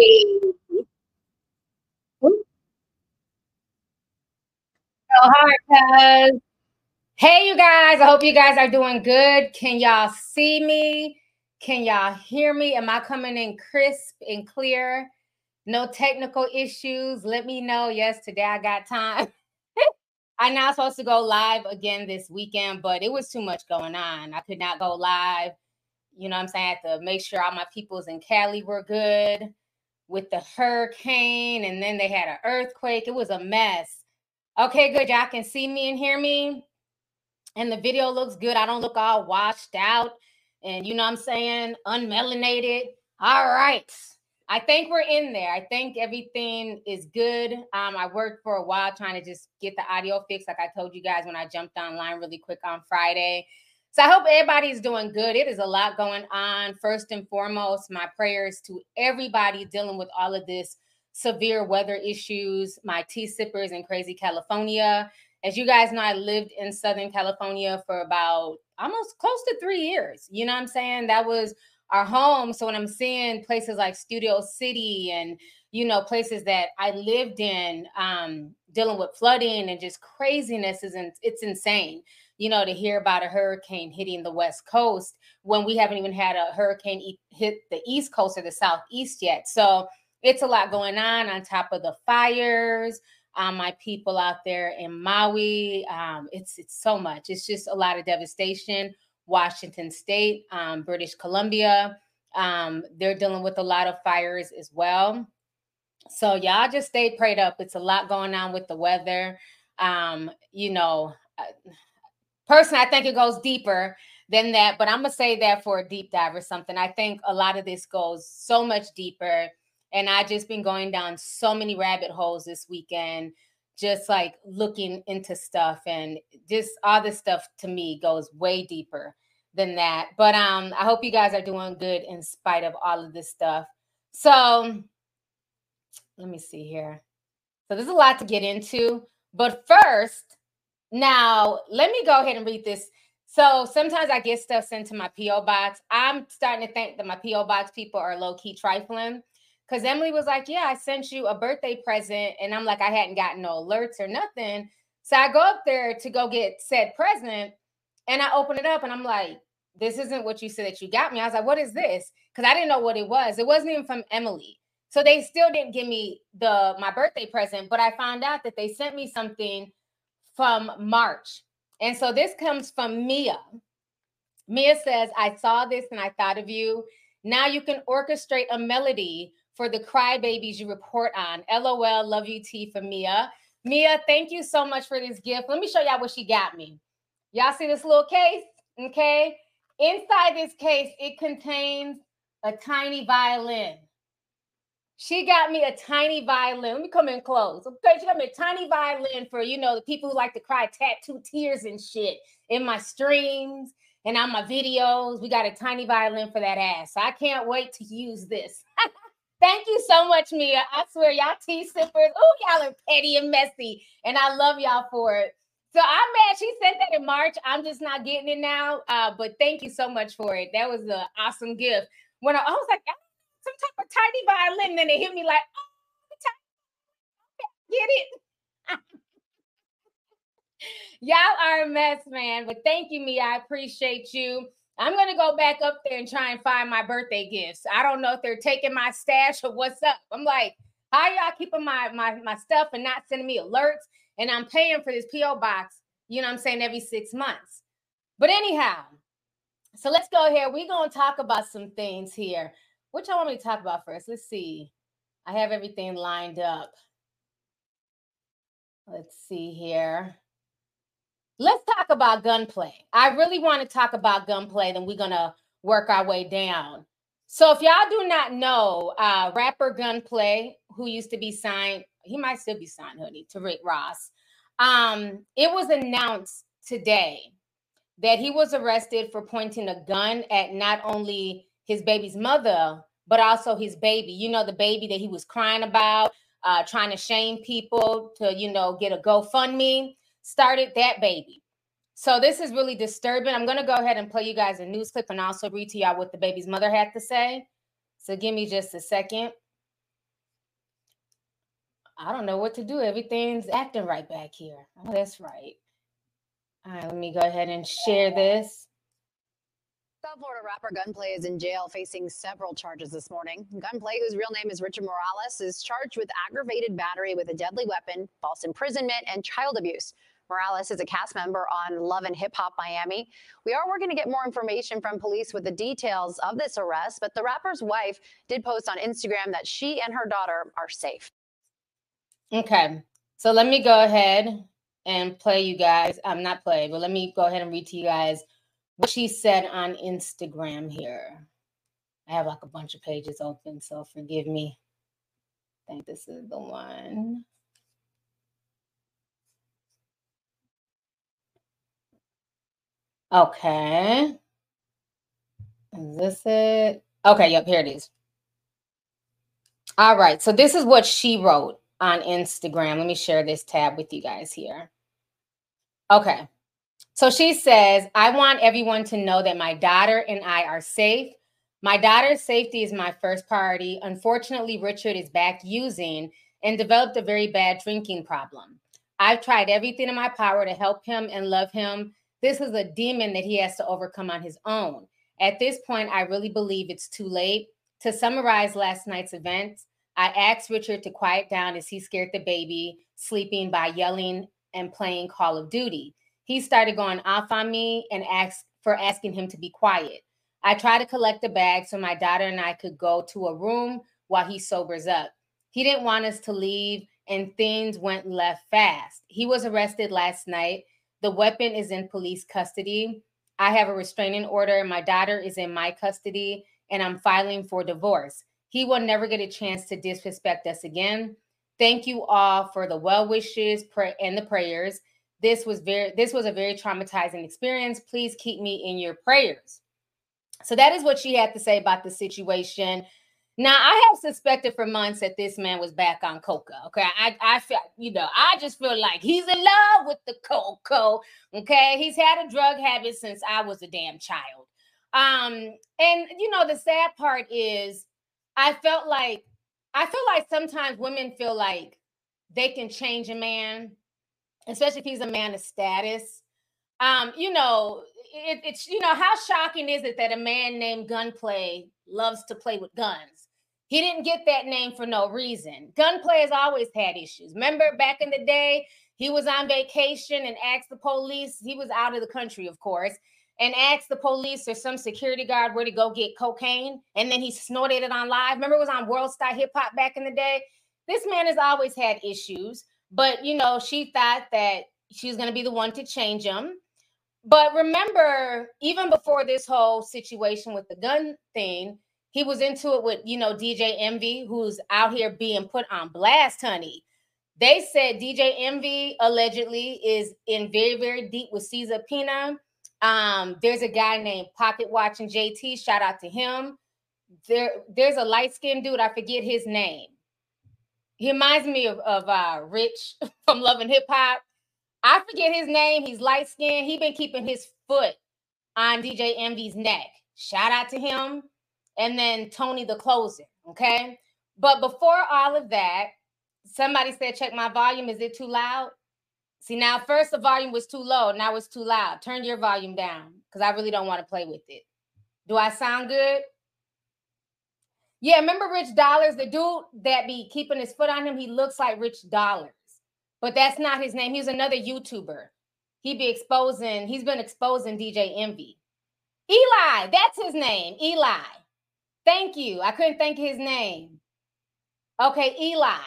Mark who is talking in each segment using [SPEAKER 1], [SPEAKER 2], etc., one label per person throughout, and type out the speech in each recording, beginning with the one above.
[SPEAKER 1] Oh, hi, cuz. Hey, you guys. I hope you guys are doing good. Can y'all see me? Can y'all hear me? Am I coming in crisp and clear? No technical issues. Let me know. Yes, today I got time. I'm not supposed to go live again this weekend, but it was too much going on. I could not go live. You know what I'm saying? I had to make sure all my peoples in Cali were good with the hurricane, and then they had an earthquake. It was a mess. Okay, good. Y'all can see me and hear me. And the video looks good. I don't look all washed out and you know what I'm saying, unmelanated. All right. I think we're in there. I think everything is good. Um, I worked for a while trying to just get the audio fixed, like I told you guys when I jumped online really quick on Friday. So I hope everybody's doing good. It is a lot going on. First and foremost, my prayers to everybody dealing with all of this severe weather issues, my tea sippers in crazy California. As you guys know, I lived in Southern California for about almost close to three years. You know what I'm saying? That was our home. So when I'm seeing places like Studio City and you know places that I lived in, um, dealing with flooding and just craziness isn't it's insane. You know, to hear about a hurricane hitting the west coast when we haven't even had a hurricane hit the east coast or the southeast yet. So it's a lot going on on top of the fires. Um, my people out there in Maui. Um, it's it's so much. It's just a lot of devastation Washington State, um, British Columbia. Um, they're dealing with a lot of fires as well. So y'all just stay prayed up. It's a lot going on with the weather. Um, you know, uh, personally, I think it goes deeper than that, but I'm gonna say that for a deep dive or something. I think a lot of this goes so much deeper. And I just been going down so many rabbit holes this weekend just like looking into stuff and just all this stuff to me goes way deeper than that. But um I hope you guys are doing good in spite of all of this stuff. So let me see here. So there's a lot to get into, but first, now let me go ahead and read this. So sometimes I get stuff sent to my PO box. I'm starting to think that my PO box people are low key trifling because Emily was like, Yeah, I sent you a birthday present. And I'm like, I hadn't gotten no alerts or nothing. So I go up there to go get said present and I open it up and I'm like, This isn't what you said that you got me. I was like, What is this? Because I didn't know what it was. It wasn't even from Emily. So they still didn't give me the my birthday present, but I found out that they sent me something from March. And so this comes from Mia. Mia says, I saw this and I thought of you. Now you can orchestrate a melody for the crybabies you report on. LOL, love you, T for Mia. Mia, thank you so much for this gift. Let me show y'all what she got me. Y'all see this little case? Okay. Inside this case, it contains a tiny violin. She got me a tiny violin. Let me come in close. Okay, she got me a tiny violin for you know the people who like to cry tattoo tears and shit in my streams and on my videos. We got a tiny violin for that ass. I can't wait to use this. Thank you so much, Mia. I swear, y'all tea sippers. Oh, y'all are petty and messy, and I love y'all for it. So I'm mad she sent that in March. I'm just not getting it now. Uh, but thank you so much for it. That was an awesome gift. When I, I was like, some type of tiny violin, and then it hit me like, oh, get it. Y'all are a mess, man. But thank you, me. I appreciate you. I'm gonna go back up there and try and find my birthday gifts. I don't know if they're taking my stash or what's up. I'm like, how y'all keeping my my my stuff and not sending me alerts? And I'm paying for this PO box. You know, I'm saying every six months. But anyhow, so let's go here. We're gonna talk about some things here. Which I want me to talk about first. Let's see. I have everything lined up. Let's see here. Let's talk about gunplay. I really want to talk about gunplay, then we're going to work our way down. So, if y'all do not know, uh, rapper Gunplay, who used to be signed, he might still be signed, honey, to Rick Ross. Um, it was announced today that he was arrested for pointing a gun at not only his baby's mother, but also his baby. You know, the baby that he was crying about, uh, trying to shame people to, you know, get a GoFundMe started that baby. So this is really disturbing. I'm going to go ahead and play you guys a news clip and also read to y'all what the baby's mother had to say. So give me just a second. I don't know what to do. Everything's acting right back here. Oh, that's right. All right, let me go ahead and share this.
[SPEAKER 2] South Florida rapper Gunplay is in jail facing several charges this morning. Gunplay, whose real name is Richard Morales, is charged with aggravated battery with a deadly weapon, false imprisonment, and child abuse. Morales is a cast member on Love and Hip Hop Miami. We are working to get more information from police with the details of this arrest, but the rapper's wife did post on Instagram that she and her daughter are safe.
[SPEAKER 1] Okay, so let me go ahead and play you guys. I'm um, not play, but let me go ahead and read to you guys what she said on Instagram here. I have like a bunch of pages open, so forgive me. I think this is the one. Okay. Is this it? Okay, yep, here it is. All right, so this is what she wrote on Instagram. Let me share this tab with you guys here. Okay. So she says, I want everyone to know that my daughter and I are safe. My daughter's safety is my first priority. Unfortunately, Richard is back using and developed a very bad drinking problem. I've tried everything in my power to help him and love him. This is a demon that he has to overcome on his own. At this point, I really believe it's too late. To summarize last night's events, I asked Richard to quiet down as he scared the baby sleeping by yelling and playing Call of Duty. He started going off on me and asked for asking him to be quiet. I tried to collect the bag so my daughter and I could go to a room while he sobers up. He didn't want us to leave, and things went left fast. He was arrested last night. The weapon is in police custody. I have a restraining order. My daughter is in my custody, and I'm filing for divorce. He will never get a chance to disrespect us again. Thank you all for the well wishes and the prayers. This was very this was a very traumatizing experience. Please keep me in your prayers. So that is what she had to say about the situation. Now I have suspected for months that this man was back on coca. Okay, I I feel you know I just feel like he's in love with the cocoa. Okay, he's had a drug habit since I was a damn child. Um, and you know the sad part is I felt like I feel like sometimes women feel like they can change a man, especially if he's a man of status. Um, you know, it, it's you know how shocking is it that a man named Gunplay loves to play with guns? He didn't get that name for no reason. Gunplay has always had issues. Remember back in the day, he was on vacation and asked the police. He was out of the country, of course and asked the police or some security guard where to go get cocaine, and then he snorted it on live. Remember, it was on World Star Hip Hop back in the day. This man has always had issues, but you know, she thought that she was going to be the one to change him. But remember, even before this whole situation with the gun thing, he was into it with, you know, DJ Envy, who's out here being put on blast, honey. They said DJ Envy allegedly is in very, very deep with Cesar Pina um, there's a guy named Pocket Watching JT. Shout out to him. There, there's a light skinned dude. I forget his name. He reminds me of, of uh, Rich from Love and Hip Hop. I forget his name. He's light skinned. He been keeping his foot on DJ Envy's neck. Shout out to him. And then Tony the closer. Okay. But before all of that, somebody said, check my volume. Is it too loud? See, now first the volume was too low. Now it's too loud. Turn your volume down because I really don't want to play with it. Do I sound good? Yeah, remember Rich Dollaz, the dude that be keeping his foot on him? He looks like Rich Dollaz, but that's not his name. He's another YouTuber. He be exposing, he's been exposing DJ Envy. Eli, that's his name. Eli. Thank you. I couldn't think his name. Okay, Eli.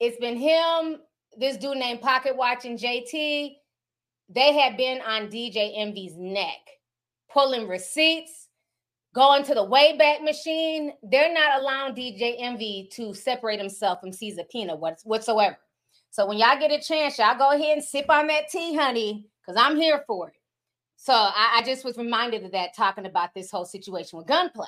[SPEAKER 1] It's been him, this dude named Pocket Watching JT, they had been on DJ Envy's neck, pulling receipts, going to the Wayback Machine. They're not allowing DJ Envy to separate himself from Cesar Pina whatsoever. So when y'all get a chance, y'all go ahead and sip on that tea, honey, because I'm here for it. So I, I just was reminded of that talking about this whole situation with gunplay.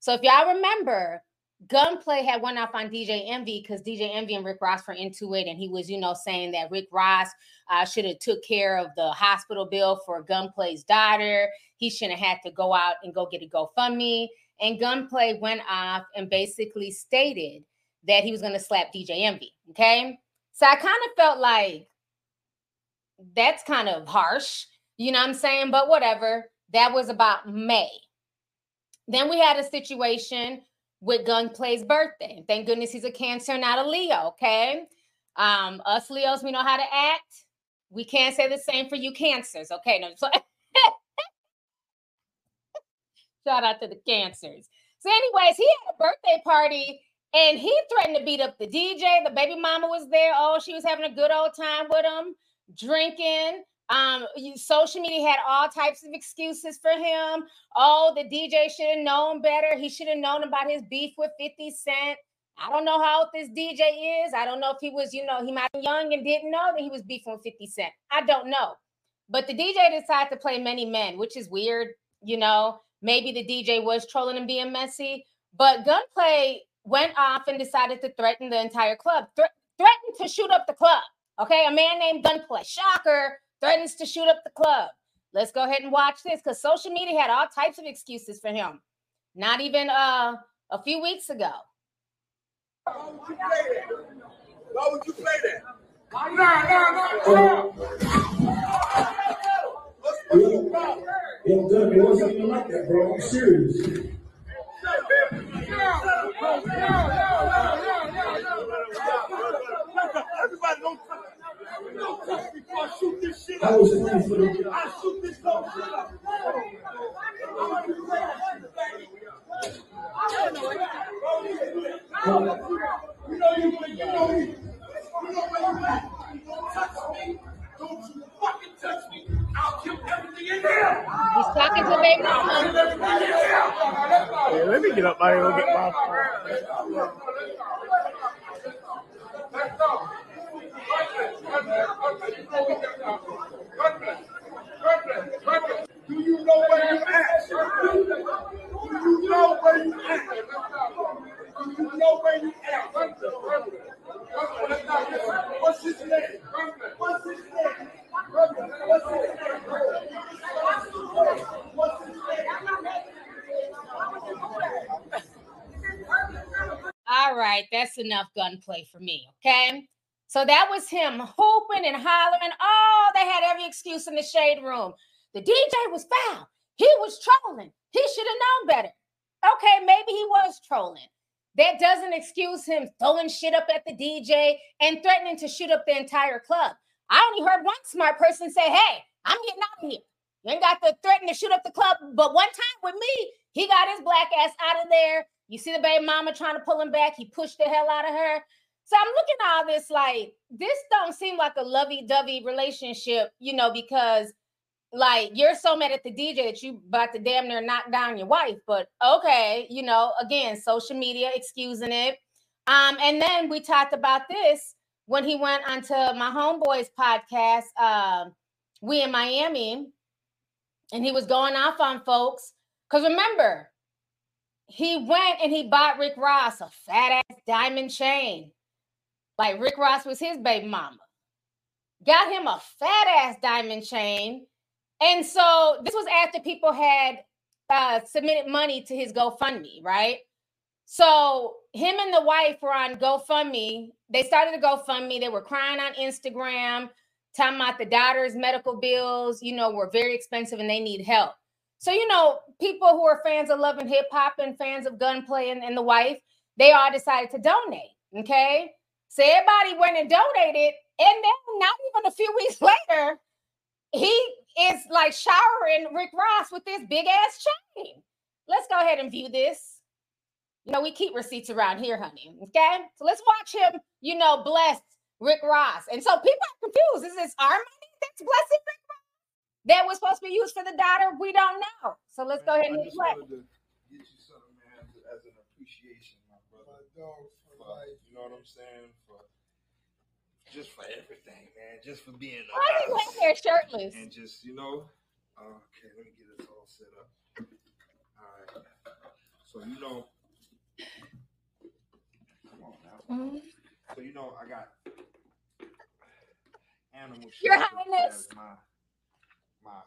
[SPEAKER 1] So if y'all remember, Gunplay had went off on DJ Envy because DJ Envy and Rick Ross were into it, and he was, you know, saying that Rick Ross uh, should have took care of the hospital bill for Gunplay's daughter. He shouldn't have had to go out and go get a GoFundMe. And Gunplay went off and basically stated that he was going to slap DJ Envy. Okay. So I kind of felt like that's kind of harsh, you know what I'm saying? But whatever. That was about May. Then we had a situation with Gunplay's birthday. Thank goodness he's a Cancer, not a Leo. Okay. Um, us Leos, we know how to act. We can't say the same for you Cancers. Okay. No, so shout out to the Cancers. So, anyways, he had a birthday party and he threatened to beat up the DJ. The baby mama was there. Oh, she was having a good old time with him, drinking. Um, social media had all types of excuses for him. Oh, the DJ should have known better. He should have known about his beef with 50 Cent. I don't know how old this DJ is. I don't know if he was, you know, he might be young and didn't know that he was beefing with 50 Cent. I don't know. But the DJ decided to play many men, which is weird. You know, maybe the DJ was trolling and being messy. But Gunplay went off and decided to threaten the entire club, Thre- threatened to shoot up the club. Okay, a man named Gunplay, shocker, threatens to shoot up the club. Let's go ahead and watch this because social media had all types of excuses for him. Not even uh, a few weeks ago.
[SPEAKER 3] Why would you play that? Why would you play that? Nah, nah,
[SPEAKER 4] nah, nah. Yo, Doug, it wasn't even like that, bro. I'm serious
[SPEAKER 3] don't don't touch me before I shoot this shit
[SPEAKER 4] I
[SPEAKER 3] up.
[SPEAKER 4] was funny for the
[SPEAKER 3] I shoot this whole shit up. You know you you know me. You know where you at. Don't touch me. Don't you fucking touch me. I'll kill everything in here.
[SPEAKER 1] He's talking to baby mama.
[SPEAKER 5] Yeah, let me get up out here and get my
[SPEAKER 3] Do you know where you at? Do you know where you at? Do you know where you at? What's his name? What's his name? What's his name? What's his
[SPEAKER 1] All right, that's enough gunplay for me. Okay. So that was him hooping and hollering. Oh, they had every excuse in the shade room. The DJ was foul. He was trolling. He should have known better. Okay, maybe he was trolling. That doesn't excuse him throwing shit up at the DJ and threatening to shoot up the entire club. I only heard one smart person say, Hey, I'm getting out of here. You ain't got to threaten to shoot up the club. But one time with me, he got his black ass out of there. You see the baby mama trying to pull him back. He pushed the hell out of her. So I'm looking at all this like this don't seem like a lovey-dovey relationship, you know, because like you're so mad at the DJ that you about to damn near knock down your wife. But okay, you know, again, social media excusing it. Um, and then we talked about this when he went onto my homeboy's podcast, um, we in Miami, and he was going off on folks. Because remember, he went and he bought Rick Ross a fat ass diamond chain. Like Rick Ross was his baby mama. Got him a fat ass diamond chain. And so this was after people had uh, submitted money to his GoFundMe, right? So him and the wife were on GoFundMe. They started a GoFundMe. They were crying on Instagram, talking about the daughter's medical bills, you know, were very expensive and they need help. So, you know, people who are fans of love and hip hop and fans of gunplay and, and the wife, they all decided to donate. Okay. So everybody went and donated. And then not even a few weeks later, he is like showering Rick Ross with this big ass chain. Let's go ahead and view this. You know, we keep receipts around here, honey. Okay. So let's watch him, you know, bless Rick Ross. And so people are confused. Is this our money that's blessing Rick? That was supposed to be used for the daughter? We don't know. So let's go ahead and
[SPEAKER 3] I
[SPEAKER 1] hit
[SPEAKER 3] just
[SPEAKER 1] play.
[SPEAKER 3] wanted to get you something, man, as an appreciation, my brother. For, life. you know what I'm saying? For just for everything, man. Just for being
[SPEAKER 1] Why is he
[SPEAKER 3] us.
[SPEAKER 1] laying there shirtless?
[SPEAKER 3] and just you know, uh, okay, let me get this all set up. All right. So you know, come on now.
[SPEAKER 1] Mhm.
[SPEAKER 3] So you know, I got animal
[SPEAKER 1] Your
[SPEAKER 3] shelter
[SPEAKER 1] Highness.
[SPEAKER 3] as my my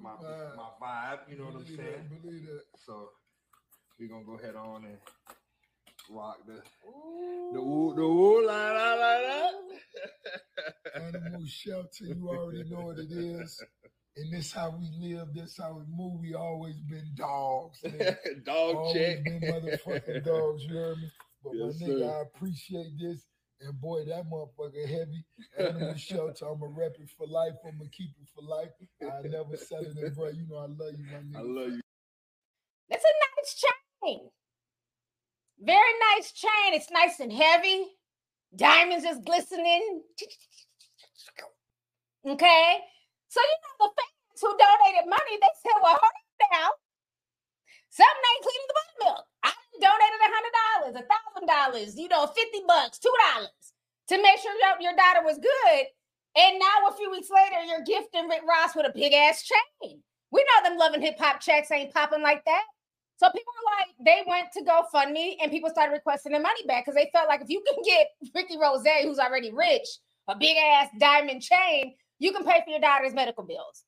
[SPEAKER 3] my my vibe. You know what I'm saying?
[SPEAKER 6] Believe that.
[SPEAKER 3] So we're gonna go ahead on and Rock the the woo the woo la la la la.
[SPEAKER 4] Animal shelter, you already know what it is. And this how we live, this how we move. We always been dogs. Man.
[SPEAKER 3] Dog
[SPEAKER 4] always
[SPEAKER 3] check.
[SPEAKER 4] been motherfucking dogs, you heard me? But
[SPEAKER 3] Yes,
[SPEAKER 4] my nigga,
[SPEAKER 3] sir.
[SPEAKER 4] I appreciate this. And boy, that motherfucker heavy. Animal shelter, I'ma rep it for life. I'ma keep it for life. I never sell it in bro. You know I love you, my nigga.
[SPEAKER 3] I love you.
[SPEAKER 1] That's a nice chain. Very nice chain. It's nice and heavy. Diamonds just glistening. Okay. So you know the fans who donated money, they said, well, hold on now. Something ain't cleaning the buttermilk. I donated a hundred dollars, a thousand dollars, you know, 50 bucks, two dollars to make sure your, your daughter was good. And now a few weeks later, you're gifting Rick Ross with a big ass chain. We know them Love and Hip Hop checks ain't popping like that. So people were like, they went to GoFundMe and people started requesting their money back because they felt like if you can get Ricky Rose, who's already rich, a big ass diamond chain, you can pay for your daughter's medical bills.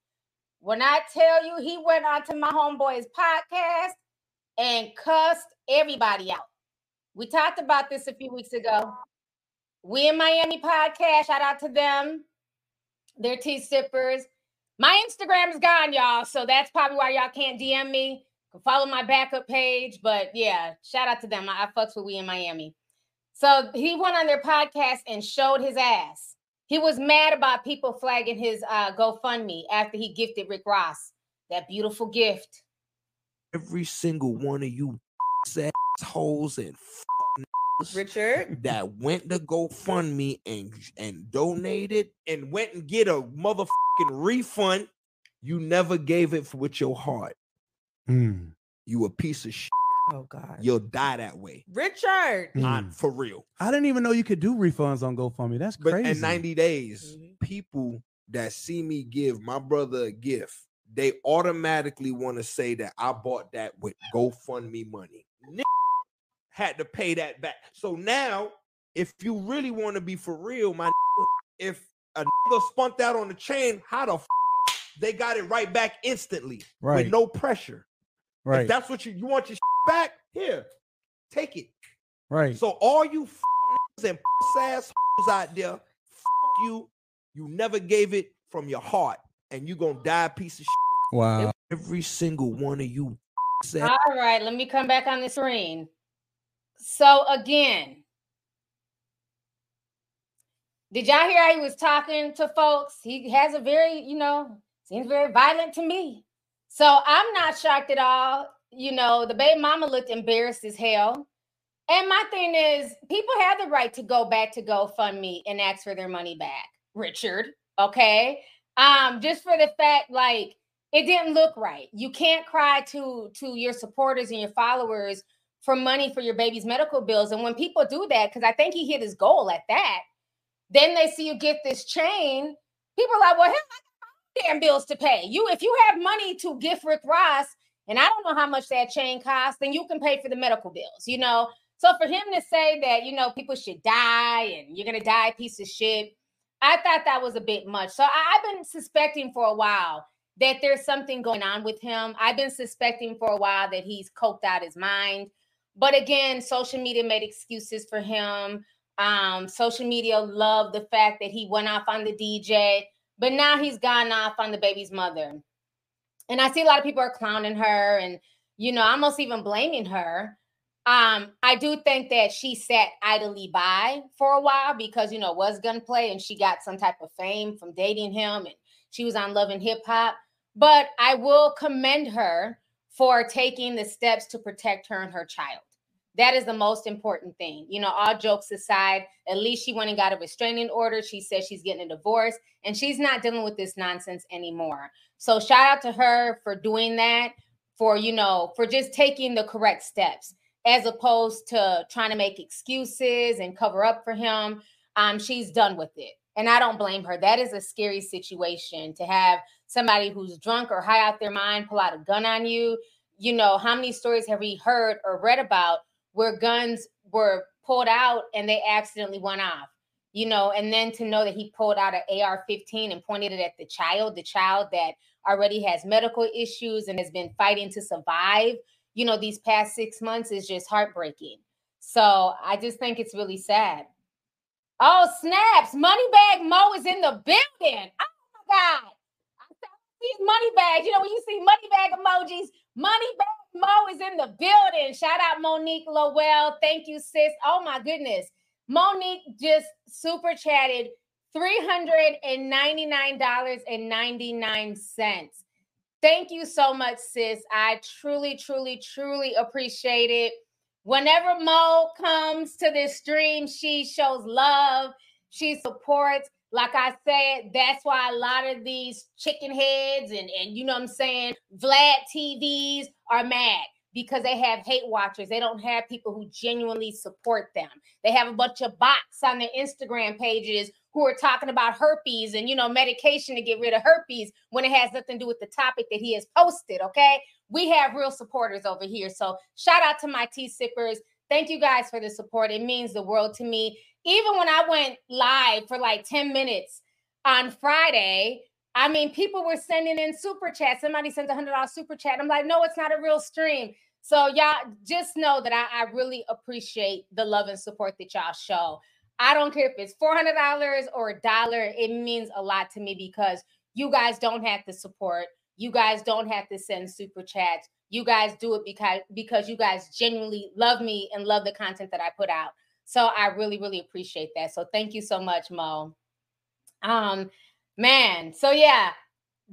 [SPEAKER 1] When I tell you, he went on to my homeboy's podcast and cussed everybody out. We talked about this a few weeks ago. We in Miami podcast, shout out to them. They're tea sippers. My Instagram is gone, y'all. So that's probably why y'all can't DM me. Follow my backup page. But yeah, shout out to them. I, I fucks with we in Miami. So he went on their podcast and showed his ass. He was mad about people flagging his uh, GoFundMe after he gifted Rick Ross that beautiful gift.
[SPEAKER 6] Every single one of you assholes and
[SPEAKER 7] Richard.
[SPEAKER 6] that went to GoFundMe and and donated and went and get a motherfucking refund. You never gave it with your heart.
[SPEAKER 8] Mm,
[SPEAKER 6] You a piece of shit.
[SPEAKER 7] Oh God.
[SPEAKER 6] You'll die that way.
[SPEAKER 7] Richard.
[SPEAKER 6] Not
[SPEAKER 8] mm.
[SPEAKER 6] for real.
[SPEAKER 8] I didn't even know you could do refunds on GoFundMe. That's
[SPEAKER 6] But
[SPEAKER 8] crazy.
[SPEAKER 6] in 90 days,
[SPEAKER 7] Mhm.
[SPEAKER 6] people that see me give my brother a gift, they automatically want to say that I bought that with GoFundMe money. Had to pay that back. So now, if you really want to be for real, my if a nigga spunked out on the chain, how the f- they got it right back instantly
[SPEAKER 8] Right.
[SPEAKER 6] with no pressure. If
[SPEAKER 8] right,
[SPEAKER 6] that's what you you want your back, here, take it.
[SPEAKER 8] right.
[SPEAKER 6] So all you f- and ass out there, fuck you. You never gave it from your heart, and you gonna die a piece of shit.
[SPEAKER 8] wow.
[SPEAKER 6] Every single one of you. puss ass-
[SPEAKER 1] All right, let me come back on the screen. So again, did y'all hear how he was talking to folks? He has a very, you know, seems very violent to me. So I'm not shocked at all. You know, the baby mama looked embarrassed as hell. And my thing is, people have the right to go back to GoFundMe and ask for their money back, Richard. Okay. Um, just for the fact, like, it didn't look right. You can't cry to to your supporters and your followers for money for your baby's medical bills. And when people do that, because I think he hit his goal at that, then they see you get this chain. People are like, well, hell, I got damn bills to pay. You, if you have money to gift Rick Ross, and I don't know how much that chain costs, then you can pay for the medical bills, you know. So for him to say that, you know, people should die and you're gonna die piece of shit, I thought that was a bit much. So I, I've been suspecting for a while that there's something going on with him. I've been suspecting for a while that he's coked out his mind. But again, social media made excuses for him. Um, social media loved the fact that he went off on the DJ, but now he's gone off on the baby's mother. And I see a lot of people are clowning her and, you know, almost even blaming her. Um, I do think that she sat idly by for a while because, you know, was gunplay and she got some type of fame from dating him and she was on Love and Hip Hop. But I will commend her for taking the steps to protect her and her child. That is the most important thing. You know, all jokes aside, at least she went and got a restraining order. She says she's getting a divorce and she's not dealing with this nonsense anymore. So shout out to her for doing that, for, you know, for just taking the correct steps as opposed to trying to make excuses and cover up for him. Um, she's done with it. And I don't blame her. That is a scary situation to have somebody who's drunk or high out their mind pull out a gun on you. You know, how many stories have we heard or read about where guns were pulled out and they accidentally went off? You know, and then to know that he pulled out an AR 15 and pointed it at the child, the child that already has medical issues and has been fighting to survive, you know, these past six months is just heartbreaking. So I just think it's really sad. Oh, snaps. Moneybag Mo is in the building. Oh my God. These money bags, you know, when you see money bag emojis, money bag Mo is in the building. Shout out Monique Lowell. Thank you, sis. Oh my goodness. Monique just super chatted $399.99. Thank you so much, sis. I truly, truly, truly appreciate it. Whenever Mo comes to this stream, she shows love, she supports. Like I said, that's why a lot of these chicken heads and, and you know what I'm saying, Vlad TVs are mad because they have hate watchers. They don't have people who genuinely support them. They have a bunch of bots on their Instagram pages who are talking about herpes and you know medication to get rid of herpes when it has nothing to do with the topic that he has posted. Okay, we have real supporters over here. So shout out to my tea sippers. Thank you guys for the support. It means the world to me. Even when I went live for like 10 minutes on Friday, I mean, people were sending in super chat. Somebody sent a hundred dollar super chat. I'm like, no, it's not a real stream. So y'all just know that I, I really appreciate the love and support that y'all show. I don't care if it's $400 or a dollar. It means a lot to me because you guys don't have to support. You guys don't have to send super chats. You guys do it because because you guys genuinely love me and love the content that I put out. So I really really appreciate that. So thank you so much, Mo. Um man, so yeah,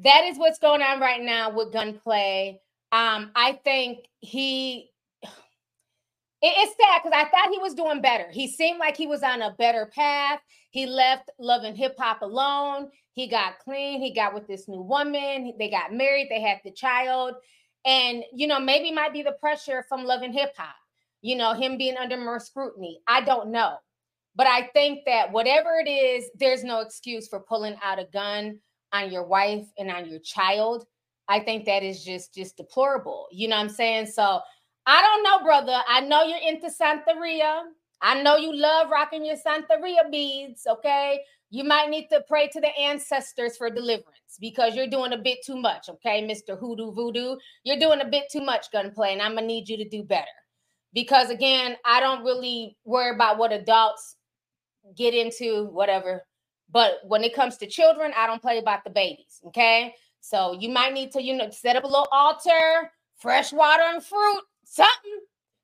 [SPEAKER 1] that is what's going on right now with gunplay. Um I think he it's sad because I thought he was doing better. He seemed like he was on a better path. He left Love and Hip Hop alone. He got clean. He got with this new woman. They got married. They had the child. And, you know, maybe might be the pressure from Love and Hip Hop, you know, him being under more scrutiny. I don't know. But I think that whatever it is, there's no excuse for pulling out a gun on your wife and on your child. I think that is just just deplorable. You know what I'm saying? So I don't know, brother. I know you're into Santeria. I know you love rocking your Santeria beads. Okay. You might need to pray to the ancestors for deliverance because you're doing a bit too much. Okay, Mr. Hoodoo Voodoo. You're doing a bit too much gunplay, and I'm to need you to do better. Because again, I don't really worry about what adults get into, whatever. But when it comes to children, I don't play about the babies. Okay. So you might need to, you know, set up a little altar, fresh water and fruit, something.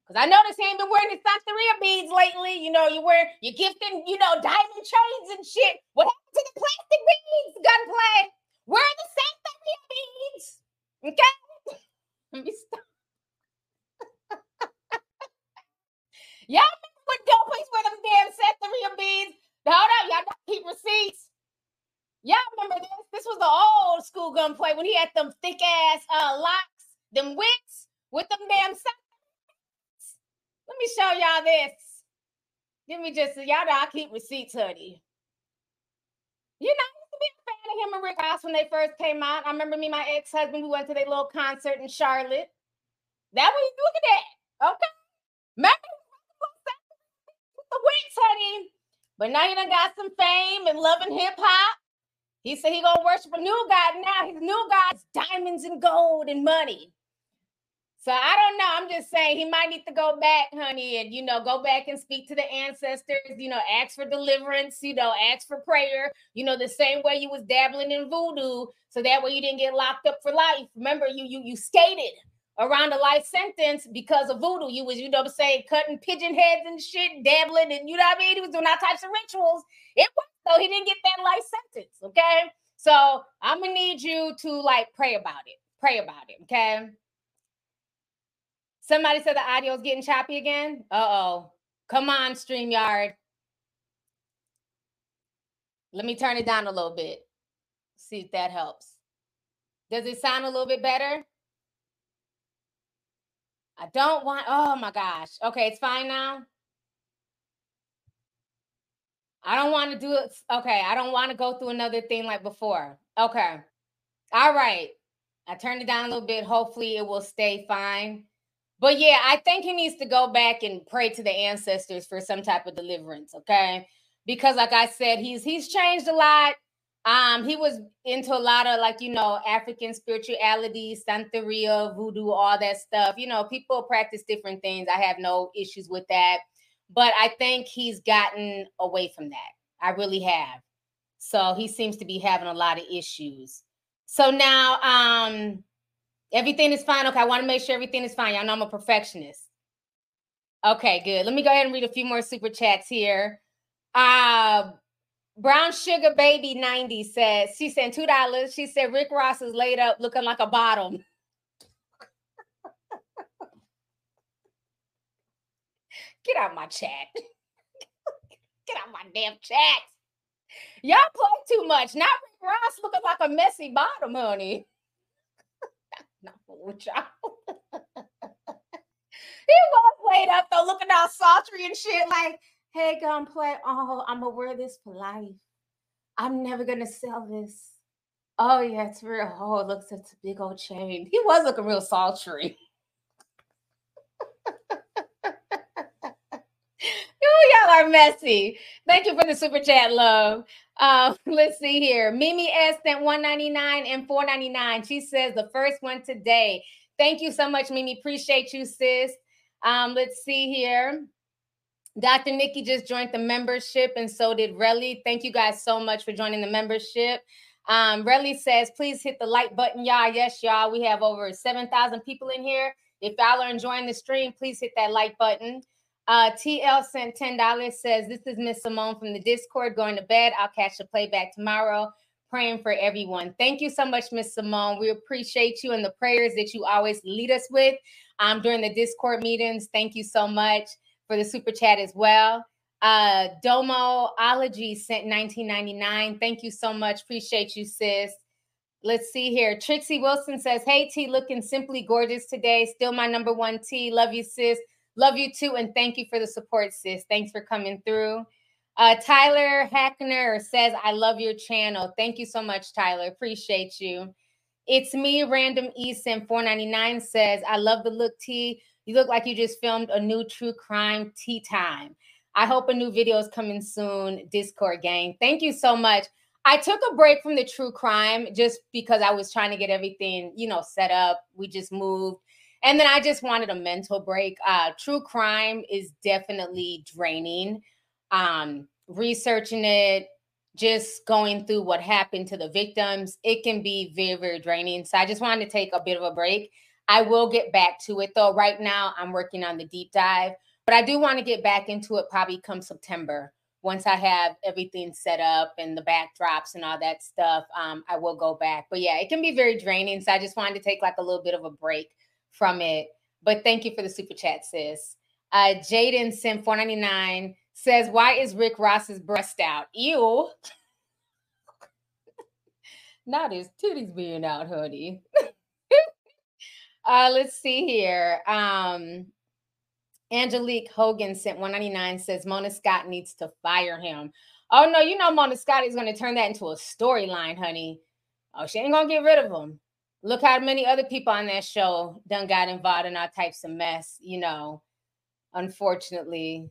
[SPEAKER 1] Because I noticed he ain't been wearing his Santeria beads lately. You know, you wear you're gifting, you know, diamond chains and shit. What happened to the plastic beads, gunplay? Where are the Santeria beads? Okay. Let me stop. y'all remember when Gunplay's wear them damn Santeria beads? Hold up, y'all gotta keep receipts. Y'all remember this? This was the old school gunplay when he had them thick ass uh locks, them wicks with them damn let me show y'all this. Give me just y'all know I keep receipts, honey. You know, I used to be a fan of him and Rick Ross when they first came out. I remember me, my ex-husband, we went to their little concert in Charlotte. That was look at that. Okay. Remember the wicks, honey. But now you done got some fame and Love and Hip Hop. He said he gonna worship a new God now. His new God's diamonds and gold and money. So I don't know. I'm just saying he might need to go back, honey, and you know, go back and speak to the ancestors, you know, ask for deliverance, you know, ask for prayer, you know, the same way you was dabbling in voodoo, so that way you didn't get locked up for life. Remember, you you you skated around a life sentence because of voodoo. You was, you know what I'm saying, cutting pigeon heads and shit, dabbling, and you know what I mean? He was doing all types of rituals. It was so he didn't get that life sentence. Okay. So I'm gonna need you to like pray about it. Pray about it. Okay. Somebody said the audio is getting choppy again. Uh oh. Come on, StreamYard. Let me turn it down a little bit. See if that helps. Does it sound a little bit better? I don't want, oh my gosh. Okay, it's fine now. I don't want to do it. Okay, I don't want to go through another thing like before. Okay. All right. I turned it down a little bit. Hopefully, it will stay fine. But yeah, I think he needs to go back and pray to the ancestors for some type of deliverance, okay? Because like I said, he's he's changed a lot. Um, he was into a lot of like you know African spirituality, Santeria, voodoo, all that stuff. You know, people practice different things. I have no issues with that. but I think he's gotten away from that. I really have. So he seems to be having a lot of issues. So now um everything is fine. Okay, I want to make sure everything is fine. Y'all know I'm a perfectionist. Okay, good. Let me go ahead and read a few more super chats here. Uh Brown Sugar Baby 90 says, she sent two dollars. She said Rick Ross is laid up looking like a bottom. Get out my chat. Get out my damn chat. Y'all play too much. Not Rick Ross looking like a messy bottom, honey. Not with y'all. he was laid up though, looking all sultry and shit. Like, hey, gunplay. Oh, I'm gonna wear this for life. I'm never gonna sell this. Oh yeah, it's real. Oh, it looks it's a big old chain. He was looking real sultry. y'all are messy. Thank you for the super chat, love. Uh, let's see here. Mimi S sent 199 and 499. She says the first one today. Thank you so much, Mimi. Appreciate you, sis. Um, let's see here. Dr. Nikki just joined the membership, and so did Relly. Thank you guys so much for joining the membership. Um, Relly says, please hit the like button, y'all. Yes, y'all. We have over 7,000 people in here. If y'all are enjoying the stream, please hit that like button. Uh, TL sent $10, says, This is Miss Simone from the Discord going to bed. I'll catch the playback tomorrow. Praying for everyone. Thank you so much, Miss Simone. We appreciate you and the prayers that you always lead us with um, during the Discord meetings. Thank you so much for the super chat as well. Uh, Domoology sent 1999. Thank you so much. Appreciate you, sis. Let's see here. Trixie Wilson says, Hey, T, looking simply gorgeous today. Still my number one T. Love you, sis. Love you too, and thank you for the support, sis. Thanks for coming through. Uh, Tyler Hackner says, I love your channel. Thank you so much, Tyler. Appreciate you. It's me, Random Eason 499 says, I love the look T. You look like you just filmed a new true crime tea time. I hope a new video is coming soon. Discord gang. Thank you so much. I took a break from the true crime just because I was trying to get everything, you know, set up. We just moved. And then I just wanted a mental break. Uh, true crime is definitely draining. Um, researching it, just going through what happened to the victims, it can be very, very draining. So I just wanted to take a bit of a break. I will get back to it though. Right now, I'm working on the deep dive, but I do want to get back into it probably come September. Once I have everything set up and the backdrops and all that stuff, um, I will go back. But yeah, it can be very draining. So I just wanted to take like a little bit of a break from it. But thank you for the super chat, sis. Uh, Jaden Sim 499 says, Why is Rick Ross's breast out? Ew. Not his titties being out, honey. uh, let's see here. Um, Angelique Hogan sent 199 says Mona Scott needs to fire him. Oh no, you know Mona Scott is going to turn that into a storyline, honey. Oh, she ain't gonna get rid of him look how many other people on that show done got involved in all types of mess, you know, unfortunately.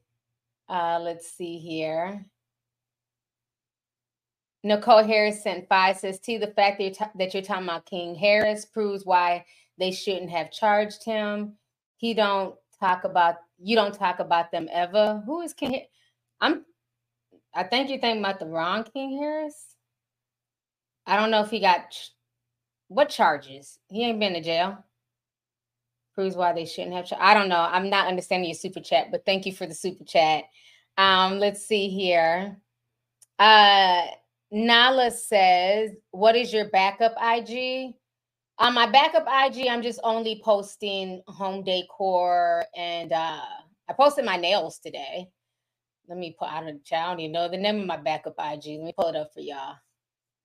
[SPEAKER 1] Uh, let's see here. Nicole Harris sent five says, T, the fact that you're, t- that you're talking about King Harris proves why they shouldn't have charged him. He don't talk about, you don't talk about them ever. Who is King? I'm, I think you're thinking about the wrong King Harris. I don't know if he got what charges? He ain't been to jail. Proves why they shouldn't have. I don't know. I'm not understanding your super chat, but thank you for the super chat. Um, let's see here. Uh, Nala says, "What is your backup IG?" On my backup IG, I'm just only posting home decor, and uh, I posted my nails today. Let me put out. I don't even know the name of my backup IG. Let me pull it up for y'all.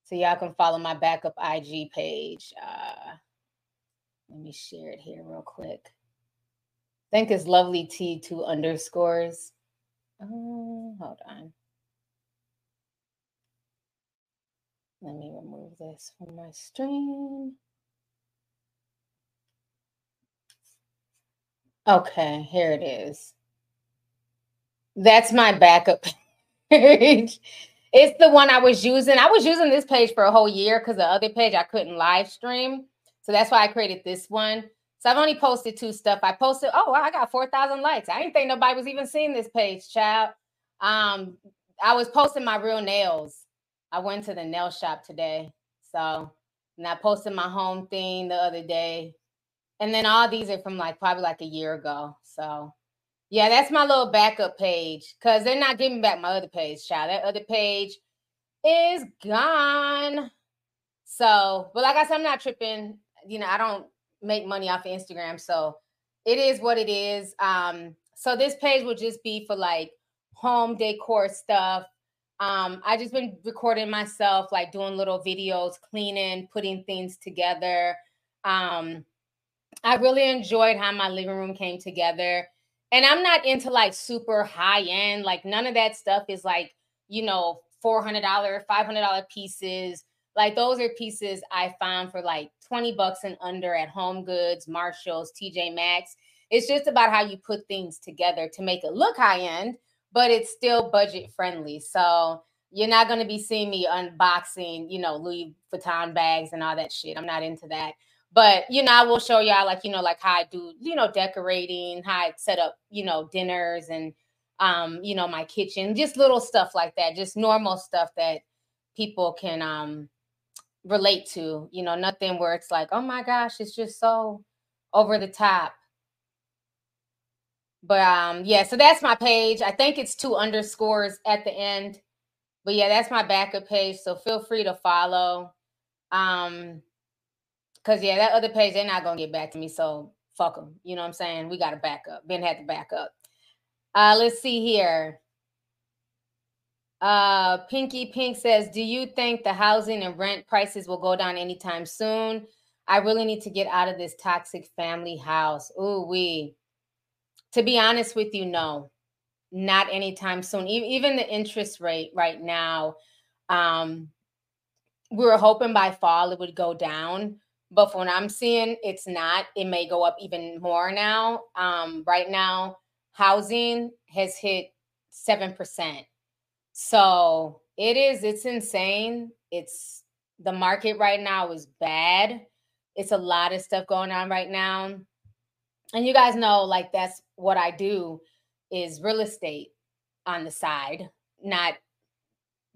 [SPEAKER 1] So y'all can follow my backup IG page. Uh, let me share it here real quick. I think it's lovely T2 underscores. Oh, hold on. Let me remove this from my stream. Okay, here it is. That's my backup page. It's the one I was using. I was using this page for a whole year because the other page I couldn't live stream. So that's why I created this one. So I've only posted two stuff. I posted, oh, wow, I got 4,000 likes. I didn't think nobody was even seeing this page, child. Um, I was posting my real nails. I went to the nail shop today. So, and I posted my home thing the other day. And then all these are from like probably like a year ago. So, yeah, that's my little backup page because they're not giving back my other page, child. That other page is gone. So, but like I said, I'm not tripping. You know, I don't make money off of Instagram. So it is what it is. Um, so this page will just be for like home decor stuff. Um, I just been recording myself, like doing little videos, cleaning, putting things together. Um, I really enjoyed how my living room came together. And I'm not into like super high end, like none of that stuff is like, you know, $400, $500 pieces. Like those are pieces I found for like 20 bucks and under at Home Goods, Marshalls, TJ Maxx. It's just about how you put things together to make it look high end, but it's still budget friendly. So you're not going to be seeing me unboxing, you know, Louis Vuitton bags and all that shit. I'm not into that. But you know, I will show y'all like, you know, like how I do, you know, decorating, how I set up, you know, dinners and um, you know, my kitchen, just little stuff like that, just normal stuff that people can um relate to, you know, nothing where it's like, oh my gosh, it's just so over the top. But um, yeah, so that's my page. I think it's two underscores at the end. But yeah, that's my backup page. So feel free to follow. Um, because yeah, that other page, they're not gonna get back to me. So fuck them. You know what I'm saying? We gotta back up. Ben had to back up. Uh, let's see here. Uh, Pinky Pink says, Do you think the housing and rent prices will go down anytime soon? I really need to get out of this toxic family house. Ooh, we. To be honest with you, no, not anytime soon. Even the interest rate right now, um, we were hoping by fall it would go down, but from what I'm seeing, it's not. It may go up even more now. Um, right now, housing has hit seven percent so it is, it's insane. It's the market right now is bad. It's a lot of stuff going on right now. And you guys know, like, that's what I do is real estate on the side, not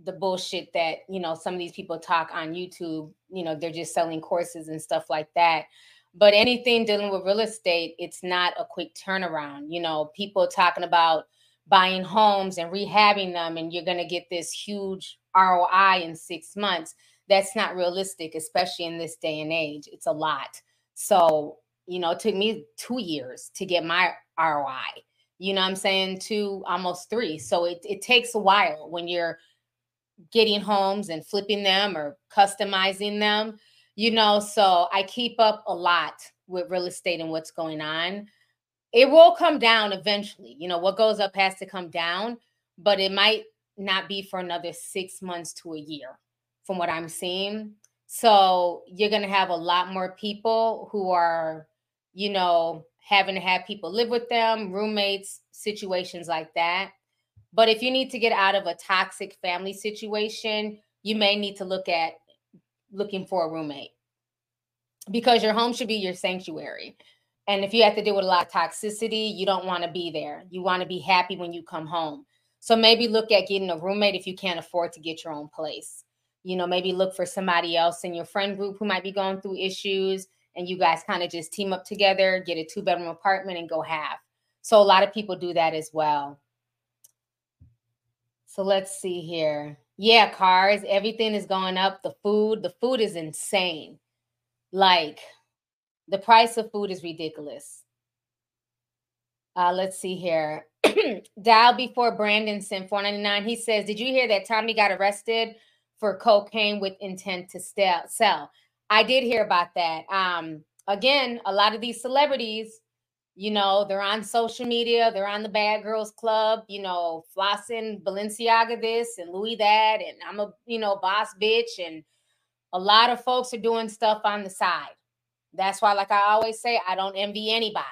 [SPEAKER 1] the bullshit that, you know, some of these people talk on YouTube. You know, they're just selling courses and stuff like that. But anything dealing with real estate, it's not a quick turnaround. You know, people talking about, buying homes and rehabbing them and you're going to get this huge ROI in 6 months that's not realistic especially in this day and age it's a lot so you know it took me 2 years to get my ROI you know I'm saying 2 almost 3 so it it takes a while when you're getting homes and flipping them or customizing them you know so I keep up a lot with real estate and what's going on it will come down eventually. You know, what goes up has to come down, but it might not be for another six months to a year from what I'm seeing. So you're going to have a lot more people who are, you know, having to have people live with them, roommates, situations like that. But if you need to get out of a toxic family situation, you may need to look at looking for a roommate because your home should be your sanctuary. And if you have to deal with a lot of toxicity, you don't want to be there. You want to be happy when you come home. So maybe look at getting a roommate if you can't afford to get your own place. You know, maybe look for somebody else in your friend group who might be going through issues and you guys kind of just team up together, get a two bedroom apartment and go half. So a lot of people do that as well. So let's see here. Yeah, cars, everything is going up. The food, the food is insane. Like, the price of food is ridiculous. Uh, let's see here. Dial before Brandon sent 499. He says, Did you hear that Tommy got arrested for cocaine with intent to sell? I did hear about that. Um, again, a lot of these celebrities, you know, they're on social media, they're on the Bad Girls Club, you know, flossing Balenciaga this and Louis that, and I'm a, you know, boss bitch. And a lot of folks are doing stuff on the side. That's why, like I always say, I don't envy anybody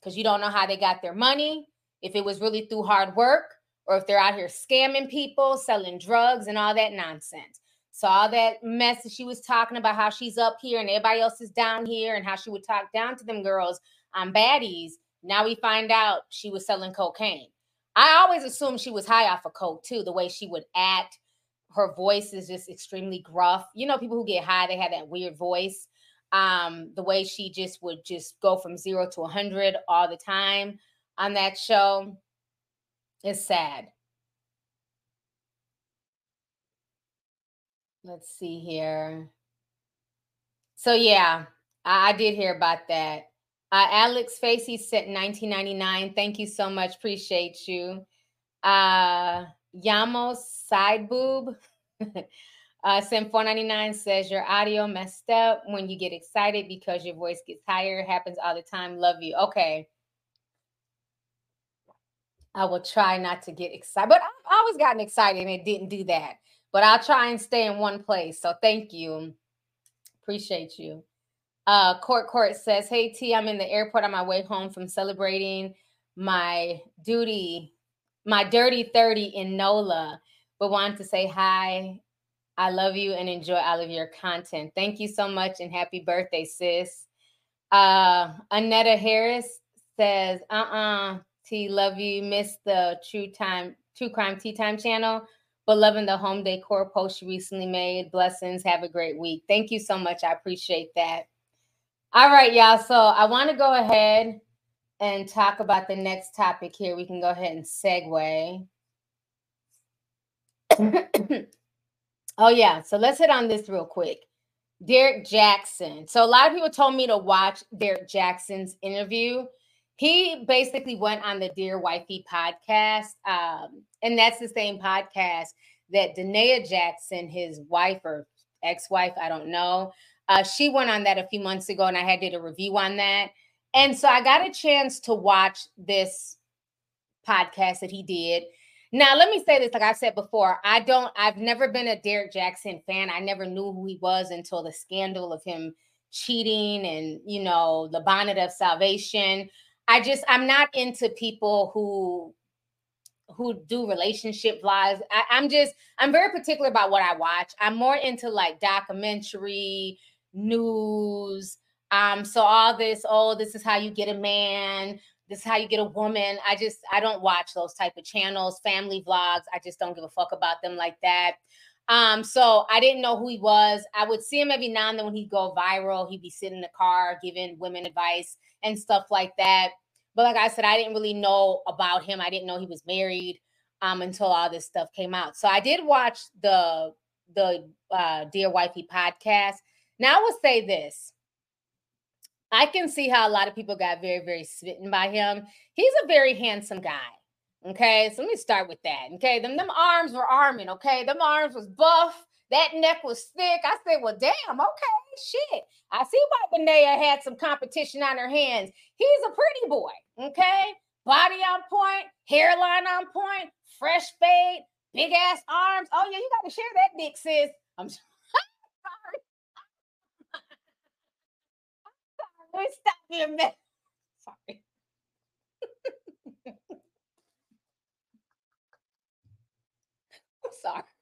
[SPEAKER 1] because you don't know how they got their money, if it was really through hard work, or if they're out here scamming people, selling drugs, and all that nonsense. All that mess that she was talking about how she's up here and everybody else is down here and how she would talk down to them girls on baddies. Now we find out she was selling cocaine. I always assumed she was high off of coke too, the way she would act. Her voice is just extremely gruff. You know, people who get high, they have that weird voice. Um, the way she just would just go from zero to a hundred all the time on that show is sad. Let's see here. So yeah, I, I did hear about that. Uh, Alex Facey sent 1999. Thank you so much. Appreciate you. Uh, Yamos side boob uh, sent 499 says your audio messed up when you get excited because your voice gets higher. Happens all the time. Love you. Okay. I will try not to get excited, but I've always gotten excited and it didn't do that but I'll try and stay in one place. So thank you. Appreciate you. Uh, Court Court says, Hey T, I'm in the airport on my way home from celebrating my duty, my dirty 30 in NOLA, but wanted to say hi. I love you and enjoy all of your content. Thank you so much and happy birthday, sis. Uh, Anetta Harris says, uh uh T, love you. Miss the True Time, True Crime Tea Time channel but loving the home decor post you recently made. Blessings. Have a great week. Thank you so much. I appreciate that. All right, y'all. So I want to go ahead and talk about the next topic here. We can go ahead and segue. oh, yeah. So let's hit on this real quick. Derrick Jaxn. So a lot of people told me to watch Derrick Jaxn's interview he basically went on the Dear Wifey podcast. Um, and that's the same podcast that Da'Naia Jackson, his wife or ex-wife, I don't know. Uh, she went on that a few months ago, and I had did a review on that. And so I got a chance to watch this podcast that he did. Now, let me say this, like I said before, I don't, I've never been a Derrick Jaxn fan. I never knew who he was until the scandal of him cheating and, you know, the bonnet of salvation. I just I'm not into people who who do relationship vlogs. I, am just I'm very particular about what I watch. I'm more into like documentary, news. Um, so all this, oh, this is how you get a man, this is how you get a woman. I just I don't watch those type of channels, family vlogs. I just don't give a fuck about them like that. Um, so I didn't know who he was. I would see him every now and then when he'd go viral. He'd be sitting in the car giving women advice and stuff like that. But like I said, I didn't really know about him. I didn't know he was married um, until all this stuff came out. So I did watch the the uh, Dear Wifey podcast. Now I will say this. I can see how a lot of people got very, very smitten by him. He's a very handsome guy. Okay, so let me start with that. Okay, them them arms were arming. Okay, them arms was buff. That neck was thick. I said, well, damn, okay, shit. I see why Da'Naia had some competition on her hands. He's a pretty boy, okay? Body on point, hairline on point, fresh fade, big ass arms. Oh, yeah, you got to share that dick, sis. I'm sorry. I'm sorry. Stop being mad. Sorry. I'm sorry.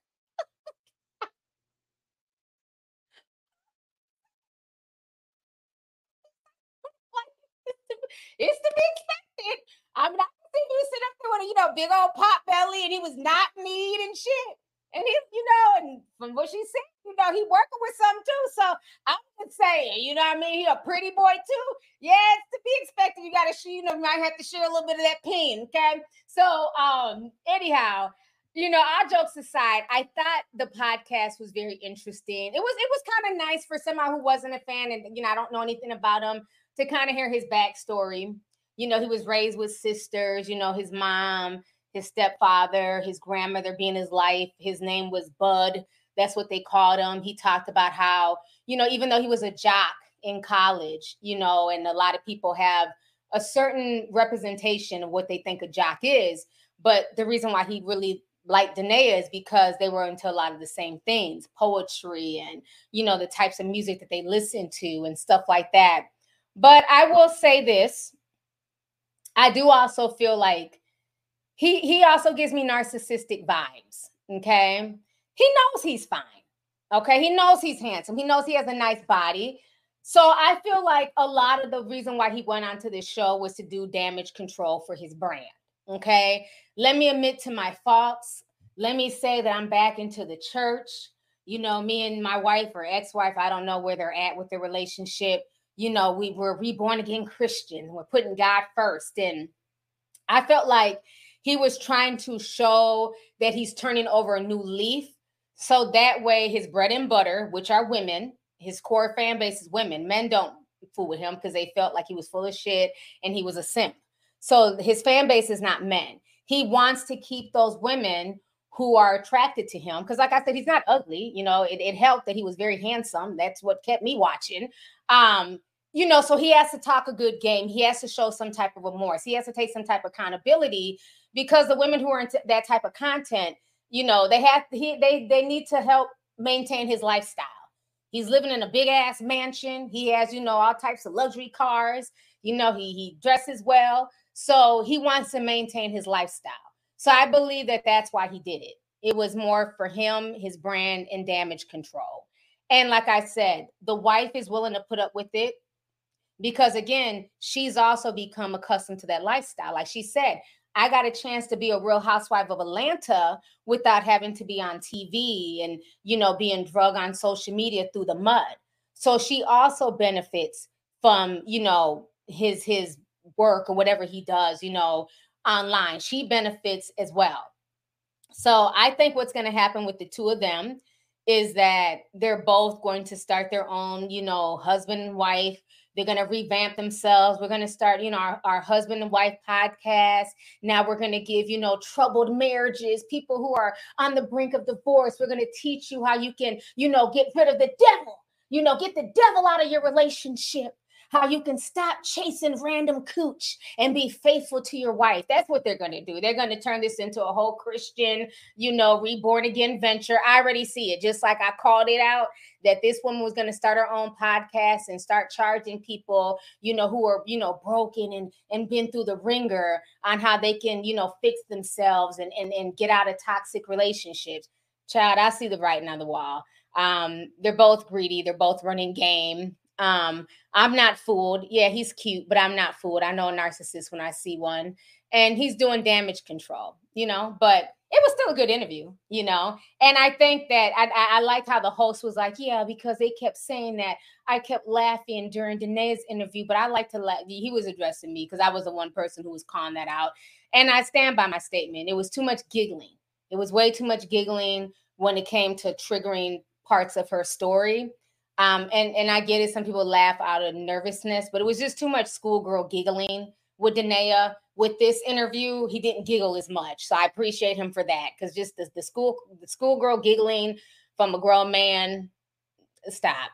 [SPEAKER 1] It's to be expected. I mean, I can see you sit up there with a, you know, big old pot belly and he was not meat and shit. And he, you know, and from what she said, you know, he working with some too. So I would saying, you know what I mean? He a pretty boy too. Yeah, it's to be expected. You gotta you know, might have to share a little bit of that pain. Okay. So um, anyhow, you know, our jokes aside, I thought the podcast was very interesting. It was it was kind of nice for someone who wasn't a fan and you know, I don't know anything about him to kind of hear his backstory. You know, he was raised with sisters, you know, his mom, his stepfather, his grandmother being his life. His name was Bud. That's what they called him. He talked about how, you know, even though he was a jock in college, you know, and a lot of people have a certain representation of what they think a jock is. But the reason why he really liked Da'Naia is because they were into a lot of the same things, poetry and, you know, the types of music that they listened to and stuff like that. But I will say this. I do also feel like he he also gives me narcissistic vibes. Okay. He knows he's fine. Okay, he knows he's handsome. He knows he has a nice body. So I feel like a lot of the reason why he went onto this show was to do damage control for his brand. Okay, let me admit to my faults. Let me say that I'm back into the church. You know, me and my wife or ex-wife, I don't know where they're at with their relationship. You know, we were reborn again Christian. We're putting God first. And I felt like he was trying to show that he's turning over a new leaf. So that way his bread and butter, which are women, his core fan base is women. Men don't fool with him because they felt like he was full of shit and he was a simp. So his fan base is not men. He wants to keep those women who are attracted to him. Because, like I said, he's not ugly. You know, it, it helped that he was very handsome. That's what kept me watching. Um, you know, so he has to talk a good game. He has to show some type of remorse. He has to take some type of accountability because the women who are into that type of content, you know, they have he they they need to help maintain his lifestyle. He's living in a big ass mansion. He has, you know, all types of luxury cars. You know, he he dresses well. So he wants to maintain his lifestyle. So I believe that that's why he did it. It was more for him, his brand, and damage control. And like I said, the wife is willing to put up with it because, again, she's also become accustomed to that lifestyle. Like she said, I got a chance to be a real housewife of Atlanta without having to be on TV and, you know, being drug on social media through the mud. So she also benefits from, you know, his his work or whatever he does, you know, online. She benefits as well. So I think what's going to happen with the two of them is that they're both going to start their own, you know, husband and wife. They're going to revamp themselves. We're going to start, you know, our, our husband and wife podcast. Now we're going to give, you know, troubled marriages, people who are on the brink of divorce. We're going to teach you how you can, you know, get rid of the devil, you know, get the devil out of your relationship how you can stop chasing random cooch and be faithful to your wife. That's what they're going to do. They're going to turn this into a whole Christian, you know, reborn again venture. I already see it. Just like I called it out that this woman was going to start her own podcast and start charging people, you know, who are, you know, broken and and been through the ringer on how they can, you know, fix themselves and and, and get out of toxic relationships. Child, I see the writing on the wall. Um, they're both greedy, they're both running game um, I'm not fooled. Yeah, he's cute, but I'm not fooled. I know a narcissist when I see one, and he's doing damage control, you know, but it was still a good interview, you know. And I think that I, I, liked how the host was like, yeah, because they kept saying that I kept laughing during Da'Naia's interview, but I like to laugh. He was addressing me because I was the one person who was calling that out. And I stand by my statement. It was too much giggling. It was way too much giggling when it came to triggering parts of her story. Um, and and I get it. Some people laugh out of nervousness, but it was just too much schoolgirl giggling with Da'Naia. With this interview, he didn't giggle as much, so I appreciate him for that. Because just the, the school the schoolgirl giggling from a grown man, stop.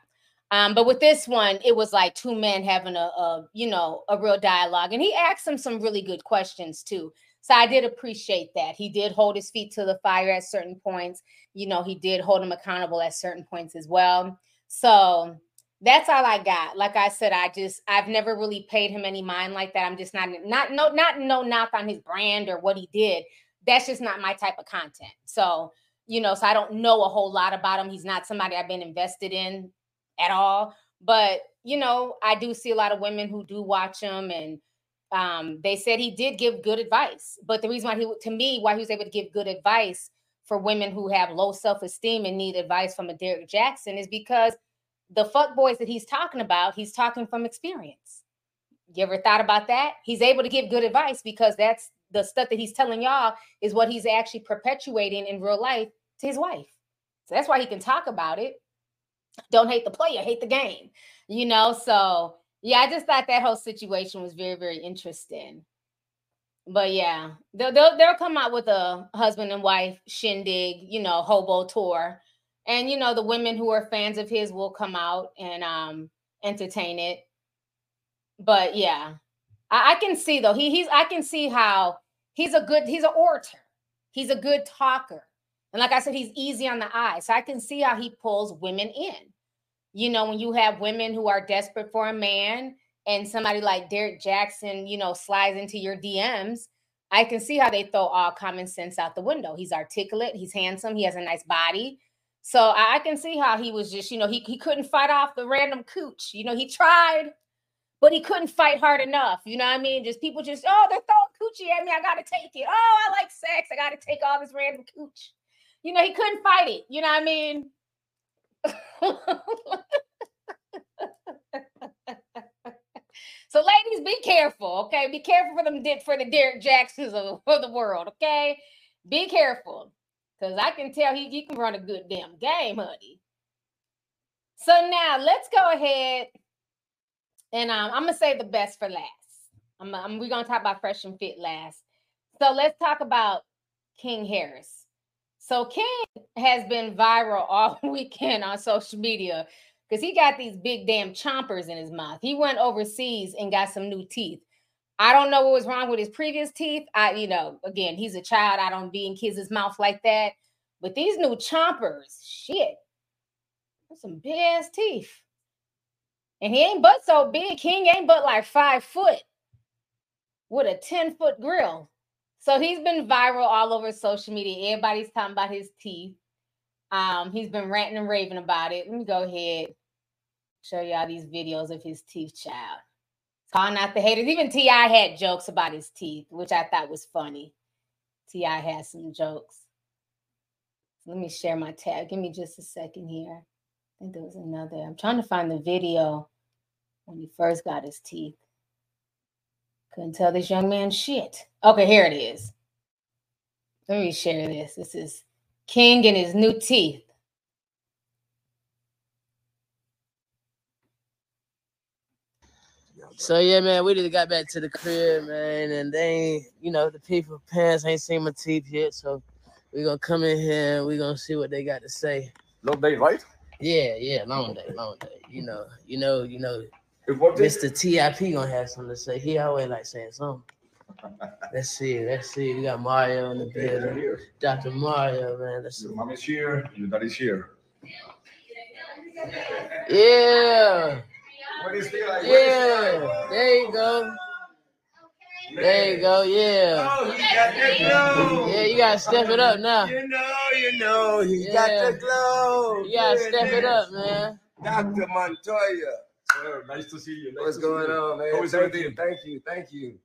[SPEAKER 1] Um, but with this one, it was like two men having a, a you know a real dialogue, and he asked him some really good questions too. So I did appreciate that. He did hold his feet to the fire at certain points. You know, he did hold him accountable at certain points as well. So that's all I got. Like I said, I just I've never really paid him any mind like that. I'm just not not no not no knock on his brand or what he did. That's just not my type of content. So you know, so I don't know a whole lot about him. He's not somebody I've been invested in at all. But you know, I do see a lot of women who do watch him, and um, they said he did give good advice. But the reason why he, to me, why he was able to give good advice for women who have low self-esteem and need advice from a Derrick Jaxn is because the fuck boys that he's talking about, he's talking from experience. You ever thought about that? He's able to give good advice because that's the stuff that he's telling y'all is what he's actually perpetuating in real life to his wife. So that's why he can talk about it. Don't hate the player, hate the game. You know, so yeah, I just thought that whole situation was very, very interesting but yeah, they'll, they'll they'll come out with a husband and wife shindig, you know, hobo tour, and you know the women who are fans of his will come out and um entertain it. But yeah, I, I can see though he he's I can see how he's a good he's an orator, he's a good talker, and like I said, he's easy on the eye, so I can see how he pulls women in. You know, when you have women who are desperate for a man and somebody like Derrick Jaxn, you know, slides into your DMs, I can see how they throw all common sense out the window. He's articulate, he's handsome, he has a nice body. So I can see how he was just, you know, he, he couldn't fight off the random cooch. You know, he tried, but he couldn't fight hard enough. You know what I mean? Just people just, oh, they're throwing coochie at me. I gotta take it. Oh, I like sex. I gotta take all this random cooch. You know, he couldn't fight it. You know what I mean? so, ladies, be careful, okay? Be careful for them for the Derrick Jaxns of, of the world, okay? Be careful. Because I can tell he, he can run a good damn game, honey. So now let's go ahead and um, I'm gonna say the best for last. I'm, I'm we're gonna talk about fresh and fit last. So let's talk about King Harris. So King has been viral all weekend on social media because he got these big damn chompers in his mouth. He went overseas and got some new teeth. I don't know what was wrong with his previous teeth. I, you know, again, he's a child. I don't be in kids' mouth like that. But these new chompers, shit, that's some big ass teeth. And he ain't but so big. King ain't but like five foot with a 10 foot grill. So he's been viral all over social media. Everybody's talking about his teeth. Um, he's been ranting and raving about it. Let me go ahead, show y'all these videos of his teeth, child. Calling out the haters. Even T.I. had jokes about his teeth, which I thought was funny. T.I. had some jokes. Let me share my tab. Give me just a second here. I think there was another. I'm trying to find the video when he first got his teeth. Couldn't tell this young man shit. Okay, here it is. Let me share this. This is King and his new teeth.
[SPEAKER 9] So yeah, man, we just got back to the crib, man, and they, you know, the people parents ain't seen my teeth yet, so we gonna come in here and we gonna see what they got to say.
[SPEAKER 10] Long day, right?
[SPEAKER 9] Yeah, yeah, long day, long day. You know, you know, you know. Mr. Tip gonna have something to say. He always like saying something. Let's see, let's see. We got Mario in the building. Dr. Mario, man. Let's see.
[SPEAKER 10] Your mom is here, your dad is here.
[SPEAKER 9] Yeah.
[SPEAKER 10] What is it like?
[SPEAKER 9] Yeah. There you go. There you go. Yeah.
[SPEAKER 10] Oh, he got that glow.
[SPEAKER 9] Yeah, you gotta step it up now.
[SPEAKER 10] You know, you know, he
[SPEAKER 9] Yeah.
[SPEAKER 10] got the glow.
[SPEAKER 9] You gotta step it up, man.
[SPEAKER 10] Dr. Montoya. Sir, nice to see you. What's going on, man?
[SPEAKER 9] How is
[SPEAKER 10] thank
[SPEAKER 9] everything?
[SPEAKER 10] you, thank you, thank you.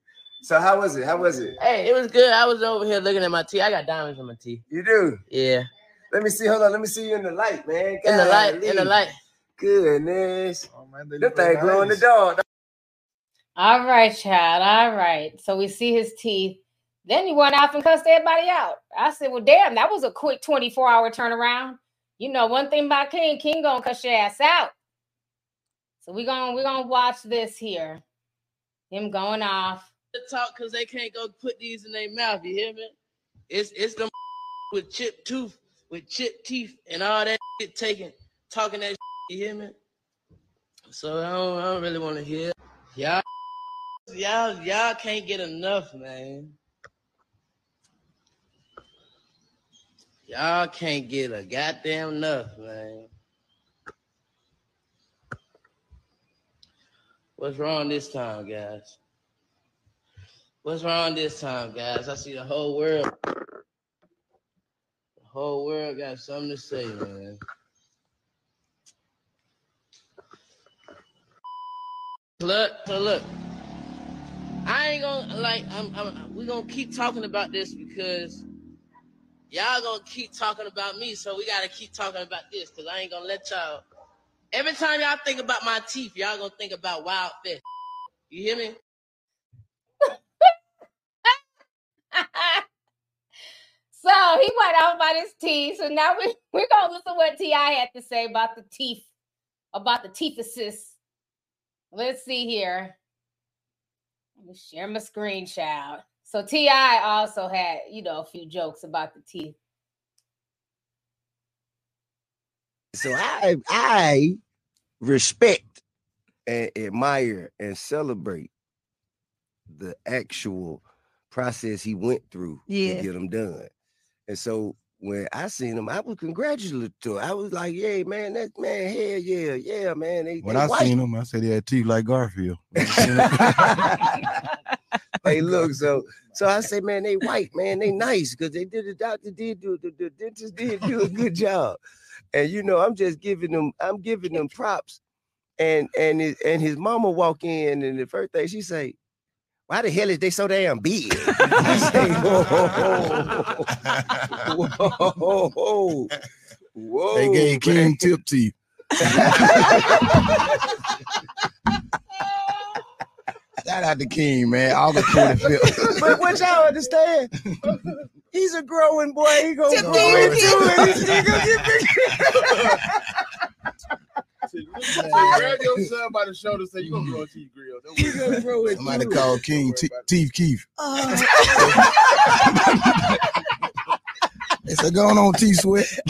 [SPEAKER 10] So how was it? How was it?
[SPEAKER 9] Hey, it was good. I was over here looking at my teeth. I got diamonds in my teeth.
[SPEAKER 10] You do?
[SPEAKER 9] Yeah.
[SPEAKER 10] Let me see. Hold on. Let me see you in the light, man.
[SPEAKER 9] In the light, in the light.
[SPEAKER 10] Goodness. Man, that thing
[SPEAKER 1] real
[SPEAKER 10] glow in the
[SPEAKER 1] nice.
[SPEAKER 10] dark.
[SPEAKER 1] All right, child. All right. So we see his teeth. Then he went off and cussed everybody out. I said, Well, damn, that was a quick 24 hour turnaround. You know, one thing about King, King gonna cuss your ass out. So we're gonna we're gonna watch this here. Him going off.
[SPEAKER 9] To talk because they can't go put these in their mouth. You hear me? It's it's them with chipped tooth, with chipped teeth, and all that shit taking, talking that. Shit, you hear me? So I don't, I don't really want to hear y'all. Y'all y'all can't get enough, man. Y'all can't get a goddamn enough, man. What's wrong this time, guys? What's wrong this time, guys? I see the whole world. The whole world got something to say, man. Look, look, look. I ain't gonna like. I'm. I'm we gonna keep talking about this because y'all gonna keep talking about me. So we gotta keep talking about this because I ain't gonna let y'all. Every time y'all think about my teeth, y'all gonna think about wild fish. You hear me?
[SPEAKER 1] So he went out about his teeth. So now we, we're gonna listen to what T.I. had to say about the teeth, about the teeth assist. Let's see here. Let me share my screen, child. So T.I. also had, you know, a few jokes about the teeth.
[SPEAKER 11] So I I respect and admire and celebrate the actual process he went through
[SPEAKER 7] Yeah.
[SPEAKER 11] to get them done. And so when I seen him, I was congratulatory. I was like, "Yeah, man, that man, hell yeah, yeah, man." They,
[SPEAKER 8] When
[SPEAKER 11] they
[SPEAKER 8] I
[SPEAKER 11] white.
[SPEAKER 8] seen him, I said he had teeth like Garfield.
[SPEAKER 11] hey, look, so so I say, man, they white, man, they nice because they did the doctor did do the, the dentist did do a good job. and you know, I'm just giving them, I'm giving them props. And and his, and his mama walk in, and the first thing she say, "Why the hell is they so damn big?" I say, whoa, whoa, whoa, whoa, whoa.
[SPEAKER 8] They gave King
[SPEAKER 11] man.
[SPEAKER 8] tip to you. Shout out to King, man. August 25th.
[SPEAKER 11] but what y'all understand? He's a growing boy. He gonna
[SPEAKER 8] Tip
[SPEAKER 11] grow
[SPEAKER 8] to
[SPEAKER 11] into it. He gonna get bigger.
[SPEAKER 10] Grab your son by the shoulder, say you gonna grow a teeth grill. Don't
[SPEAKER 11] He gonna grow into
[SPEAKER 8] Somebody
[SPEAKER 11] it.
[SPEAKER 8] call King T- Teeth Keith. Oh. They said, going on T Sweat.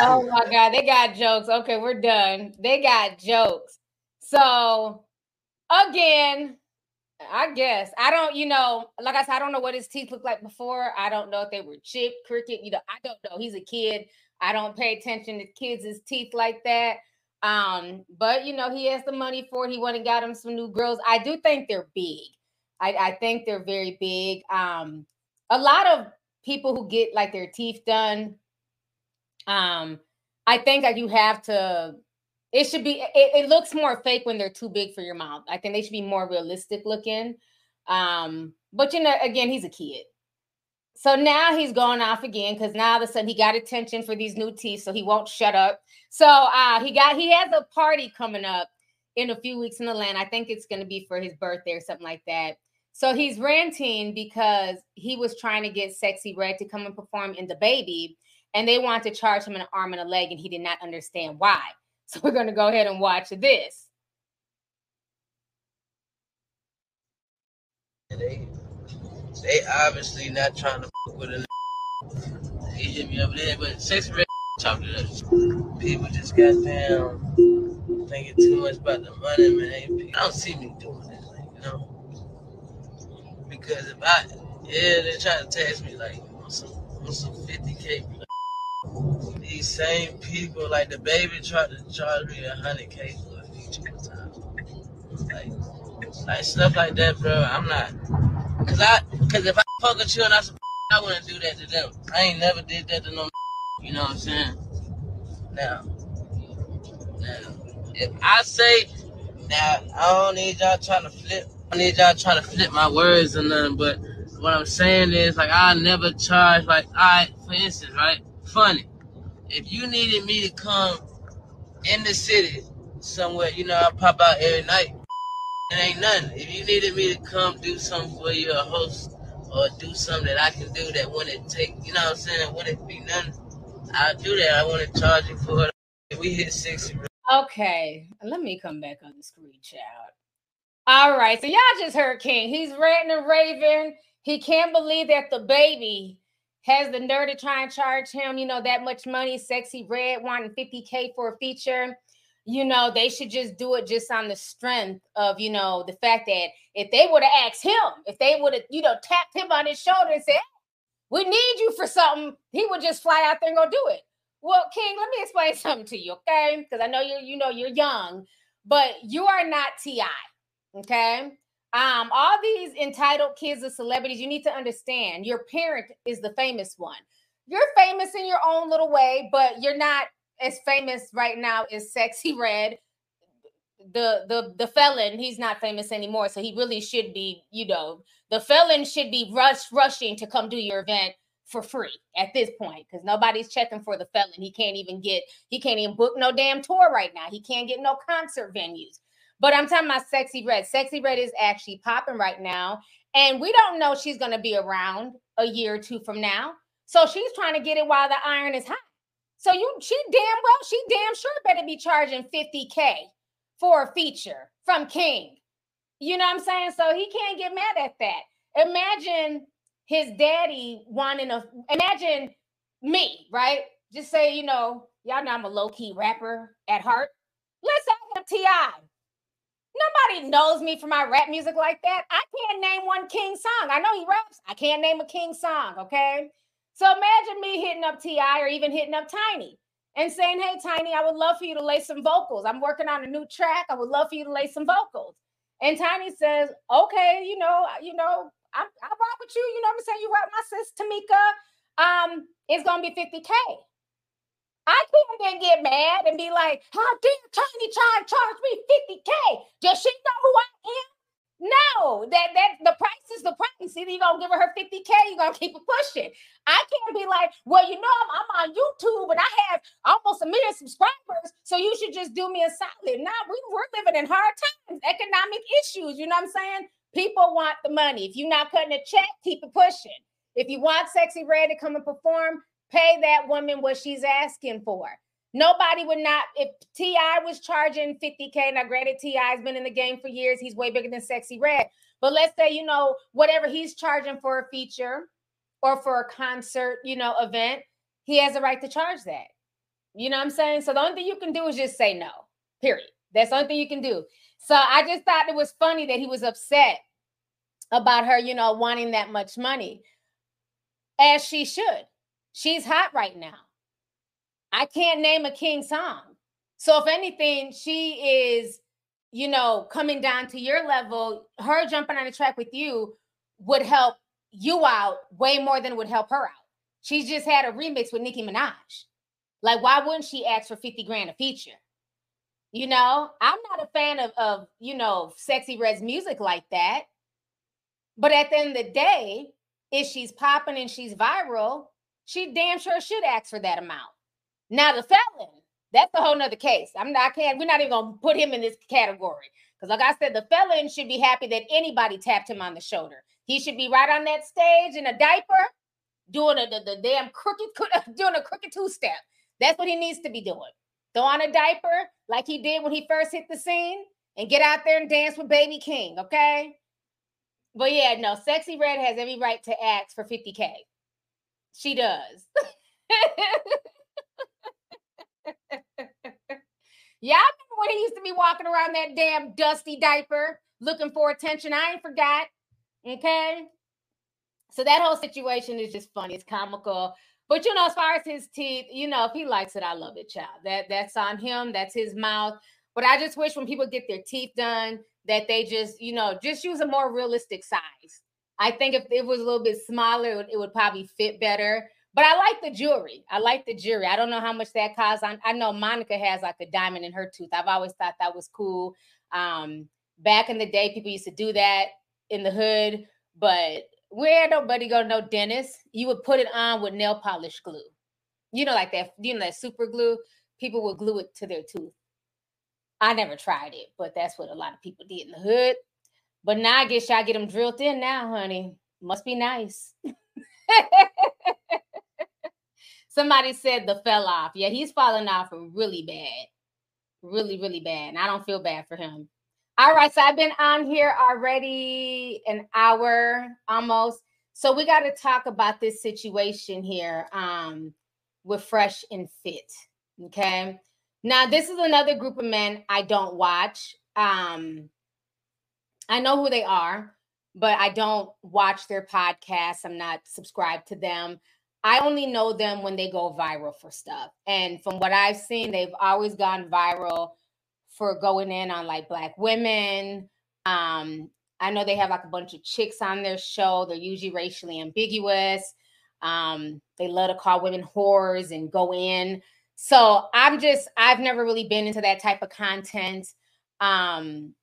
[SPEAKER 1] oh my god, they got jokes. Okay, we're done. They got jokes. So again, I guess I don't, you know, like I said, I don't know what his teeth looked like before. I don't know if they were chipped, crooked. you know, I don't know. He's a kid. I don't pay attention to kids' teeth like that. Um, but you know, he has the money for it. He went and got him some new grills. I do think they're big. I, I think they're very big. Um, a lot of people who get like their teeth done, um, I think that you have to. It should be. It, it looks more fake when they're too big for your mouth. I think they should be more realistic looking. Um, but you know, again, he's a kid. So now he's going off again because now all of a sudden he got attention for these new teeth, so he won't shut up. So uh he got he has a party coming up in a few weeks in Atlanta. I think it's gonna be for his birthday or something like that. So he's ranting because he was trying to get Sexy Red to come and perform in the baby, and they wanted to charge him an arm and a leg, and he did not understand why. So we're gonna go ahead and watch this.
[SPEAKER 9] They, they obviously not trying to fuck with a hit me up there, but sex red talked to us. People just got down thinking too much about the money, man. I don't see me doing that, like, you know. Because if I, yeah, they try to text me like on some, on some 50k. These same people, like the baby tried to charge me a hundred k for a feature one time. Like, like stuff like that, bro. I'm not. Cause I, cause if I fuck with you and I, I wouldn't do that to them. I ain't never did that to no. You know what I'm saying? Now, now, if I say, now I don't need y'all trying to flip. I need y'all trying to flip my words or nothing. But what I'm saying is, like, I never charge. Like, I, for instance, right? Funny. If you needed me to come in the city somewhere, you know, I pop out every night. It ain't nothing. If you needed me to come do something for you, a host, or do something that I can do that wouldn't take, you know what I'm saying, wouldn't be nothing, I'll do that. I want to charge you for it. If we hit 60,
[SPEAKER 1] Okay, let me come back on the screen, child. All right, so y'all just heard King. He's ranting and raving. He can't believe that the baby has the nerve to try and charge him, you know, that much money. Sexy Red wanting 50K for a feature. You know, they should just do it just on the strength of, you know, the fact that if they would have asked him, if they would have, you know, tapped him on his shoulder and said, "Hey, we need you for something, he would just fly out there and go do it. Well, King, let me explain something to you, okay? Because I know you're, you know, you're young, but you are not T.I., okay? Um, all these entitled kids of celebrities, you need to understand your parent is the famous one. You're famous in your own little way, but you're not as famous right now as Sexy Red. The the the felon, he's not famous anymore, so he really should be, you know, the felon should be rush rushing to come do your event for free at this point because nobody's checking for the felon. He can't even get, he can't even book no damn tour right now. He can't get no concert venues. But I'm talking about Sexy Red. Sexy Red is actually popping right now. And we don't know she's going to be around a year or two from now. So she's trying to get it while the iron is hot. So you she damn well, she damn sure better be charging 50K for a feature from King. You know what I'm saying? So he can't get mad at that. Imagine his daddy wanting a imagine me, right? Just say, you know, y'all know I'm a low-key rapper at heart. Let's have a Ti. Nobody knows me for my rap music like that. I can't name one King song. I know he raps. I can't name a King song, okay? So imagine me hitting up T.I. or even hitting up Tiny and saying, "Hey, Tiny, I would love for you to lay some vocals. I'm working on a new track. I would love for you to lay some vocals." And Tiny says, "Okay, you know, you know, I, I rock with you. You know what I'm saying? You rock my sis Tamika. Um, it's gonna be 50K. I can't then get mad and be like, how dare Tiny try to charge me 50K? Does she know who I am? No, that that the price is the price. Either you're gonna give her her 50K, you're gonna keep it pushing. I can't be like, well, you know, I'm, I'm on YouTube and I have almost a million subscribers, so you should just do me a solid. Now we, we're living in hard times, economic issues. You know what I'm saying? People want the money. If you're not cutting a check, keep it pushing. If you want Sexy Red to come and perform, pay that woman what she's asking for. Nobody would not, if T.I. was charging 50K, now granted, T.I.'s been in the game for years, he's way bigger than Sexy Red. But let's say, you know, whatever he's charging for a feature or for a concert, you know, event, he has a right to charge that. You know what I'm saying? So the only thing you can do is just say no, period. That's the only thing you can do. So I just thought it was funny that he was upset about her, you know, wanting that much money, as she should. She's hot right now. I can't name a King song. So if anything, she is, you know, coming down to your level. Her jumping on the track with you would help you out way more than would help her out. She's just had a remix with Nicki Minaj. Like, why wouldn't she ask for 50 grand a feature? You know, I'm not a fan of, of you know, Sexy Red's music like that. But at the end of the day, if she's popping and she's viral, she damn sure should ask for that amount. Now the felon, that's a whole nother case. I'm not I can't, we're not even gonna put him in this category. Because like I said, the felon should be happy that anybody tapped him on the shoulder. He should be right on that stage in a diaper, doing a, the, the damn crooked, doing a crooked two-step. That's what he needs to be doing. Throw on a diaper like he did when he first hit the scene and get out there and dance with Baby King, okay? But yeah, no, Sexy Red has every right to ask for 50K. She does. Yeah, I remember when he used to be walking around that damn dusty diaper looking for attention. I ain't forgot. Okay. So that whole situation is just funny. It's comical. But you know, as far as his teeth, you know, if he likes it, I love it, child. That that's on him. That's his mouth. But I just wish when people get their teeth done that they just, you know, just use a more realistic size. I think if it was a little bit smaller, it would, it would probably fit better. But I like the jewelry. I like the jewelry. I don't know how much that costs. I, I know Monica has like a diamond in her tooth. I've always thought that was cool. Um, back in the day, people used to do that in the hood, but where nobody go to no dentist, you would put it on with nail polish glue. You know, like that, you know, that super glue. People would glue it to their tooth. I never tried it, but that's what a lot of people did in the hood. But now I guess y'all get them drilled in now, honey. Must be nice. Somebody said the fell off. Yeah, he's falling off really bad. Really, really bad. And I don't feel bad for him. All right, so I've been on here already an hour almost. So we got to talk about this situation here um, with Fresh and Fit. Okay. Now, this is another group of men I don't watch. Um, I know who they are, but I don't watch their podcasts. I'm not subscribed to them. I only know them when they go viral for stuff. And from what I've seen, they've always gone viral for going in on like black women. Um, I know they have like a bunch of chicks on their show. They're usually racially ambiguous. Um, they love to call women whores and go in. So I'm just, I've never really been into that type of content. Um,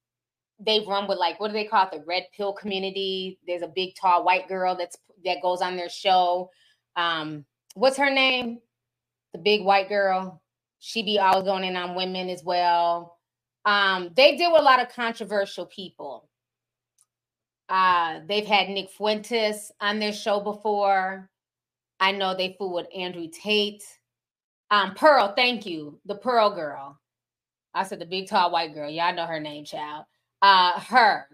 [SPEAKER 1] they've run with like, what do they call it? The red pill community. There's a big, tall white girl that's that goes on their show um, what's her name? The big white girl. She be always going in on women as well. Um, they deal with a lot of controversial people. Uh, they've had Nick Fuentes on their show before. I know they fool with Andrew Tate. Um, Pearl, thank you. The Pearl girl. I said the big tall white girl. Y'all know her name, child. Uh, her.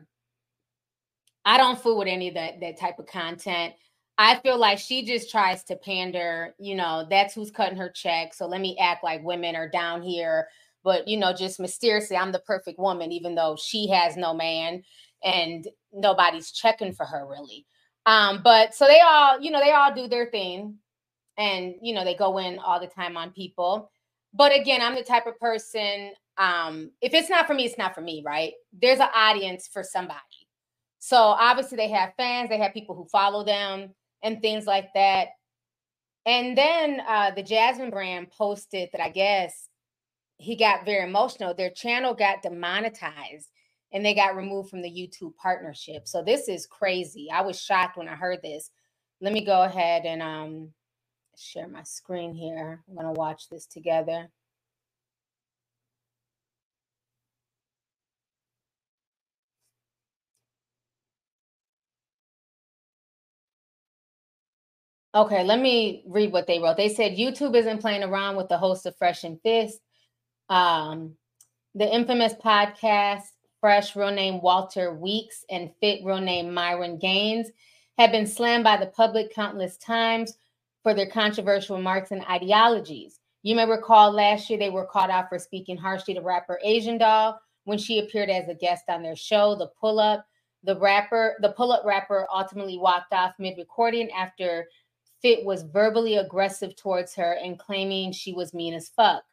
[SPEAKER 1] I don't fool with any of that that type of content. I feel like she just tries to pander, you know, that's who's cutting her check. So let me act like women are down here, but you know, just mysteriously, I'm the perfect woman, even though she has no man and nobody's checking for her really. Um, but so they all, you know, they all do their thing and you know, they go in all the time on people. But again, I'm the type of person, um, if it's not for me, it's not for me, right? There's an audience for somebody. So obviously they have fans, they have people who follow them and things like that. And then uh, the Jasmine brand posted that I guess he got very emotional. Their channel got demonetized and they got removed from the YouTube partnership. So this is crazy. I was shocked when I heard this. Let me go ahead and um, share my screen here. I'm going to watch this together. Okay, let me read what they wrote. They said YouTube isn't playing around with the host of Fresh and Fit. Um, the infamous podcast Fresh, real name Walter Weeks, and Fit, real name Myron Gaines, have been slammed by the public countless times for their controversial remarks and ideologies. You may recall last year they were called out for speaking harshly to rapper Asian Doll when she appeared as a guest on their show, The Pull Up. The rapper, the pull up rapper, ultimately walked off mid recording after Fit was verbally aggressive towards her and claiming she was mean as fuck.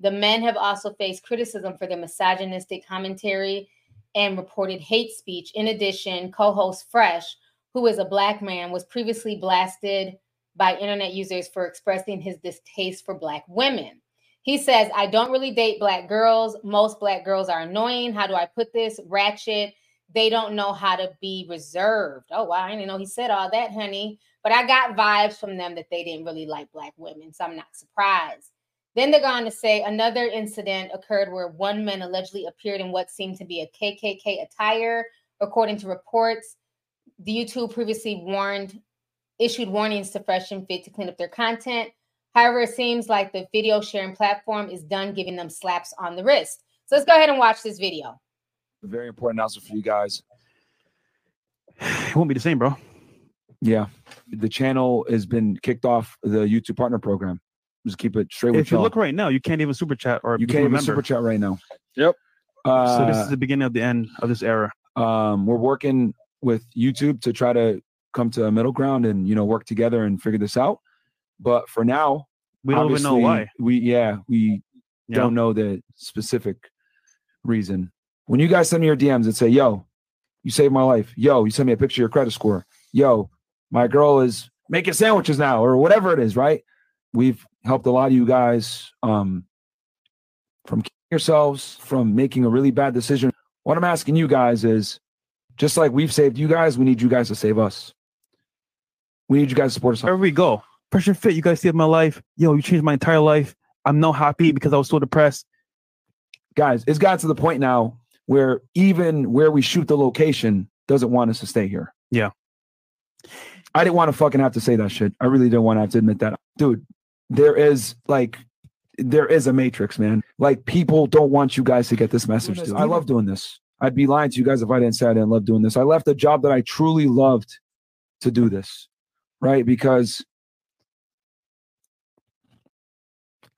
[SPEAKER 1] The men have also faced criticism for their misogynistic commentary and reported hate speech. In addition, co host Fresh, who is a black man, was previously blasted by internet users for expressing his distaste for black women. He says, I don't really date black girls. Most black girls are annoying. How do I put this? Ratchet. They don't know how to be reserved. Oh, wow. I didn't know he said all that, honey. But I got vibes from them that they didn't really like black women. So I'm not surprised. Then they're going to say another incident occurred where one man allegedly appeared in what seemed to be a KKK attire. According to reports, the YouTube previously warned, issued warnings to Fresh and Fit to clean up their content. However, it seems like the video sharing platform is done giving them slaps on the wrist. So let's go ahead and watch this video.
[SPEAKER 12] Very important announcement for you guys.
[SPEAKER 13] It won't be the same, bro.
[SPEAKER 12] Yeah, the channel has been kicked off the YouTube partner program. Just keep it straight with
[SPEAKER 13] If you
[SPEAKER 12] y'all.
[SPEAKER 13] look right now, you can't even super chat or
[SPEAKER 12] You can't even
[SPEAKER 13] member.
[SPEAKER 12] super chat right now.
[SPEAKER 13] Yep.
[SPEAKER 12] Uh,
[SPEAKER 13] so this is the beginning of the end of this era.
[SPEAKER 12] um, we're working with YouTube to try to come to a middle ground and you know work together and figure this out. But for now,
[SPEAKER 13] We don't even know why.
[SPEAKER 12] We yeah, we
[SPEAKER 13] Yeah.
[SPEAKER 12] don't know the specific reason. When you guys send me your DMs and say, "Yo, you saved my life," "Yo, you send me a picture of your credit score," "Yo, my girl is making sandwiches now," or whatever it is, right? We've helped a lot of you guys um, from yourselves, from making a really bad decision. What I'm asking you guys is, just like we've saved you guys, we need you guys to save us. We need you guys to support us.
[SPEAKER 13] Wherever we go, pressure Fit, you guys saved my life. Yo, you changed my entire life. I'm now happy because I was so depressed.
[SPEAKER 12] guys, it's got to the point now where even where we shoot the location doesn't want us to stay here.
[SPEAKER 13] Yeah.
[SPEAKER 12] I didn't want to fucking have to say that shit. I really didn't want to have to admit that. Dude, there is like there is a matrix, man. Like people don't want you guys to get this message. Dude. I love doing this. I'd be lying to you guys if I didn't say I didn't love doing this. I left a job that I truly loved to do this, right? Because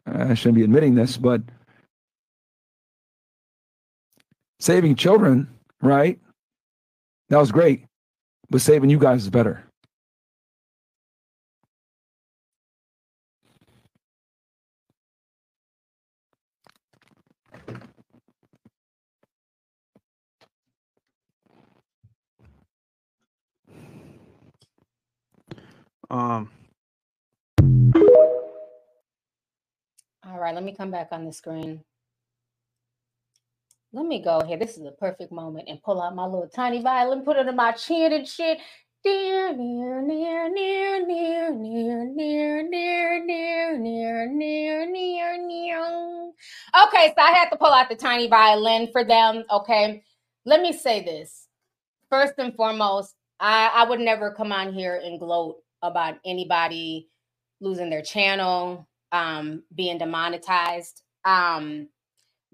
[SPEAKER 12] I shouldn't be admitting this, but saving children, right? That was great, but saving you guys is better.
[SPEAKER 13] Um,
[SPEAKER 1] All right, let me come back on the screen. Let me go here. This is a perfect moment and pull out my little tiny violin, put it in my chin and shit. Near, near, near, near, near, near, near, near, near, near, near, near, near. Okay, so I had to pull out the tiny violin for them. Okay, let me say this. First and foremost, I, I would never come on here and gloat about anybody losing their channel, um, being demonetized. Um,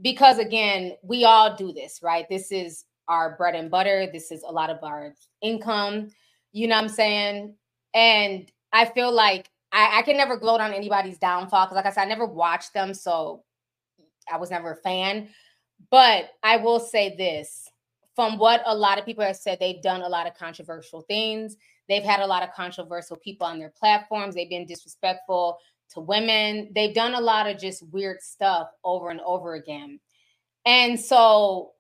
[SPEAKER 1] because again, we all do this, right? This is our bread and butter. This is a lot of our income. You know what I'm saying? And I feel like I, I can never gloat on anybody's downfall because, like I said, I never watched them, so I was never a fan. But I will say this from what a lot of people have said, they've done a lot of controversial things. They've had a lot of controversial people on their platforms. They've been disrespectful to women. They've done a lot of just weird stuff over and over again. And so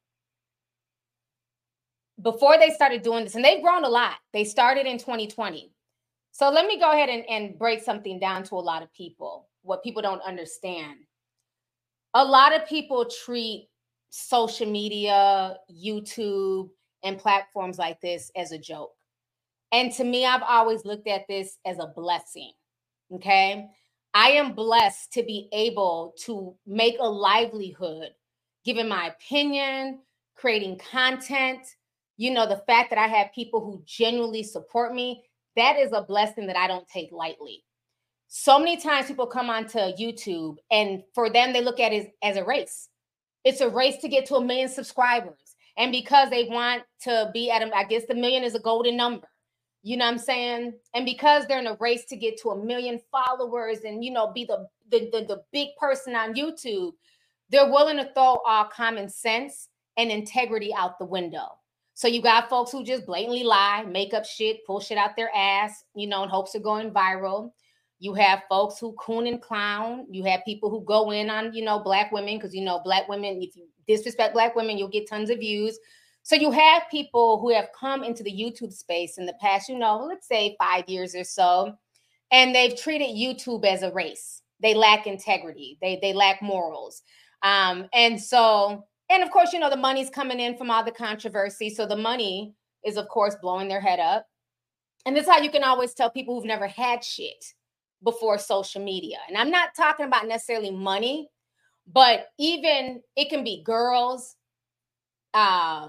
[SPEAKER 1] before they started doing this, and they've grown a lot. They started in 2020. So let me go ahead and, and break something down to a lot of people, what people don't understand. A lot of people treat social media, YouTube, and platforms like this as a joke. And to me, I've always looked at this as a blessing. Okay. I am blessed to be able to make a livelihood, giving my opinion, creating content. You know, the fact that I have people who genuinely support me, that is a blessing that I don't take lightly. So many times people come onto YouTube and for them, they look at it as, a race. It's a race to get to a million subscribers. And because they want to be at, a, I guess the million is a golden number. You know what I'm saying? And because they're in a race to get to a million followers and you know be the the, the, the big person on YouTube, they're willing to throw all common sense and integrity out the window. So you got folks who just blatantly lie, make up shit, pull shit out their ass, you know, in hopes of going viral. You have folks who coon and clown. You have people who go in on, you know, black women because you know black women. If you disrespect black women, you'll get tons of views. So you have people who have come into the YouTube space in the past, you know, let's say five years or so, and they've treated YouTube as a race. They lack integrity. They they lack morals. Um, and so, and of course, you know, the money's coming in from all the controversy. So the money is, of course, blowing their head up. And this is how you can always tell people who've never had shit before social media. And I'm not talking about necessarily money, but even it can be girls, uh,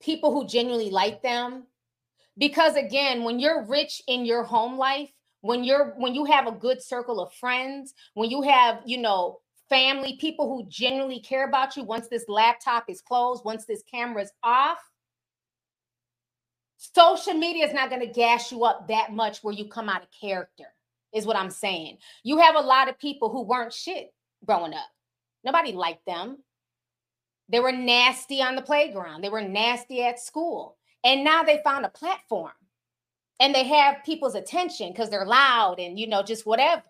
[SPEAKER 1] people who genuinely like them. Because again when you're rich in your home life when you're when you have a good circle of friends when you have you know family people who genuinely care about you once this laptop is closed once this camera is off social media is not going to gas you up that much where you come out of character is what i'm saying. You have a lot of people who weren't shit growing up. Nobody liked them they were nasty on the playground. They were nasty at school. And now they found a platform and they have people's attention because they're loud and, you know, just whatever.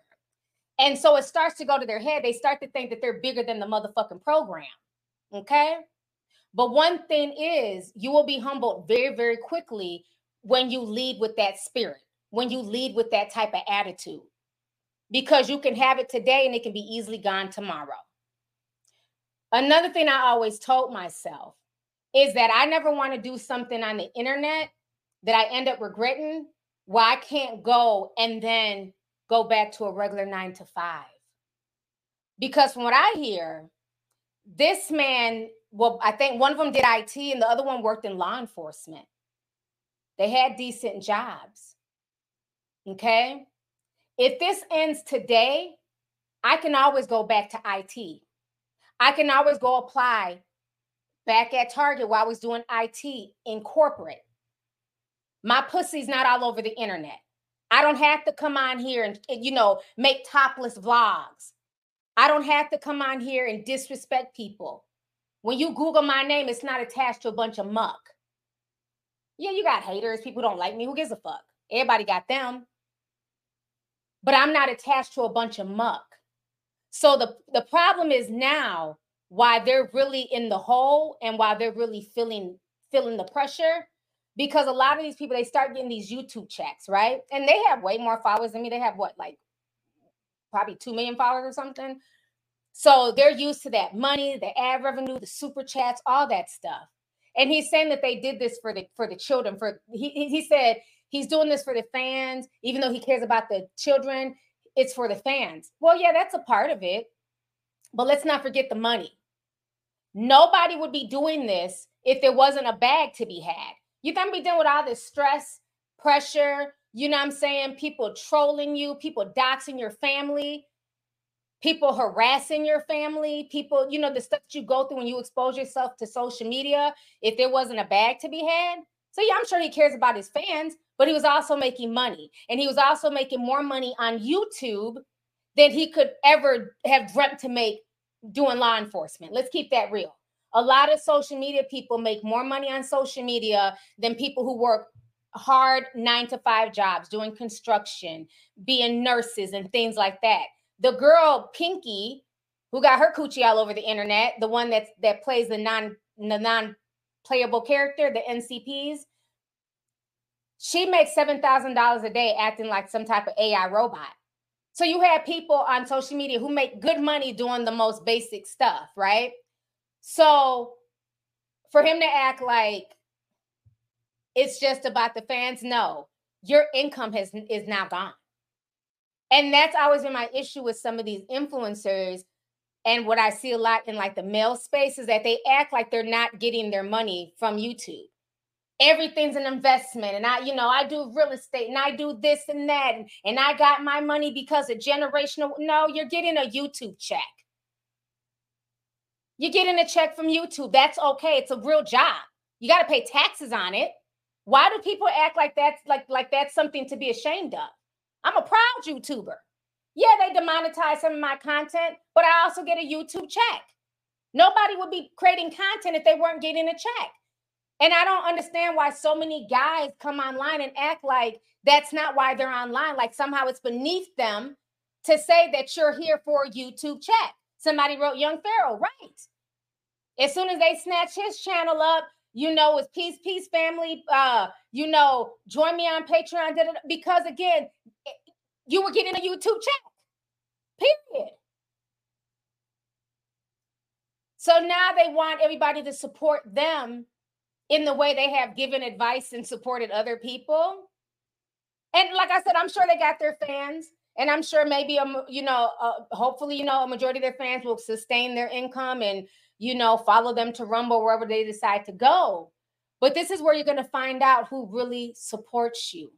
[SPEAKER 1] And so it starts to go to their head. They start to think that they're bigger than the motherfucking program. Okay. But one thing is, you will be humbled very, very quickly when you lead with that spirit, when you lead with that type of attitude, because you can have it today and it can be easily gone tomorrow. Another thing I always told myself is that I never want to do something on the internet that I end up regretting why I can't go and then go back to a regular nine to five. Because from what I hear, this man, well, I think one of them did IT and the other one worked in law enforcement. They had decent jobs. Okay. If this ends today, I can always go back to IT. I can always go apply back at Target while I was doing IT in corporate. My pussy's not all over the internet. I don't have to come on here and, you know, make topless vlogs. I don't have to come on here and disrespect people. When you Google my name, it's not attached to a bunch of muck. Yeah, you got haters. People don't like me. Who gives a fuck? Everybody got them. But I'm not attached to a bunch of muck. So the, the problem is now why they're really in the hole and why they're really feeling feeling the pressure because a lot of these people they start getting these YouTube checks, right? And they have way more followers than me. They have what like probably 2 million followers or something. So they're used to that money, the ad revenue, the super chats, all that stuff. And he's saying that they did this for the for the children. For he he said he's doing this for the fans, even though he cares about the children it's for the fans. Well, yeah, that's a part of it. But let's not forget the money. Nobody would be doing this if there wasn't a bag to be had. You think be dealing with all this stress, pressure, you know what I'm saying? People trolling you, people doxing your family, people harassing your family, people, you know, the stuff that you go through when you expose yourself to social media. If there wasn't a bag to be had. So, yeah, I'm sure he cares about his fans, but he was also making money. And he was also making more money on YouTube than he could ever have dreamt to make doing law enforcement. Let's keep that real. A lot of social media people make more money on social media than people who work hard nine to five jobs, doing construction, being nurses, and things like that. The girl Pinky, who got her coochie all over the internet, the one that that plays the non the non playable character, the NCPs. She makes seven thousand dollars a day acting like some type of AI robot. So you have people on social media who make good money doing the most basic stuff, right? So for him to act like it's just about the fans, no, your income has is now gone. And that's always been my issue with some of these influencers. And what I see a lot in like the male space is that they act like they're not getting their money from YouTube. Everything's an investment. And I, you know, I do real estate and I do this and that. And, and I got my money because of generational. No, you're getting a YouTube check. You're getting a check from YouTube. That's okay. It's a real job. You got to pay taxes on it. Why do people act like that's like like that's something to be ashamed of? I'm a proud YouTuber. Yeah, they demonetize some of my content, but I also get a YouTube check. Nobody would be creating content if they weren't getting a check. And I don't understand why so many guys come online and act like that's not why they're online. Like somehow it's beneath them to say that you're here for a YouTube check. Somebody wrote Young Pharaoh, right? As soon as they snatch his channel up, you know, it's peace, peace, family. Uh, you know, join me on Patreon because again, you were getting a YouTube check. Period. So now they want everybody to support them in the way they have given advice and supported other people. And like I said, I'm sure they got their fans, and I'm sure maybe a you know, uh, hopefully you know a majority of their fans will sustain their income and you know follow them to Rumble wherever they decide to go. But this is where you're going to find out who really supports you.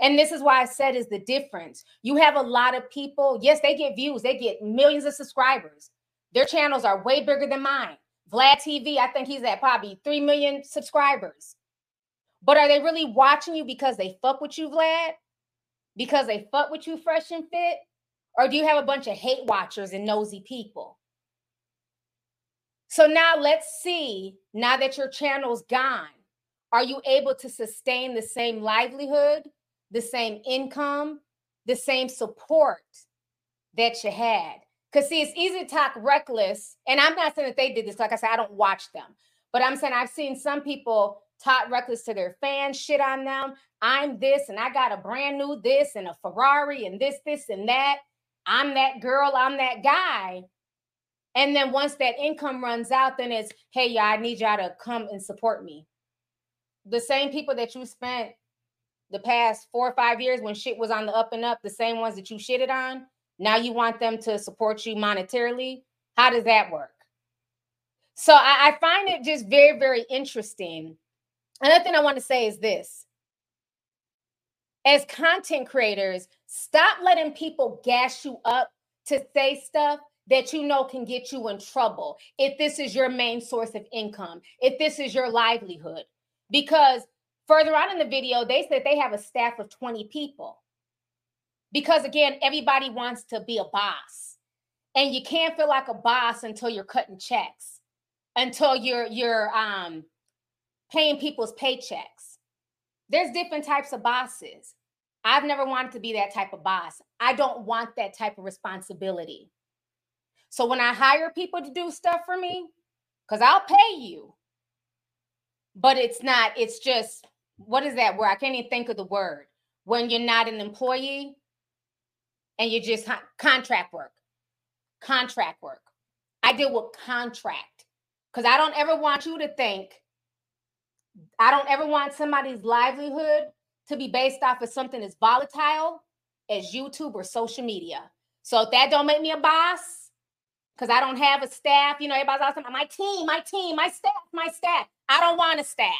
[SPEAKER 1] And this is why I said is the difference. You have a lot of people, yes, they get views, they get millions of subscribers. Their channels are way bigger than mine. Vlad TV, I think he's at probably 3 million subscribers. But are they really watching you because they fuck with you, Vlad? Because they fuck with you fresh and fit? Or do you have a bunch of hate watchers and nosy people? So now let's see, now that your channel's gone, are you able to sustain the same livelihood, the same income, the same support that you had? Because see, it's easy to talk reckless. And I'm not saying that they did this. Like I said, I don't watch them. But I'm saying I've seen some people talk reckless to their fans, shit on them. I'm this and I got a brand new this and a Ferrari and this, this, and that. I'm that girl, I'm that guy. And then once that income runs out, then it's, hey, y'all, I need y'all to come and support me. The same people that you spent the past four or five years when shit was on the up and up, the same ones that you shitted on, now you want them to support you monetarily. How does that work? So I, I find it just very, very interesting. Another thing I want to say is this as content creators, stop letting people gas you up to say stuff that you know can get you in trouble if this is your main source of income, if this is your livelihood. Because further on in the video, they said they have a staff of 20 people. Because again everybody wants to be a boss. And you can't feel like a boss until you're cutting checks until you're you're um paying people's paychecks. There's different types of bosses. I've never wanted to be that type of boss. I don't want that type of responsibility. So when i hire people to do stuff for me because i'll pay you. But it's not it's just what is that word i can't even think of the word when you're not an employee and you're just contract work. Contract work. I deal with contract because I don't ever want you to think, I don't ever want somebody's livelihood to be based off of something as volatile as YouTube or social media. So if that don't make me a boss, because I don't have a staff, you know, everybody's awesome. My team, my team, my staff, my staff. I don't want a staff.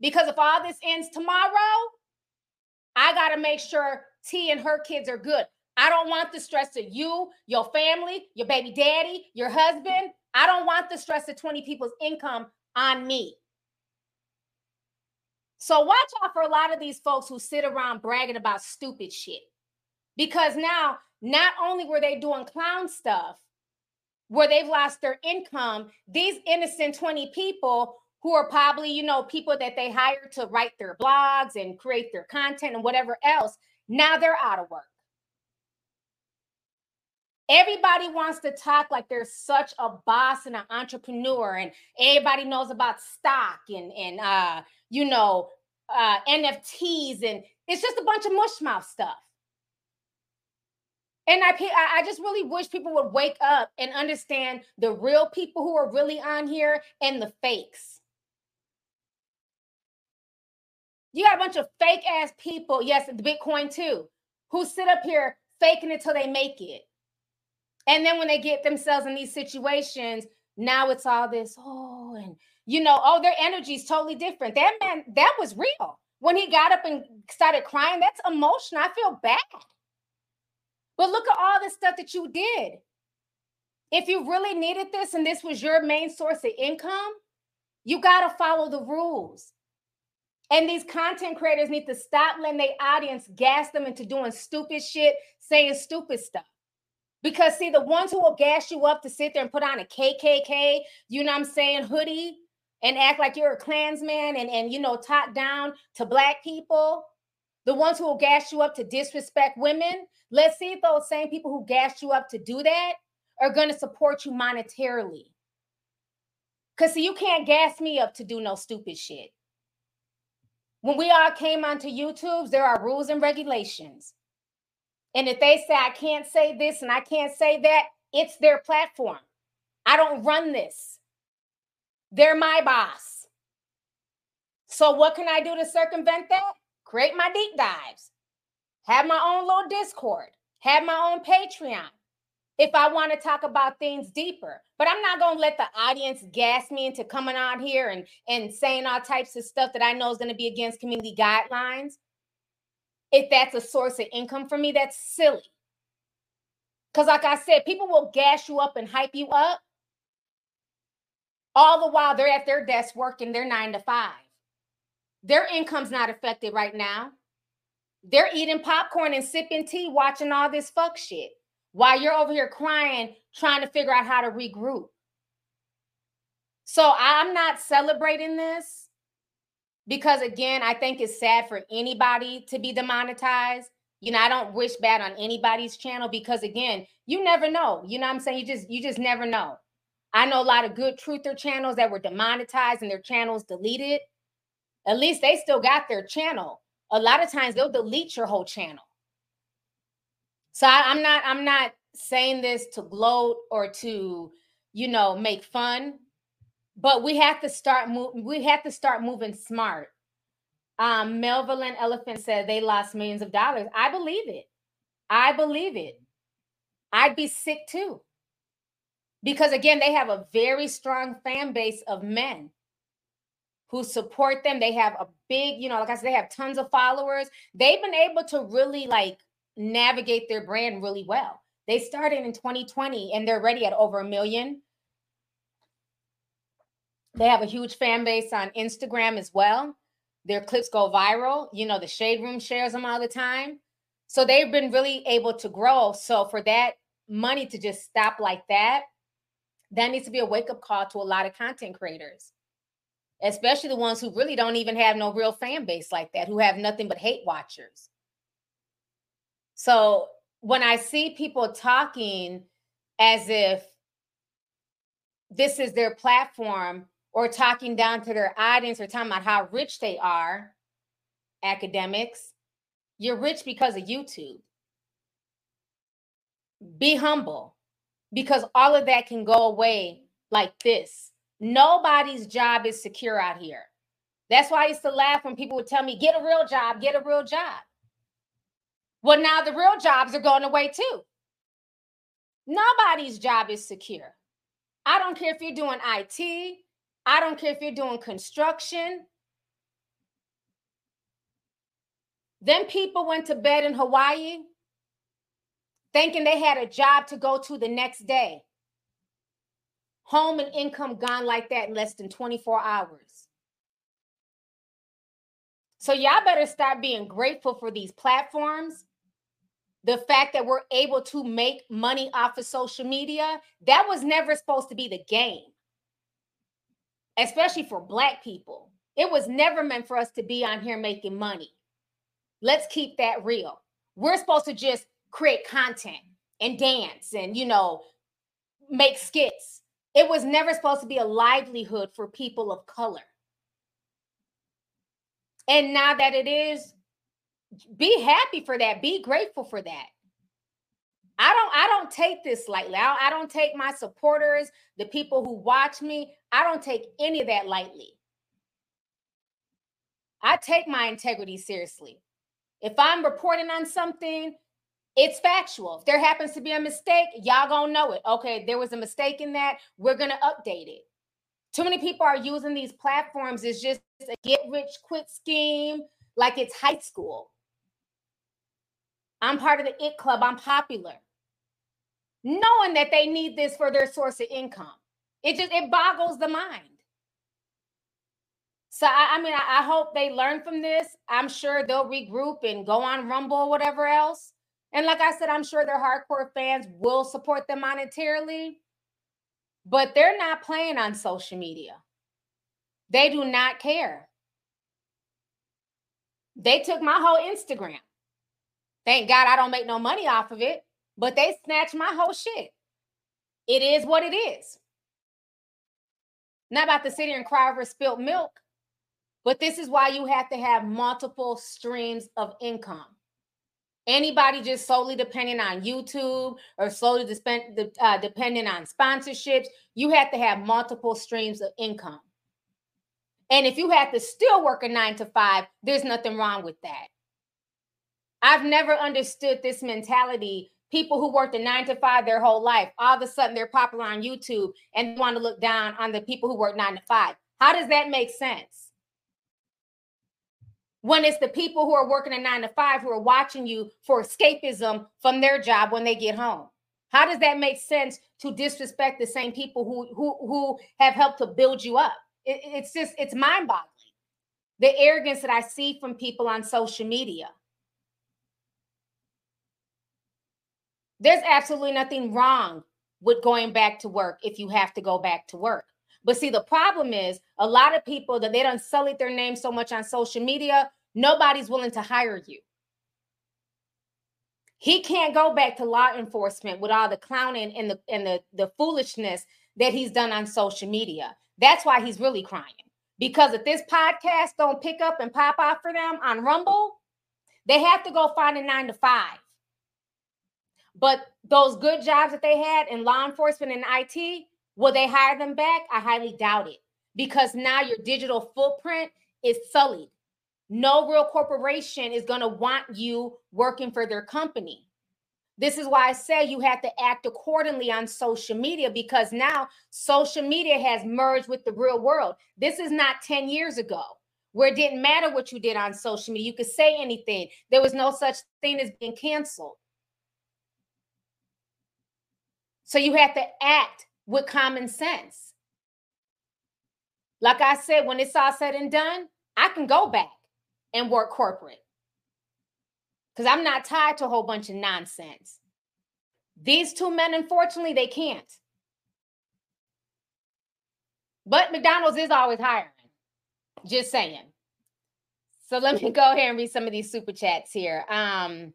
[SPEAKER 1] Because if all this ends tomorrow, I got to make sure T and her kids are good. I don't want the stress of you, your family, your baby daddy, your husband. I don't want the stress of 20 people's income on me. So watch out for a lot of these folks who sit around bragging about stupid shit. Because now, not only were they doing clown stuff where they've lost their income, these innocent 20 people who are probably, you know, people that they hire to write their blogs and create their content and whatever else, now they're out of work. Everybody wants to talk like they're such a boss and an entrepreneur, and everybody knows about stock and and uh, you know uh, NFTs, and it's just a bunch of mushmouth stuff. And I, I just really wish people would wake up and understand the real people who are really on here and the fakes. You got a bunch of fake ass people, yes, the Bitcoin too, who sit up here faking it till they make it. And then when they get themselves in these situations, now it's all this, oh, and you know, oh, their energy is totally different. That man, that was real. When he got up and started crying, that's emotion. I feel bad. But look at all the stuff that you did. If you really needed this and this was your main source of income, you got to follow the rules. And these content creators need to stop letting their audience gas them into doing stupid shit, saying stupid stuff. Because see, the ones who will gas you up to sit there and put on a KKK, you know what I'm saying, hoodie and act like you're a Klansman and, and you know, top down to black people, the ones who will gas you up to disrespect women, let's see if those same people who gas you up to do that are going to support you monetarily. Because, see, you can't gas me up to do no stupid shit. When we all came onto YouTube, there are rules and regulations. And if they say I can't say this and I can't say that, it's their platform. I don't run this. They're my boss. So, what can I do to circumvent that? create my deep dives, have my own little Discord, have my own Patreon if I want to talk about things deeper. But I'm not going to let the audience gas me into coming on here and, and saying all types of stuff that I know is going to be against community guidelines. If that's a source of income for me, that's silly. Because, like I said, people will gas you up and hype you up all the while they're at their desk working their nine to five. Their income's not affected right now. They're eating popcorn and sipping tea, watching all this fuck shit while you're over here crying, trying to figure out how to regroup. So I'm not celebrating this because, again, I think it's sad for anybody to be demonetized. You know, I don't wish bad on anybody's channel because, again, you never know. You know what I'm saying? You just, you just never know. I know a lot of good truther channels that were demonetized and their channels deleted at least they still got their channel. A lot of times they'll delete your whole channel. So I, I'm not I'm not saying this to gloat or to, you know, make fun, but we have to start moving. We have to start moving smart. Um, Melvin Elephant said they lost millions of dollars. I believe it. I believe it. I'd be sick too. Because again, they have a very strong fan base of men who support them. They have a big, you know, like I said, they have tons of followers. They've been able to really like navigate their brand really well. They started in 2020 and they're ready at over a million. They have a huge fan base on Instagram as well. Their clips go viral. You know, the Shade Room shares them all the time. So they've been really able to grow. So for that money to just stop like that, that needs to be a wake up call to a lot of content creators especially the ones who really don't even have no real fan base like that, who have nothing but hate watchers. So when I see people talking as if this is their platform or talking down to their audience or talking about how rich they are, Akademiks, you're rich because of YouTube. Be humble because all of that can go away like this Nobody's job is secure out here. That's why I used to laugh when people would tell me, get a real job, get a real job. Well, now the real jobs are going away too. Nobody's job is secure. I don't care if you're doing IT, I don't care if you're doing construction. Then people went to bed in Hawaii thinking they had a job to go to the next day home and income gone like that in less than 24 hours. So y'all better start being grateful for these platforms. The fact that we're able to make money off of social media, that was never supposed to be the game. Especially for black people. It was never meant for us to be on here making money. Let's keep that real. We're supposed to just create content and dance and, you know, make skits. It was never supposed to be a livelihood for people of color. And now that it is, be happy for that. Be grateful for that. I don't I don't take this lightly. I, I don't take my supporters, the people who watch me, I don't take any of that lightly. I take my integrity seriously. If I'm reporting on something, it's factual. If there happens to be a mistake, y'all gonna know it. Okay, there was a mistake in that. We're gonna update it. Too many people are using these platforms as just a get rich quick scheme, like it's high school. I'm part of the IT club. I'm popular. Knowing that they need this for their source of income. It just it boggles the mind. So I, I mean, I, I, hope they learn from this. I'm sure they'll regroup and go on Rumble or whatever else. And like I said, I'm sure their hardcore fans will support them monetarily, but they're not playing on social media. They do not care. They took my whole Instagram. Thank God I don't make no money off of it, but they snatched my whole shit. It is what it is. Not about to sit here and cry over spilled milk. But this is why you have to have multiple streams of income. Anybody just solely depending on YouTube or solely uh, depending on sponsorships, you have to have multiple streams of income. And if you have to still work a nine to five, there's nothing wrong with that. I've never understood this mentality. People who worked a nine to five their whole life, all of a sudden they're popular on YouTube and want to look down on the people who work nine to five. How does that make sense? when it's the people who are working a nine to five who are watching you for escapism from their job when they get home. How does that make sense to disrespect the same people who who who have helped to build you up? It, it's just it's mind-boggling. The arrogance that I see from people on social media. There's absolutely nothing wrong with going back to work if you have to go back to work. But see, the problem is a lot of people that they don't sully their name so much on social media, nobody's willing to hire you. He can't go back to law enforcement with all the clowning and the and the, the foolishness that he's done on social media. That's why he's really crying. Because if this podcast don't pick up and pop off for them on Rumble, they have to go find a nine to five. But those good jobs that they had in law enforcement and IT, Will they hire them back? I highly doubt it because now your digital footprint is sullied. No real corporation is going to want you working for their company. This is why I say you have to act accordingly on social media because now social media has merged with the real world. This is not 10 years ago where it didn't matter what you did on social media. You could say anything, there was no such thing as being canceled. So you have to act with common sense. Like I said, when it's all said and done, I can go back and work corporate because I'm not tied to a whole bunch of nonsense. These two men, unfortunately, they can't. But McDonald's is always hiring. Just saying. So let me go ahead and read some of these super chats here. Um,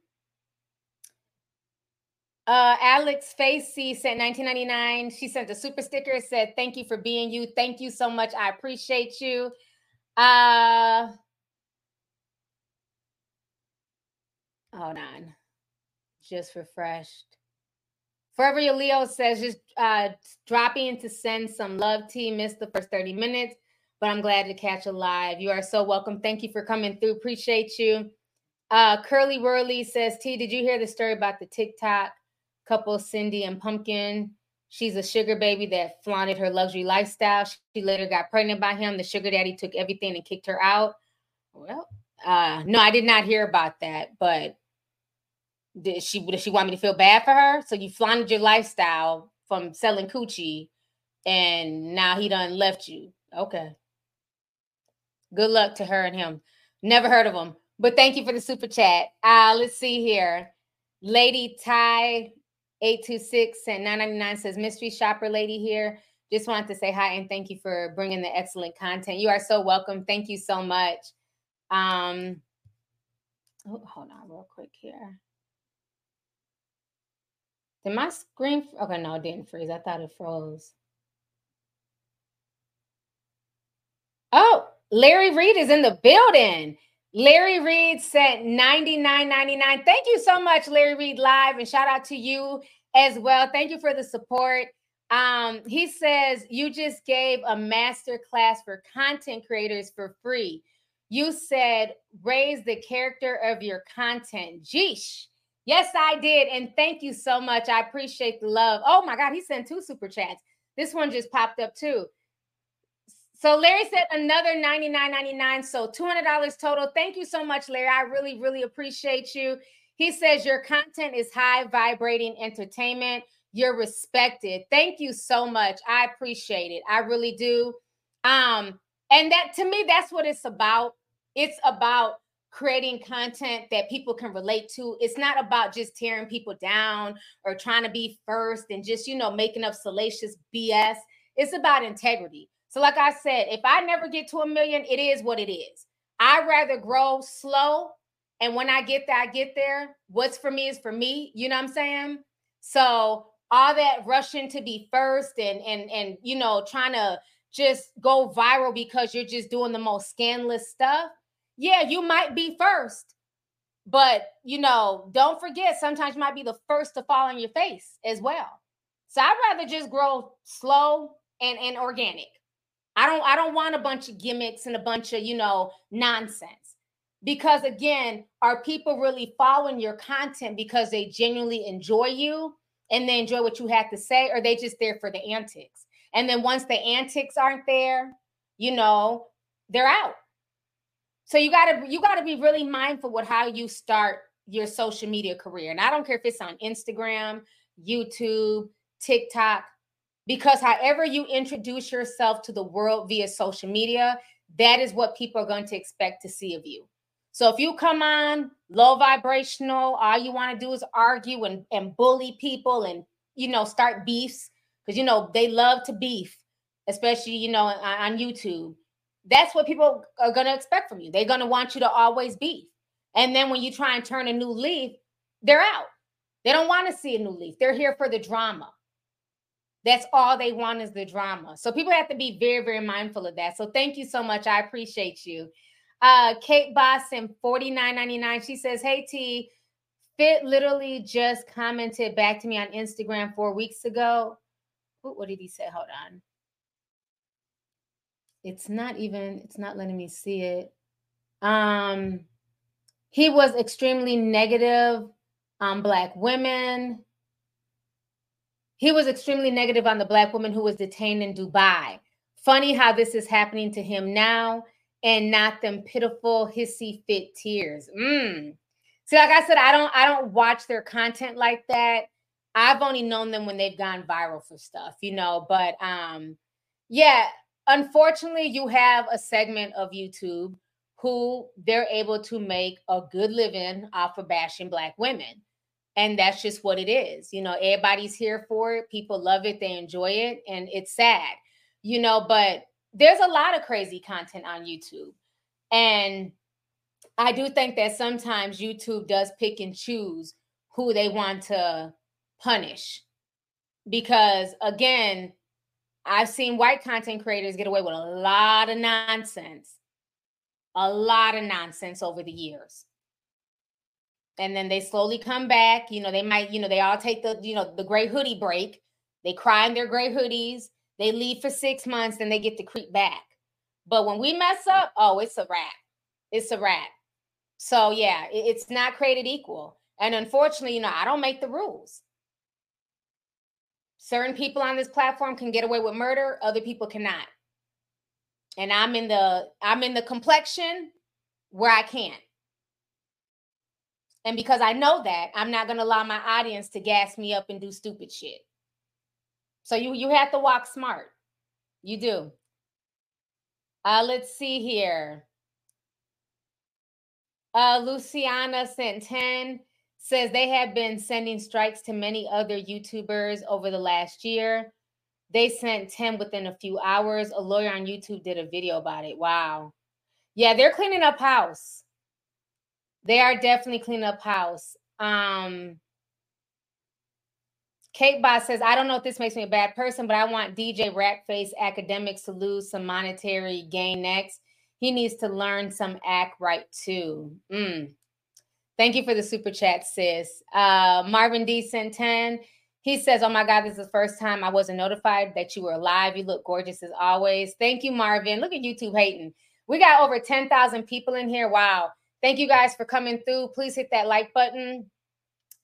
[SPEAKER 1] uh, Alex Facey sent 1999. She sent a super sticker. Said, "Thank you for being you. Thank you so much. I appreciate you." Uh, hold on, just refreshed. Forever Your Leo says, just uh, dropping to send some love. T missed the first 30 minutes, but I'm glad to catch a live. You are so welcome. Thank you for coming through. Appreciate you. Uh, Curly Whirly says, T, did you hear the story about the TikTok couple, Cindy and Pumpkin. She's a sugar baby that flaunted her luxury lifestyle. She later got pregnant by him. The sugar daddy took everything and kicked her out. Well, uh, no, I did not hear about that, but did she did she want me to feel bad for her? So you flaunted your lifestyle from selling coochie and now he done left you. Okay. Good luck to her and him. Never heard of him. But thank you for the super chat. Uh, let's see here. Lady Ty 826 and 999 says mystery shopper lady here. Just wanted to say hi and thank you for bringing the excellent content. You are so welcome. Thank you so much. Um, oh, hold on real quick here. Did my screen? Okay, no, it didn't freeze. I thought it froze. Oh, Larry Reed is in the building. Larry Reed sent ninety nine ninety nine. Thank you so much, Larry Reed Live, and shout out to you as well. Thank you for the support. Um, he says you just gave a master class for content creators for free. You said raise the character of your content. Jeesh. Yes, I did. And thank you so much. I appreciate the love. Oh my God, he sent two super chats. This one just popped up too. So Larry said another $99.99. So $200 total. Thank you so much, Larry. I really, really appreciate you. He says your content is high vibrating entertainment. You're respected. Thank you so much. I appreciate it. I really do. Um, and that to me, that's what it's about. It's about creating content that people can relate to. It's not about just tearing people down or trying to be first and just, you know, making up salacious BS. It's about integrity. So, like I said, if I never get to a million, it is what it is. I'd rather grow slow. And when I get there, I get there. What's for me is for me. You know what I'm saying? So all that rushing to be first and and and you know trying to just go viral because you're just doing the most scandalous stuff yeah you might be first but you know don't forget sometimes you might be the first to fall on your face as well so i'd rather just grow slow and and organic i don't i don't want a bunch of gimmicks and a bunch of you know nonsense because again are people really following your content because they genuinely enjoy you and they enjoy what you have to say, or they just there for the antics. And then once the antics aren't there, you know, they're out. So you gotta you gotta be really mindful with how you start your social media career. And I don't care if it's on Instagram, YouTube, TikTok, because however you introduce yourself to the world via social media, that is what people are going to expect to see of you. So if you come on low vibrational, all you want to do is argue and, and bully people and you know start beefs because you know they love to beef, especially you know on, on YouTube. That's what people are going to expect from you. They're going to want you to always beef. And then when you try and turn a new leaf, they're out. They don't want to see a new leaf. They're here for the drama. That's all they want is the drama. So people have to be very, very mindful of that. So thank you so much. I appreciate you. Uh, Kate Boston, forty nine ninety nine. She says, Hey T, Fit literally just commented back to me on Instagram four weeks ago. Ooh, what did he say? Hold on. It's not even, it's not letting me see it. Um, he was extremely negative on black women. He was extremely negative on the black woman who was detained in Dubai. Funny how this is happening to him now and not them pitiful hissy fit tears. Mm. See, like I said, I don't I don't watch their content like that. I've only known them when they've gone viral for stuff, you know. But um, yeah, unfortunately, you have a segment of YouTube who they're able to make a good living off of bashing black women. And that's just what it is. You know, everybody's here for it. People love it, they enjoy it, and it's sad, you know, but there's a lot of crazy content on YouTube. And I do think that sometimes YouTube does pick and choose who they want to punish. Because again, I've seen white content creators get away with a lot of nonsense, a lot of nonsense over the years. And then they slowly come back. You know, they might, you know, they all take the, you know, the gray hoodie break. They cry in their gray hoodies they leave for six months, then they get to creep back. But when we mess up, oh, it's a wrap. It's a wrap. So yeah, it's not created equal. And unfortunately, you know, I don't make the rules. Certain people on this platform can get away with murder, other people cannot. And I'm in the I'm in the complexion where I can't. And because I know that, I'm not going to allow my audience to gas me up and do stupid shit. So you you have to walk smart. You do. Uh, let's see here. Uh, Luciana sent 10 says they have been sending strikes to many other YouTubers over the last year. They sent 10 within a few hours. A lawyer on YouTube did a video about it. Wow. Yeah, they're cleaning up house. They are definitely cleaning up house. Um, Kate Boss says, I don't know if this makes me a bad person, but I want DJ Ratface Akademiks to lose some monetary gain next. He needs to learn some act right too. Mm. Thank you for the super chat, sis. Uh, Marvin D sent 10. He says, Oh my God, this is the first time I wasn't notified that you were alive. You look gorgeous as always. Thank you, Marvin. Look at YouTube hating. We got over 10,000 people in here. Wow. Thank you guys for coming through. Please hit that like button.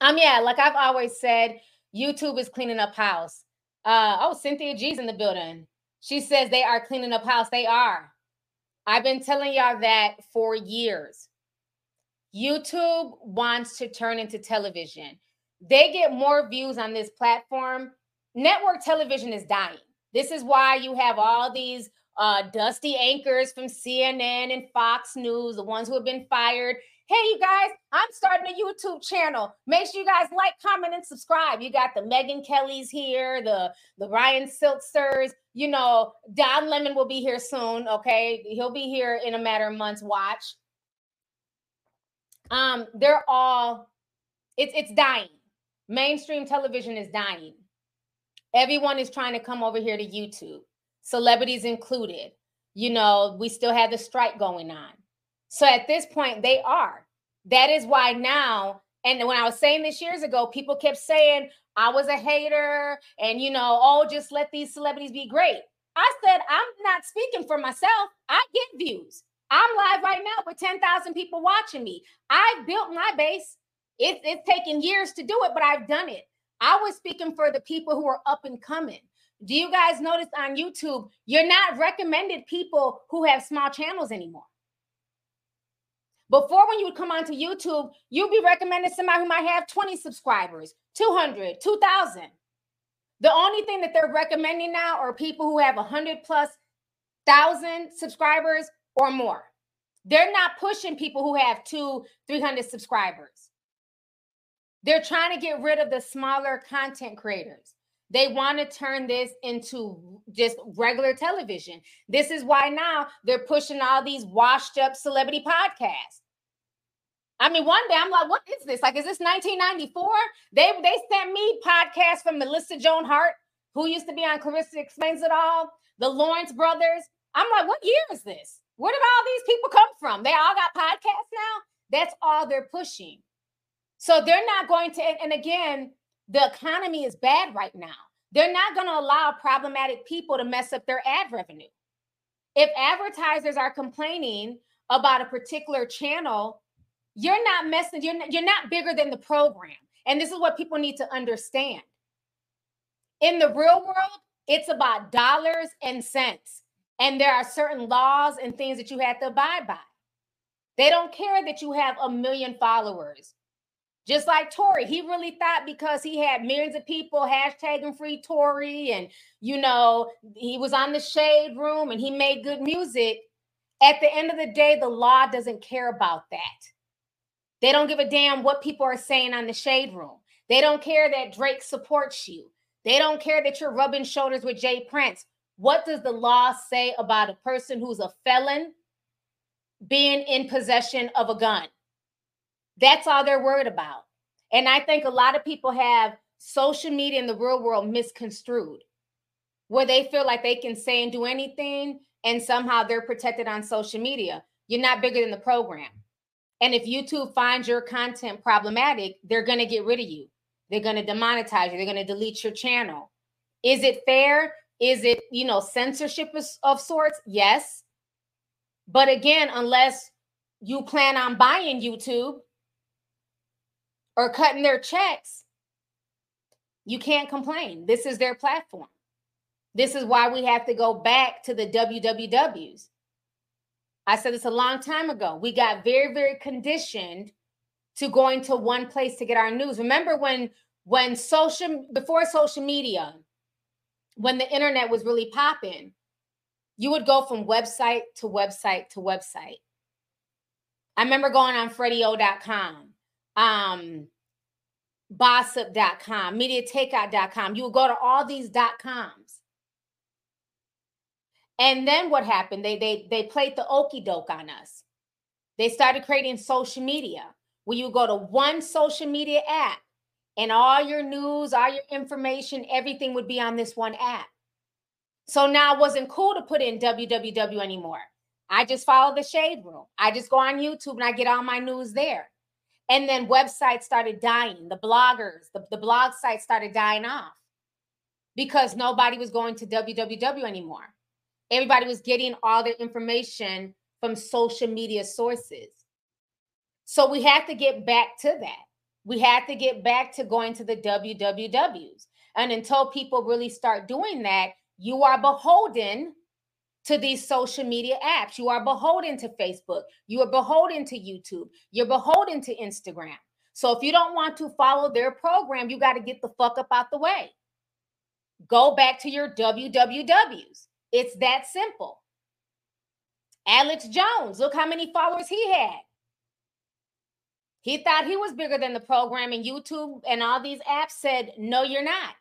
[SPEAKER 1] Um, yeah, like I've always said, YouTube is cleaning up house. Uh, oh, Cynthia G's in the building. She says they are cleaning up house. They are. I've been telling y'all that for years. YouTube wants to turn into television. They get more views on this platform. Network television is dying. This is why you have all these uh, dusty anchors from CNN and Fox News, the ones who have been fired. Hey, you guys, I'm starting a YouTube channel. Make sure you guys like, comment, and subscribe. You got the Megyn Kellys here, the the Brian Stelters. You know, Don Lemon will be here soon. Okay, he'll be here in a matter of months. Watch. Um, they're all it's it's dying. Mainstream television is dying. Everyone is trying to come over here to YouTube, celebrities included. You know, we still have the strike going on. So at this point, they are. That is why now, and when I was saying this years ago, people kept saying I was a hater and, you know, oh, just let these celebrities be great. I said, I'm not speaking for myself. I get views. I'm live right now with 10,000 people watching me. I've built my base. It's, it's taken years to do it, but I've done it. I was speaking for the people who are up and coming. Do you guys notice on YouTube, you're not recommended people who have small channels anymore? Before, when you would come onto YouTube, you'd be recommended somebody who might have 20 subscribers, 200, 2,000. The only thing that they're recommending now are people who have 100 plus thousand subscribers or more. They're not pushing people who have two, 300 subscribers. They're trying to get rid of the smaller content creators. They want to turn this into just regular television. This is why now they're pushing all these washed up celebrity podcasts. I mean, one day I'm like, what is this? Like, is this 1994? They they sent me podcasts from Melissa Joan Hart, who used to be on Clarissa Explains It All, the Lawrence brothers. I'm like, what year is this? Where did all these people come from? They all got podcasts now. That's all they're pushing. So they're not going to, and again, the economy is bad right now. They're not going to allow problematic people to mess up their ad revenue. If advertisers are complaining about a particular channel, you're not messing, you're not, you're not bigger than the program. And this is what people need to understand. In the real world, it's about dollars and cents. And there are certain laws and things that you have to abide by. They don't care that you have a million followers just like Tory, he really thought because he had millions of people hashtagging free Tory, and you know, he was on the shade room and he made good music. At the end of the day, the law doesn't care about that. They don't give a damn what people are saying on the shade room. They don't care that Drake supports you. They don't care that you're rubbing shoulders with J. Prince. What does the law say about a person who's a felon being in possession of a gun? That's all they're worried about. And I think a lot of people have social media in the real world misconstrued, where they feel like they can say and do anything, and somehow they're protected on social media. You're not bigger than the program. And if YouTube finds your content problematic, they're going to get rid of you. They're going to demonetize you. They're going to delete your channel. Is it fair? Is it, you know, censorship of, of sorts? Yes. But again, unless you plan on buying YouTube, or cutting their checks, you can't complain. This is their platform. This is why we have to go back to the WWWs. I said this a long time ago. We got very, very conditioned to going to one place to get our news. Remember when when social before social media, when the internet was really popping, you would go from website to website to website. I remember going on freddyo.com um, Bossip.com, MediaTakeout.com. You will go to all these dot coms. And then what happened? They they they played the okey doke on us. They started creating social media where you go to one social media app and all your news, all your information, everything would be on this one app. So now it wasn't cool to put in www anymore. I just follow the shade room. I just go on YouTube and I get all my news there. And then websites started dying. The bloggers, the, the blog sites started dying off because nobody was going to www anymore. Everybody was getting all their information from social media sources. So we had to get back to that. We had to get back to going to the wwws. And until people really start doing that, you are beholden to these social media apps. You are beholden to Facebook. You are beholden to YouTube. You're beholden to Instagram. So if you don't want to follow their program, you got to get the fuck up out the way. Go back to your WWWs. It's that simple. Alex Jones, look how many followers he had. He thought he was bigger than the program, and YouTube and all these apps said, No, you're not.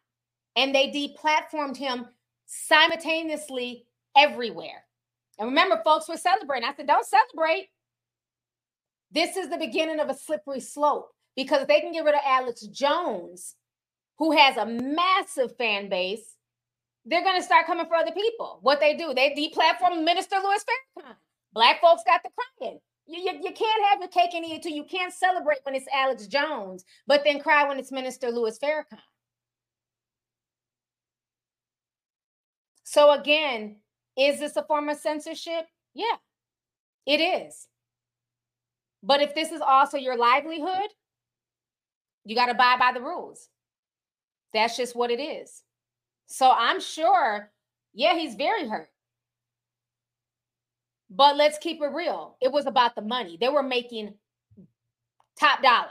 [SPEAKER 1] And they deplatformed him simultaneously everywhere. And remember, folks were celebrating. I said, Don't celebrate. This is the beginning of a slippery slope because if they can get rid of Alex Jones, who has a massive fan base, they're going to start coming for other people. What they do, they deplatform Minister Louis Farrakhan. Black folks got the crying. You, you, you can't have your cake and eat it too. You can't celebrate when it's Alex Jones, but then cry when it's Minister Louis Farrakhan. So again, is this a form of censorship? Yeah, it is. But if this is also your livelihood, you got to abide by the rules. That's just what it is. So I'm sure, yeah, he's very hurt. But let's keep it real. It was about the money. They were making top dollar.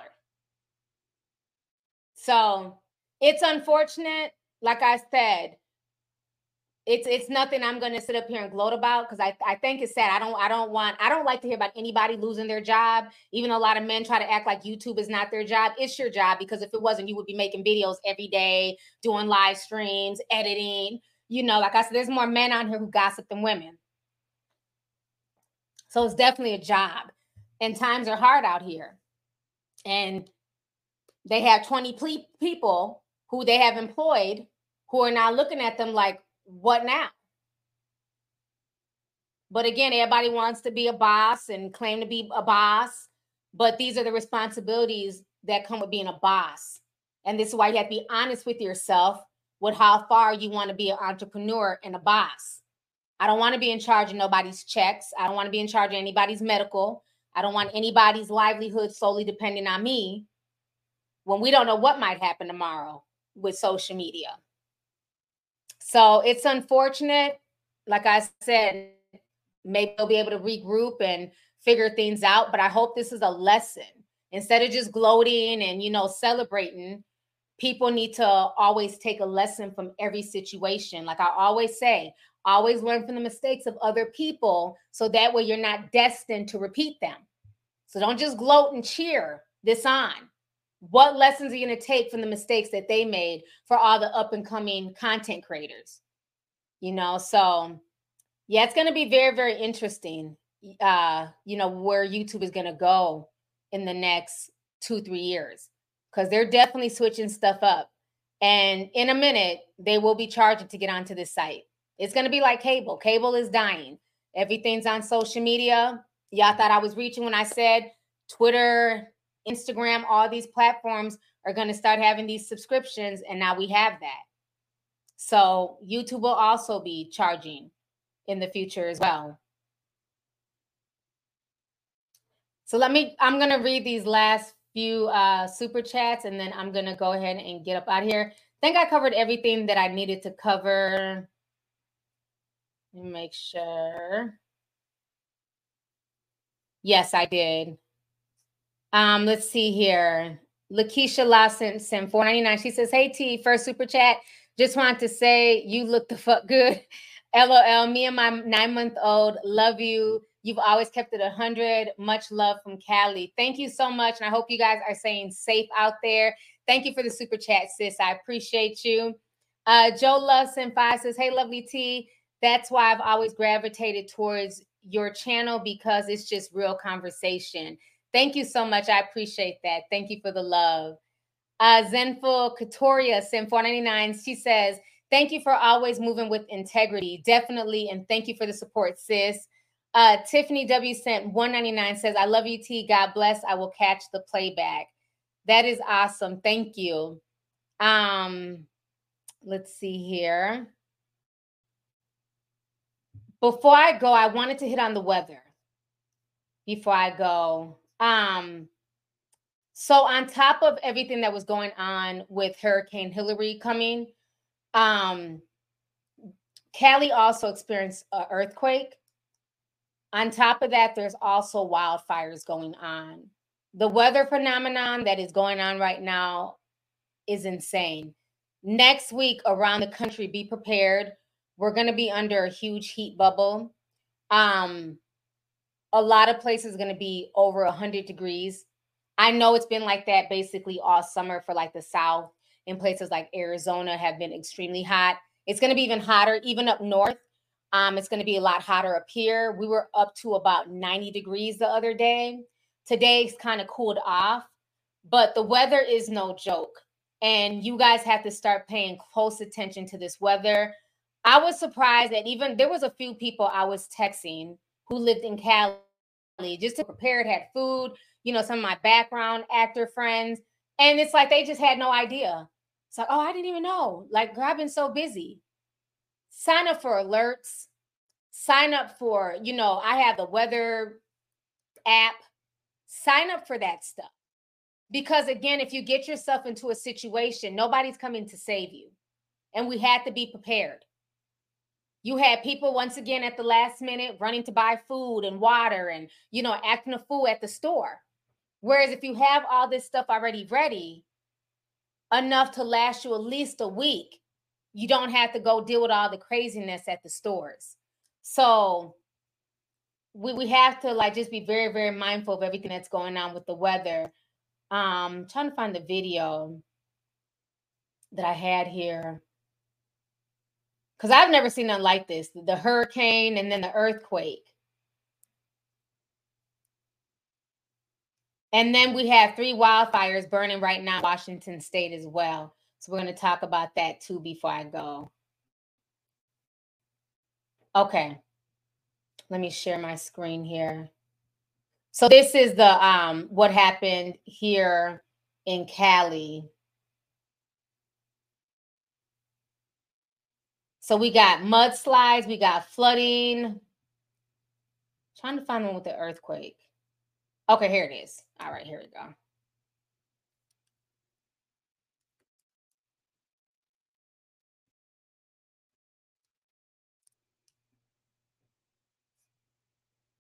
[SPEAKER 1] So it's unfortunate. Like I said, it's it's nothing I'm gonna sit up here and gloat about because I, I think it's sad. I don't I don't want I don't like to hear about anybody losing their job. Even a lot of men try to act like YouTube is not their job. It's your job because if it wasn't, you would be making videos every day, doing live streams, editing. You know, like I said, there's more men on here who gossip than women. So it's definitely a job. And times are hard out here. And they have 20 ple- people who they have employed who are now looking at them like, what now? But again, everybody wants to be a boss and claim to be a boss. But these are the responsibilities that come with being a boss. And this is why you have to be honest with yourself with how far you want to be an entrepreneur and a boss. I don't want to be in charge of nobody's checks. I don't want to be in charge of anybody's medical. I don't want anybody's livelihood solely depending on me when we don't know what might happen tomorrow with social media. So it's unfortunate. Like I said, maybe they'll be able to regroup and figure things out. But I hope this is a lesson. Instead of just gloating and you know celebrating, people need to always take a lesson from every situation. Like I always say, always learn from the mistakes of other people so that way you're not destined to repeat them. So don't just gloat and cheer this on. What lessons are you going to take from the mistakes that they made for all the up and coming content creators? You know, so yeah, it's going to be very, very interesting. Uh, you know, where YouTube is going to go in the next two, three years because they're definitely switching stuff up. And in a minute, they will be charging to get onto this site. It's going to be like cable. Cable is dying. Everything's on social media. Y'all thought I was reaching when I said Twitter, Instagram, all these platforms are going to start having these subscriptions. And now we have that. So YouTube will also be charging in the future as well. So let me, I'm going to read these last few uh, super chats and then I'm going to go ahead and get up out here. I think I covered everything that I needed to cover. Let me make sure. Yes, I did. Um, let's see here. Lakeisha Lawson sent 499. She says, Hey T, first super chat. Just want to say you look the fuck good. LOL. Me and my nine-month-old love you. You've always kept it a hundred. Much love from Cali. Thank you so much. And I hope you guys are staying safe out there. Thank you for the super chat, sis. I appreciate you. Uh, Joe Lawson 5 says, Hey, lovely T. That's why I've always gravitated towards your channel because it's just real conversation. Thank you so much. I appreciate that. Thank you for the love. Uh, Zenful Katoria sent 499. She says, Thank you for always moving with integrity. Definitely. And thank you for the support, sis. Uh, Tiffany W sent 199 says, I love you, T. God bless. I will catch the playback. That is awesome. Thank you. Um, let's see here. Before I go, I wanted to hit on the weather. Before I go. Um, so on top of everything that was going on with Hurricane Hillary coming, um, Cali also experienced an earthquake. On top of that, there's also wildfires going on. The weather phenomenon that is going on right now is insane. Next week around the country, be prepared. We're going to be under a huge heat bubble. Um, a lot of places going to be over 100 degrees. I know it's been like that basically all summer for like the South and places like Arizona have been extremely hot. It's going to be even hotter, even up north. Um, it's going to be a lot hotter up here. We were up to about 90 degrees the other day. Today's kind of cooled off, but the weather is no joke. And you guys have to start paying close attention to this weather. I was surprised that even there was a few people I was texting who lived in Cali just to prepare, it had food, you know, some of my background actor friends. And it's like they just had no idea. It's like, oh, I didn't even know. Like, I've been so busy. Sign up for alerts. Sign up for, you know, I have the weather app. Sign up for that stuff. Because again, if you get yourself into a situation, nobody's coming to save you. And we had to be prepared. You had people once again at the last minute running to buy food and water and, you know, acting a fool at the store. Whereas if you have all this stuff already ready, enough to last you at least a week, you don't have to go deal with all the craziness at the stores. So we, we have to like just be very, very mindful of everything that's going on with the weather. Um trying to find the video that I had here because I've never seen nothing like this the hurricane and then the earthquake. And then we have three wildfires burning right now in Washington state as well. So we're going to talk about that too before I go. Okay. Let me share my screen here. So this is the um what happened here in Cali. So we got mudslides, we got flooding. Trying to find one with the earthquake. Okay, here it is. All right, here we go.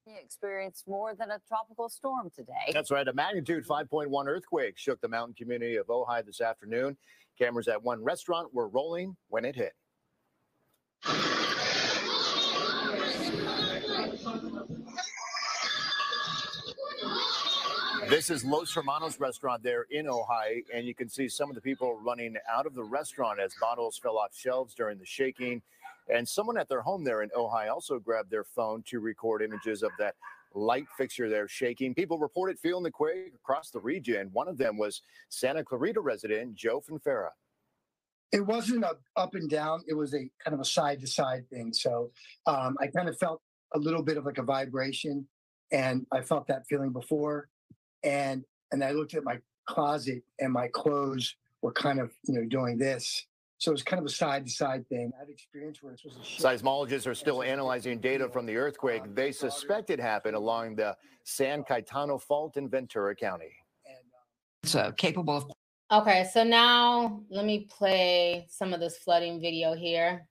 [SPEAKER 14] He experienced more than a tropical storm today.
[SPEAKER 15] That's right. A magnitude 5.1 earthquake shook the mountain community of Ojai this afternoon. Cameras at one restaurant were rolling when it hit. This is Los Hermanos restaurant there in Ojai, and you can see some of the people running out of the restaurant as bottles fell off shelves during the shaking. And someone at their home there in Ojai also grabbed their phone to record images of that light fixture there shaking. People reported feeling the quake across the region. One of them was Santa Clarita resident Joe Finfera.
[SPEAKER 16] It wasn't a up and down. It was a kind of a side to side thing. So um, I kind of felt a little bit of like a vibration, and I felt that feeling before. And and I looked at my closet, and my clothes were kind of you know doing this. So it was kind of a side to side thing. I've experienced where it's supposed to shift.
[SPEAKER 15] Seismologists are still analyzing data from the earthquake. They suspect it happened along the San Cayetano Fault in Ventura County.
[SPEAKER 17] It's uh, capable of
[SPEAKER 1] Okay, so now let me play some of this flooding video here.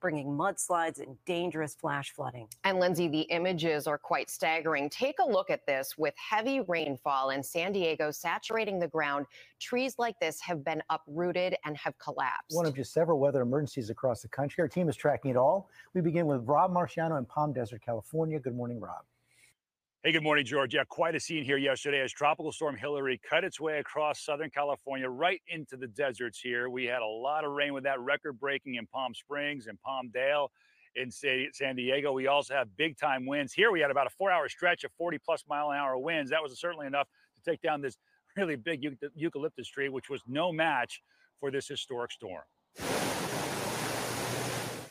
[SPEAKER 14] bringing mudslides and dangerous flash flooding.
[SPEAKER 18] And Lindsay, the images are quite staggering. Take a look at this with heavy rainfall in San Diego saturating the ground. Trees like this have been uprooted and have collapsed.
[SPEAKER 19] One of just several weather emergencies across the country. Our team is tracking it all. We begin with Rob Marciano in Palm Desert, California. Good morning, Rob.
[SPEAKER 20] Hey, good morning, George. Yeah, quite a scene here yesterday as Tropical Storm Hillary cut its way across Southern California right into the deserts here. We had a lot of rain with that record breaking in Palm Springs and Palmdale in San Diego. We also have big time winds. Here we had about a four hour stretch of 40 plus mile an hour winds. That was certainly enough to take down this really big eucalyptus tree, which was no match for this historic storm.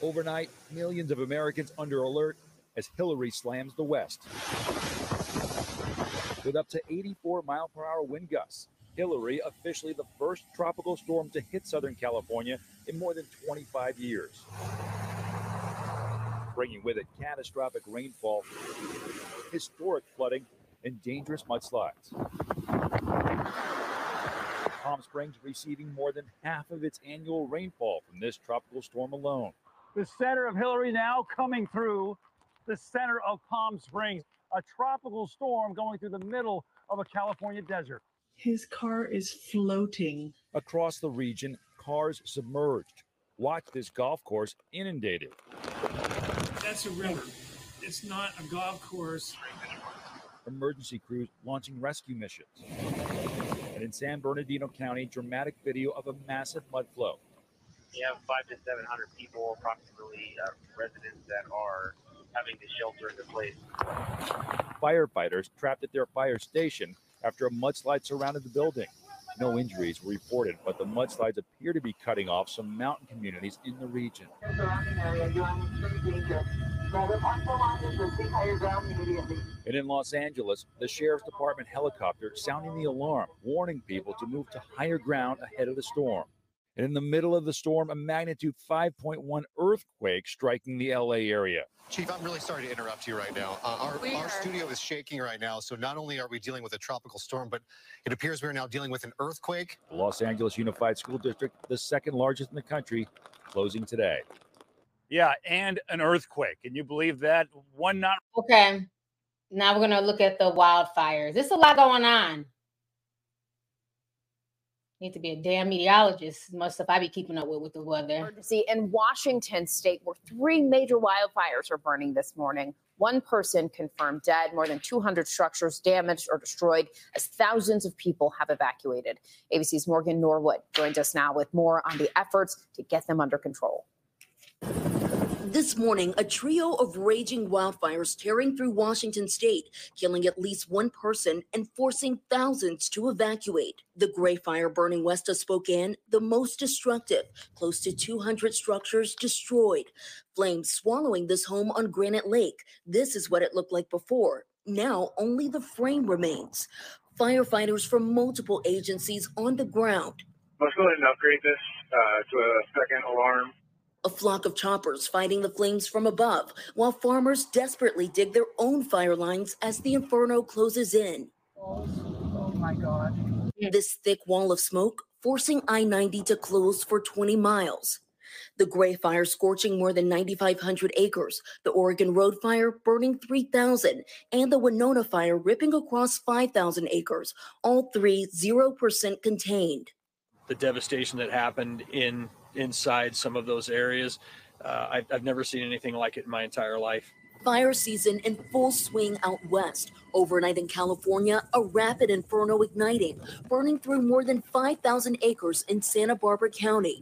[SPEAKER 21] Overnight, millions of Americans under alert as Hillary slams the West. With up to 84 mile per hour wind gusts, Hillary officially the first tropical storm to hit Southern California in more than 25 years. Bringing with it catastrophic rainfall, historic flooding, and dangerous mudslides. Palm Springs receiving more than half of its annual rainfall from this tropical storm alone.
[SPEAKER 20] The center of Hillary now coming through the center of Palm Springs, a tropical storm going through the middle of a California desert.
[SPEAKER 22] His car is floating.
[SPEAKER 21] Across the region, cars submerged. Watch this golf course inundated.
[SPEAKER 22] That's a river. It's not a golf course.
[SPEAKER 21] Emergency crews launching rescue missions. And in San Bernardino County, dramatic video of a massive mud flow.
[SPEAKER 23] You have five to seven hundred people, approximately uh, residents that are having to shelter into place.
[SPEAKER 21] Firefighters trapped at their fire station after a mudslide surrounded the building. No injuries were reported, but the mudslides appear to be cutting off some mountain communities in the region. And in Los Angeles, the sheriff's department helicopter sounding the alarm, warning people to move to higher ground ahead of the storm. And in the middle of the storm, a magnitude 5.1 earthquake striking the LA area.
[SPEAKER 24] Chief, I'm really sorry to interrupt you right now. Uh, our,
[SPEAKER 23] We
[SPEAKER 24] our
[SPEAKER 23] are.
[SPEAKER 24] studio is shaking right now, so not only are we dealing with a tropical storm, but it appears we're now dealing with an earthquake.
[SPEAKER 21] The Los Angeles Unified School District, the second largest in the country, closing today.
[SPEAKER 20] Yeah, and an earthquake. Can you believe that? One not
[SPEAKER 1] Okay. Now we're gonna look at the wildfires. There's a lot going on. Need to be a damn meteorologist. Most stuff I be keeping up with with the weather.
[SPEAKER 18] emergency in Washington state where three major wildfires are burning this morning. One person confirmed dead, more than 200 structures damaged or destroyed as thousands of people have evacuated. ABC's Morgan Norwood joins us now with more on the efforts to get them under control.
[SPEAKER 25] This morning, a trio of raging wildfires tearing through Washington state, killing at least one person and forcing thousands to evacuate. The Gray Fire burning west of Spokane, the most destructive, close to 200 structures destroyed. Flames swallowing this home on Granite Lake. This is what it looked like before. Now, only the frame remains. Firefighters from multiple agencies on the ground.
[SPEAKER 23] Let's go ahead and upgrade this uh, to a second alarm.
[SPEAKER 25] A flock of choppers fighting the flames from above, while farmers desperately dig their own fire lines as the inferno closes in.
[SPEAKER 22] Oh my God.
[SPEAKER 25] This thick wall of smoke forcing I 90 to close for 20 miles. The Gray Fire scorching more than 9,500 acres, the Oregon Road Fire burning 3,000, and the Winona Fire ripping across 5,000 acres, all three 0% contained.
[SPEAKER 26] the devastation that happened in inside some of those areas. Uh, I've, I've never seen anything like it in my entire life.
[SPEAKER 25] Fire season in full swing out west. Overnight in California, a rapid inferno igniting, burning through more than 5,000 acres in Santa Barbara County.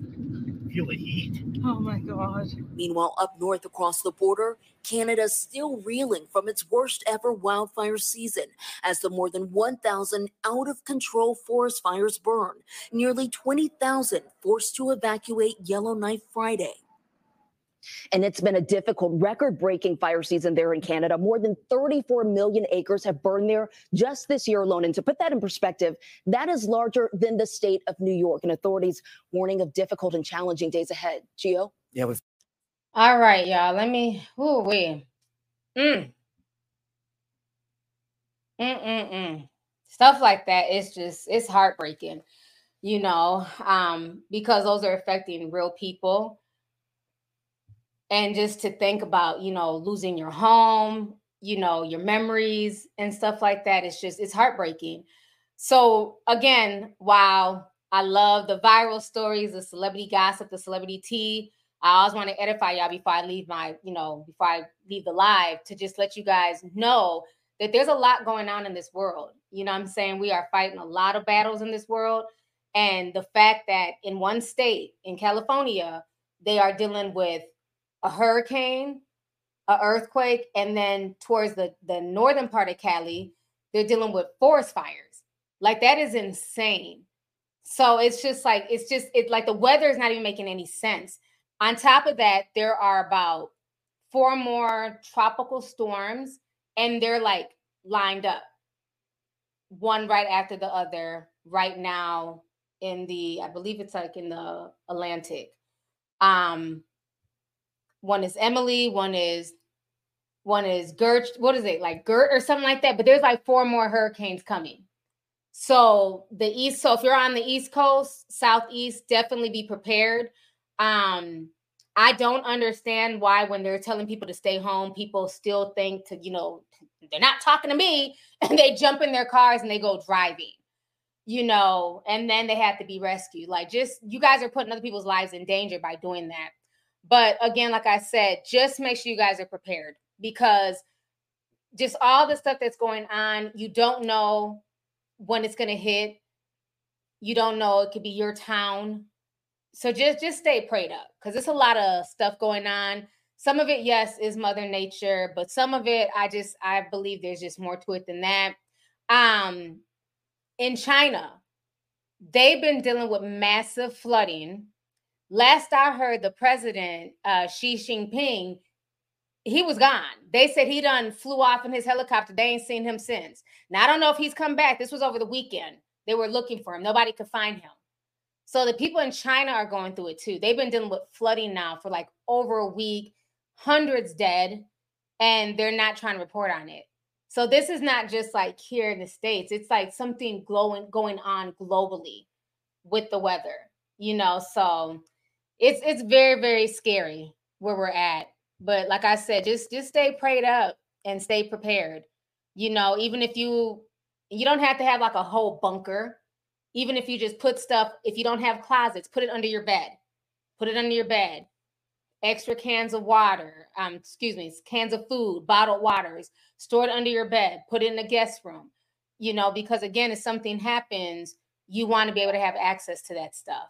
[SPEAKER 22] Feel the heat. Oh my God.
[SPEAKER 25] Meanwhile, up north across the border, Canada's still reeling from its worst ever wildfire season as the more than 1,000 out of control forest fires burn. Nearly 20,000 forced to evacuate Yellowknife Friday.
[SPEAKER 18] And it's been a difficult, record breaking fire season there in Canada. More than 34 million acres have burned there just this year alone. And to put that in perspective, that is larger than the state of New York. And authorities warning of difficult and challenging days ahead. Gio?
[SPEAKER 11] Yeah, with
[SPEAKER 1] All right, y'all. Let me. Ooh, we. Mm. Mm-mm-mm. Stuff like that. It's just it's heartbreaking, you know, um, because those are affecting real people. And just to think about, you know, losing your home, you know, your memories and stuff like that. It's just it's heartbreaking. So again, while I love the viral stories, the celebrity gossip, the celebrity tea. I always want to edify y'all before I leave my, you know, before I leave the live to just let you guys know that there's a lot going on in this world. You know I'm saying? We are fighting a lot of battles in this world. And the fact that in one state, in California, they are dealing with a hurricane, a earthquake, and then towards the, the northern part of Cali, they're dealing with forest fires. Like that is insane. So it's just like it's just it like the weather is not even making any sense. On top of that, there are about four more tropical storms and they're like lined up one right after the other right now in the I believe it's like in the Atlantic. Um one is Emily, one is one is Gert, what is it like Gert or something like that? But there's like four more hurricanes coming. So the east, so if you're on the east coast, southeast, definitely be prepared. Um, I don't understand why when they're telling people to stay home, people still think to, you know, they're not talking to me and they jump in their cars and they go driving, you know, and then they have to be rescued. Like just you guys are putting other people's lives in danger by doing that. But again, like I said, just make sure you guys are prepared because just all the stuff that's going on, you don't know when it's going to hit. You don't know it could be your town. So just just stay prayed up cuz there's a lot of stuff going on. Some of it yes is mother nature, but some of it I just I believe there's just more to it than that. Um in China, they've been dealing with massive flooding. Last I heard, the president, uh, Xi Jinping, he was gone. They said he done flew off in his helicopter. They ain't seen him since. Now I don't know if he's come back. This was over the weekend. They were looking for him. Nobody could find him. So the people in China are going through it too. They've been dealing with flooding now for like over a week, hundreds dead, and they're not trying to report on it. So this is not just like here in the states. It's like something glowing going on globally with the weather. You know, so it's it's very very scary where we're at but like I said, just just stay prayed up and stay prepared. You know, even if you you don't have to have like a whole bunker. Even if you just put stuff, if you don't have closets, put it under your bed. Put it under your bed. Extra cans of water, um, excuse me, cans of food, bottled waters, store it under your bed, put it in the guest room. You know, because again, if something happens, you want to be able to have access to that stuff.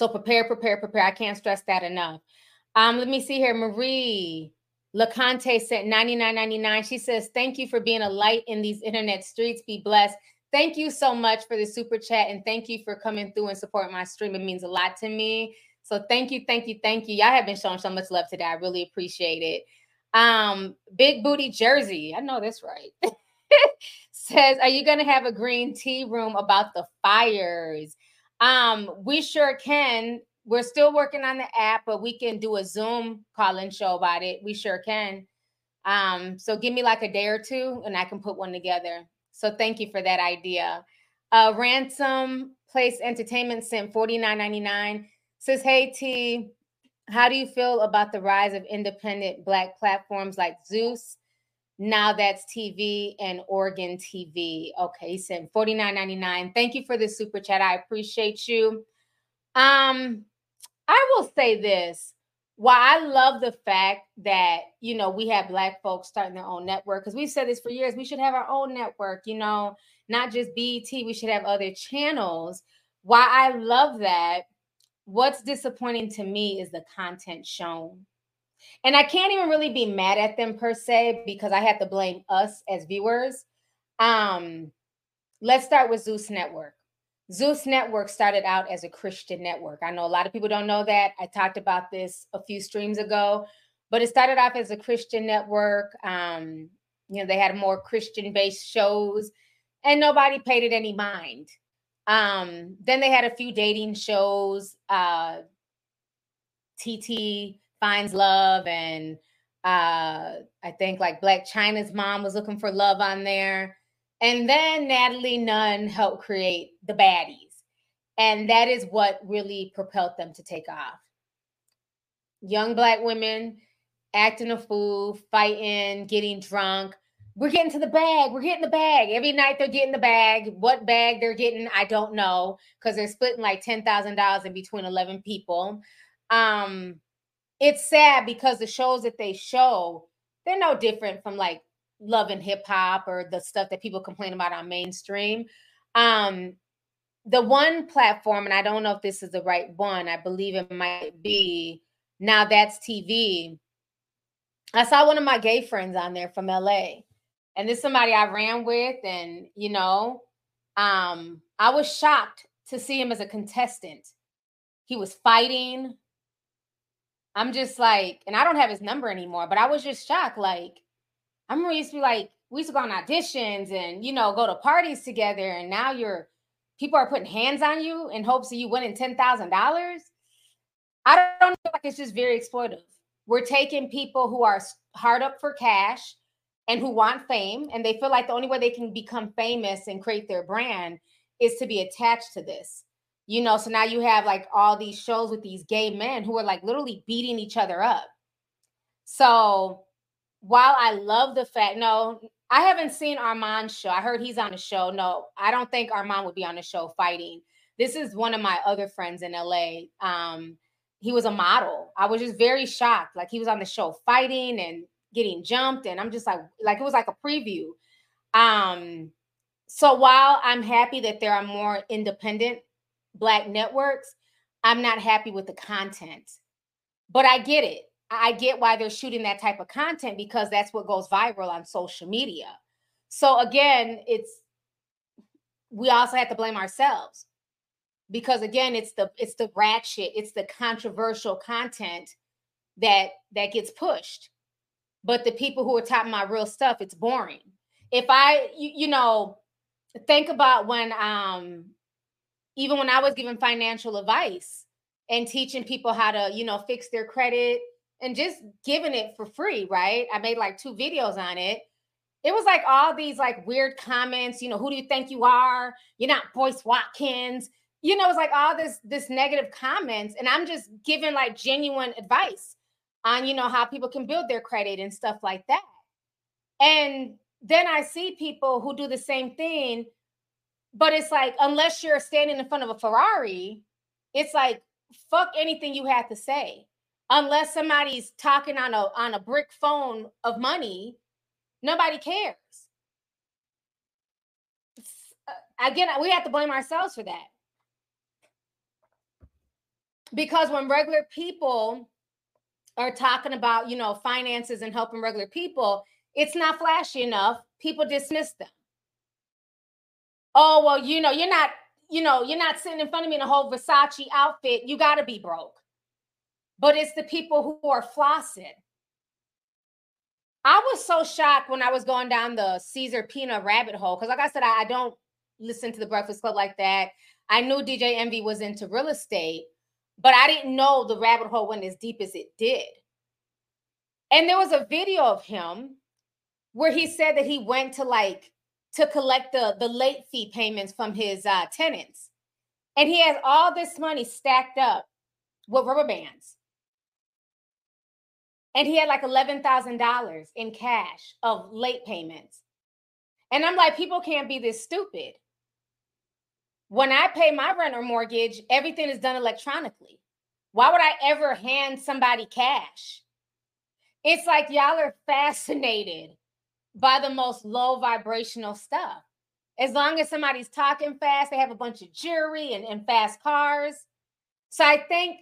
[SPEAKER 1] So prepare, prepare, prepare. I can't stress that enough. Um, let me see here. Marie LeConte sent 99.99. She says, Thank you for being a light in these internet streets. Be blessed. Thank you so much for the super chat and thank you for coming through and supporting my stream. It means a lot to me. So thank you, thank you, thank you. Y'all have been showing so much love today. I really appreciate it. Um, Big Booty Jersey, I know that's right. says, Are you gonna have a green tea room about the fires? Um, we sure can we're still working on the app, but we can do a Zoom call-in show about it. We sure can. Um, so give me like a day or two, and I can put one together. So thank you for that idea. Uh, Ransom Place Entertainment sent forty nine ninety nine. Says, "Hey T, how do you feel about the rise of independent Black platforms like Zeus? Now that's TV and Oregon TV. Okay, he ninety nine. Thank you for the super chat. I appreciate you. Um, I will say this. Why I love the fact that, you know, we have Black folks starting their own network, because we've said this for years. We should have our own network, you know, not just BET. We should have other channels. Why I love that. What's disappointing to me is the content shown. And I can't even really be mad at them per se because I have to blame us as viewers. Um, let's start with Zeus Network. Zeus Network started out as a Christian network. I know a lot of people don't know that. I talked about this a few streams ago, but it started off as a Christian network. Um, you know, they had more Christian based shows and nobody paid it any mind. Um, then they had a few dating shows, uh, TT Finds Love, and uh, I think like Blac Chyna's mom was looking for love on there. And then Natalie Nunn helped create the baddies. And that is what really propelled them to take off. Young black women acting a fool, fighting, getting drunk. We're getting to the bag. We're getting the bag. Every night they're getting the bag. What bag they're getting, I don't know, because they're splitting like $10,000 in between 11 people. Um, it's sad because the shows that they show, they're no different from like love and hip hop or the stuff that people complain about on mainstream. Um, the one platform, and I don't know if this is the right one, I believe it might be now that's TV. I saw one of my gay friends on there from LA, and this is somebody I ran with, and you know, um, I was shocked to see him as a contestant. He was fighting. I'm just like, and I don't have his number anymore, but I was just shocked. Like, I remember used to be like, we used to go on auditions and you know go to parties together, and now you're people are putting hands on you in hopes of you winning ten thousand dollars. I don't feel like it's just very exploitive. We're taking people who are hard up for cash and who want fame, and they feel like the only way they can become famous and create their brand is to be attached to this. You know, so now you have like all these shows with these gay men who are like literally beating each other up. So while I love the fact, no, I haven't seen Armand's show. I heard he's on a show. No, I don't think Armand would be on a show fighting. This is one of my other friends in LA. Um, he was a model. I was just very shocked. Like he was on the show fighting and getting jumped, and I'm just like, like it was like a preview. Um, so while I'm happy that there are more independent black networks, I'm not happy with the content. But I get it. I get why they're shooting that type of content because that's what goes viral on social media. So again, it's we also have to blame ourselves because again, it's the it's the ratchet, it's the controversial content that that gets pushed. But the people who are talking about real stuff, it's boring. If I you, you know think about when um even when I was giving financial advice and teaching people how to, you know, fix their credit and just giving it for free, right? I made like two videos on it. It was like all these like weird comments, you know, who do you think you are? You're not Boyce Watkins. You know, it's like all this this negative comments and I'm just giving like genuine advice on, you know, how people can build their credit and stuff like that. And then I see people who do the same thing, but it's like unless you're standing in front of a Ferrari, it's like fuck anything you have to say. Unless somebody's talking on a on a brick phone of money nobody cares. Uh, again we have to blame ourselves for that. Because when regular people are talking about you know finances and helping regular people it's not flashy enough. People dismiss them oh well you know you're not you know you're not sitting in front of me in a whole versace outfit you got to be broke but it's the people who are flossing. I was so shocked when I was going down the Cesar Pina rabbit hole because, like I said, I, I don't listen to the Breakfast Club like that. I knew DJ Envy was into real estate, but I didn't know the rabbit hole went as deep as it did. And there was a video of him where he said that he went to like to collect the the late fee payments from his uh, tenants, and he has all this money stacked up with rubber bands and he had like $11,000 in cash of late payments. And I'm like, people can't be this stupid. When I pay my rent or mortgage, everything is done electronically. Why would I ever hand somebody cash? It's like y'all are fascinated by the most low vibrational stuff. As long as somebody's talking fast, they have a bunch of jewelry and, and fast cars. So I think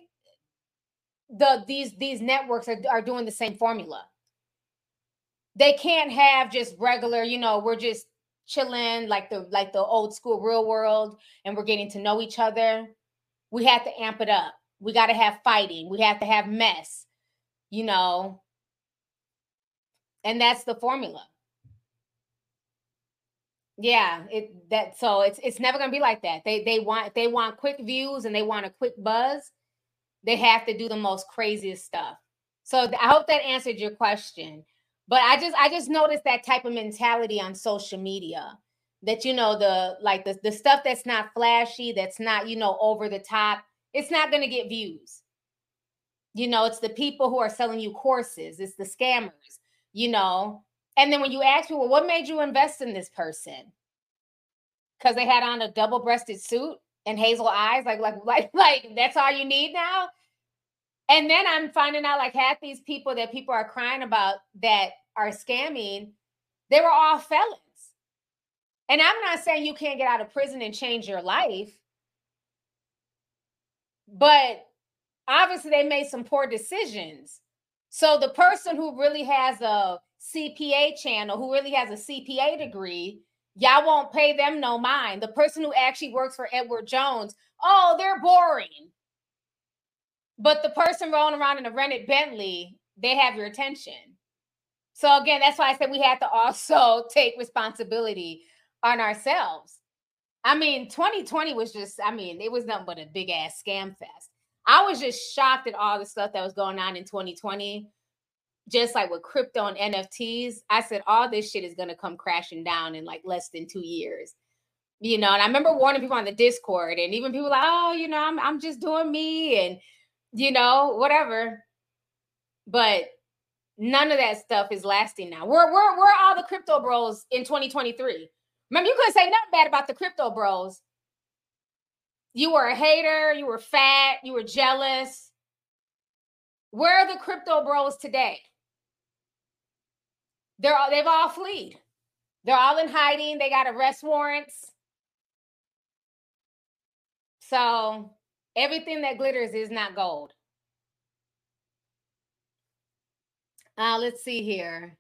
[SPEAKER 1] the these these networks are, are doing the same formula. They can't have just regular you know we're just chilling like the like the old school real world and we're getting to know each other. We have to amp it up. We got to have fighting. We have to have mess you know? And that's the formula yeah it that so it's it's never to be like that they they want they want quick views and they want a quick buzz they have to do the most craziest stuff. So I hope that answered your question. But I just I just noticed that type of mentality on social media that you know the like the, the stuff that's not flashy, that's not, you know, over the top, it's not to get views. You know, it's the people who are selling you courses, it's the scammers, you know. And then when you ask people, what made you invest in this person? Because they had on a double-breasted suit and hazel eyes, like like like like that's all you need now. And then I'm finding out like half these people that people are crying about that are scamming, they were all felons. And I'm not saying you can't get out of prison and change your life, but obviously they made some poor decisions So the person who really has a CPA channel, who really has a CPA degree, y'all won't pay them no mind. The person who actually works for Edward Jones, oh, they're boring. But the person rolling around in a rented Bentley, they have your attention. So again, that's why I said we had to also take responsibility on ourselves. I mean, 2020 was just, I mean, it was nothing but a big ass scam fest. I was just shocked at all the stuff that was going on in 2020. Just like with crypto and NFTs, I said all this shit is gonna come crashing down in like less than two years. You know, and I remember warning people on the Discord, and even people like, oh, you know, I'm I'm just doing me, and you know, whatever. But none of that stuff is lasting now. We're we're we're all the crypto bros in 2023. Remember, you couldn't say nothing bad about the crypto bros. You were a hater, you were fat, you were jealous. Where are the crypto bros today? They're all they've all fled. They're all in hiding. They got arrest warrants. So everything that glitters is not gold. Uh, let's see here.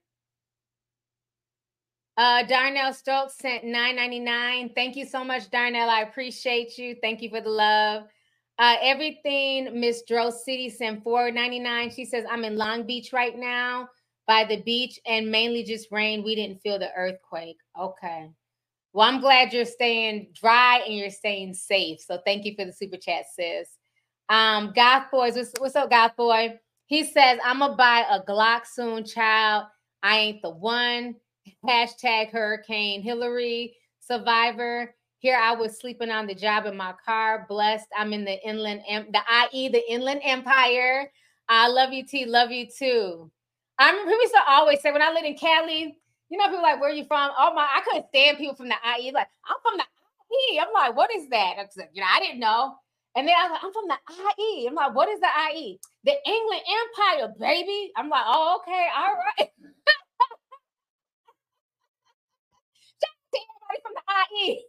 [SPEAKER 1] Uh, Darnell Stokes sent 9.99. Thank you so much, Darnell. I appreciate you. Thank you for the love. Uh, everything Miss Dro City sent 4.99. She says, I'm in Long Beach right now by the beach and mainly just rain. We didn't feel the earthquake. Okay. Well, I'm glad you're staying dry and you're staying safe. So thank you for the super chat, sis. Um, Goth Boys, what's, what's up, Goth Boy? He says, I'm gonna buy a Glock soon, child. I ain't the one. Hashtag Hurricane Hilary survivor. Here I was sleeping on the job in my car. Blessed. I'm in the inland, the IE, the Inland Empire. I love you, T. Love you too. I remember people used to always say when I lived in Cali, you know, people like, where are you from? Oh my, I couldn't stand people from the IE. Like, I'm from the IE. I'm like, what is that? I said, you know, I didn't know. And then I was like, I'm from the IE. I'm like, what is the IE? The England Empire, baby. I'm like, oh, okay, all right. Everybody from the IE.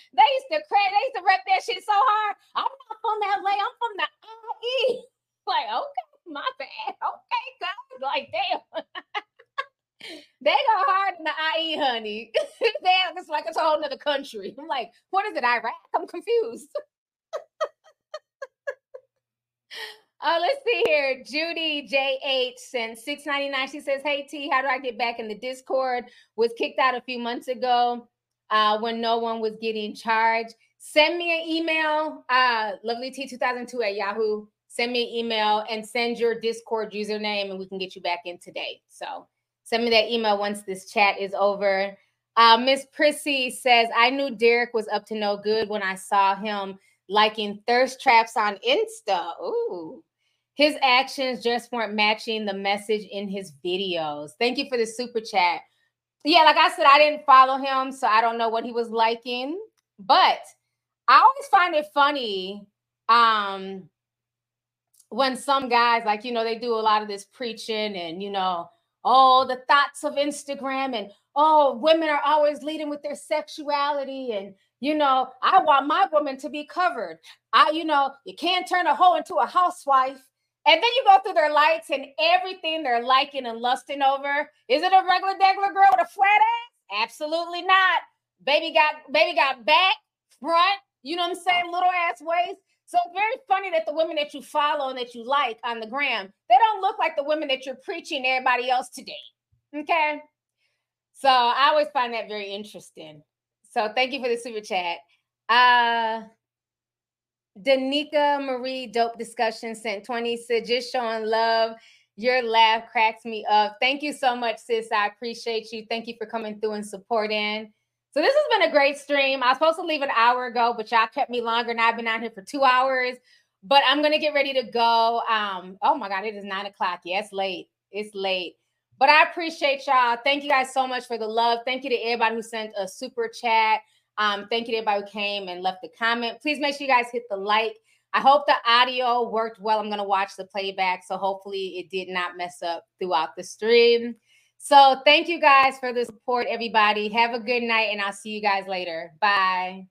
[SPEAKER 1] they used to crazy, they used to rep that shit so hard. I'm not from LA, I'm from the IE. Like, okay, my bad. Okay, God. Like, damn. they go hard in the IE, honey. Damn, it's like it's a whole nother country. I'm like, what is it, Iraq? I'm confused. Uh, let's see here. Judy JH sent 699. She says, Hey T, how do I get back in the Discord? Was kicked out a few months ago uh, when no one was getting charged. Send me an email, uh, lovely T2002 at Yahoo. Send me an email and send your Discord username, and we can get you back in today. So Send me that email once this chat is over. Uh, Miss Prissy says, I knew Derrick was up to no good when I saw him liking thirst traps on Insta. Ooh. His actions just weren't matching the message in his videos. Thank you for the super chat. Yeah, like I said, I didn't follow him, so I don't know what he was liking. But I always find it funny um when some guys like you know they do a lot of this preaching and you know oh, the thoughts of Instagram and oh, women are always leading with their sexuality and you know, I want my woman to be covered. I, you know, you can't turn a hoe into a housewife. And then you go through their likes and everything they're liking and lusting over. Is it a regular degular girl with a flat ass? Absolutely not. Baby got baby got back, front, you know what I'm saying? Little ass waist. So it's very funny that the women that you follow and that you like on the gram, they don't look like the women that you're preaching everybody else today. Okay. So I always find that very interesting. So thank you for the super chat. Uh Danica Marie Dope Discussion sent 20 said just showing love. Your laugh cracks me up. Thank you so much, sis. I appreciate you. Thank you for coming through and supporting. So this has been a great stream. I was supposed to leave an hour ago, but y'all kept me longer, and I've been out here for two hours. But I'm gonna get ready to go. Um, oh my god, it is nine o'clock. Yeah, late. It's late. But I appreciate y'all. Thank you guys so much for the love. Thank you to everybody who sent a super chat. Um, thank you to everybody who came and left a comment. Please make sure you guys hit the like. I hope the audio worked well. I'm gonna watch the playback, so hopefully it did not mess up throughout the stream. So thank you guys for the support, everybody. Have a good night, and I'll see you guys later. Bye.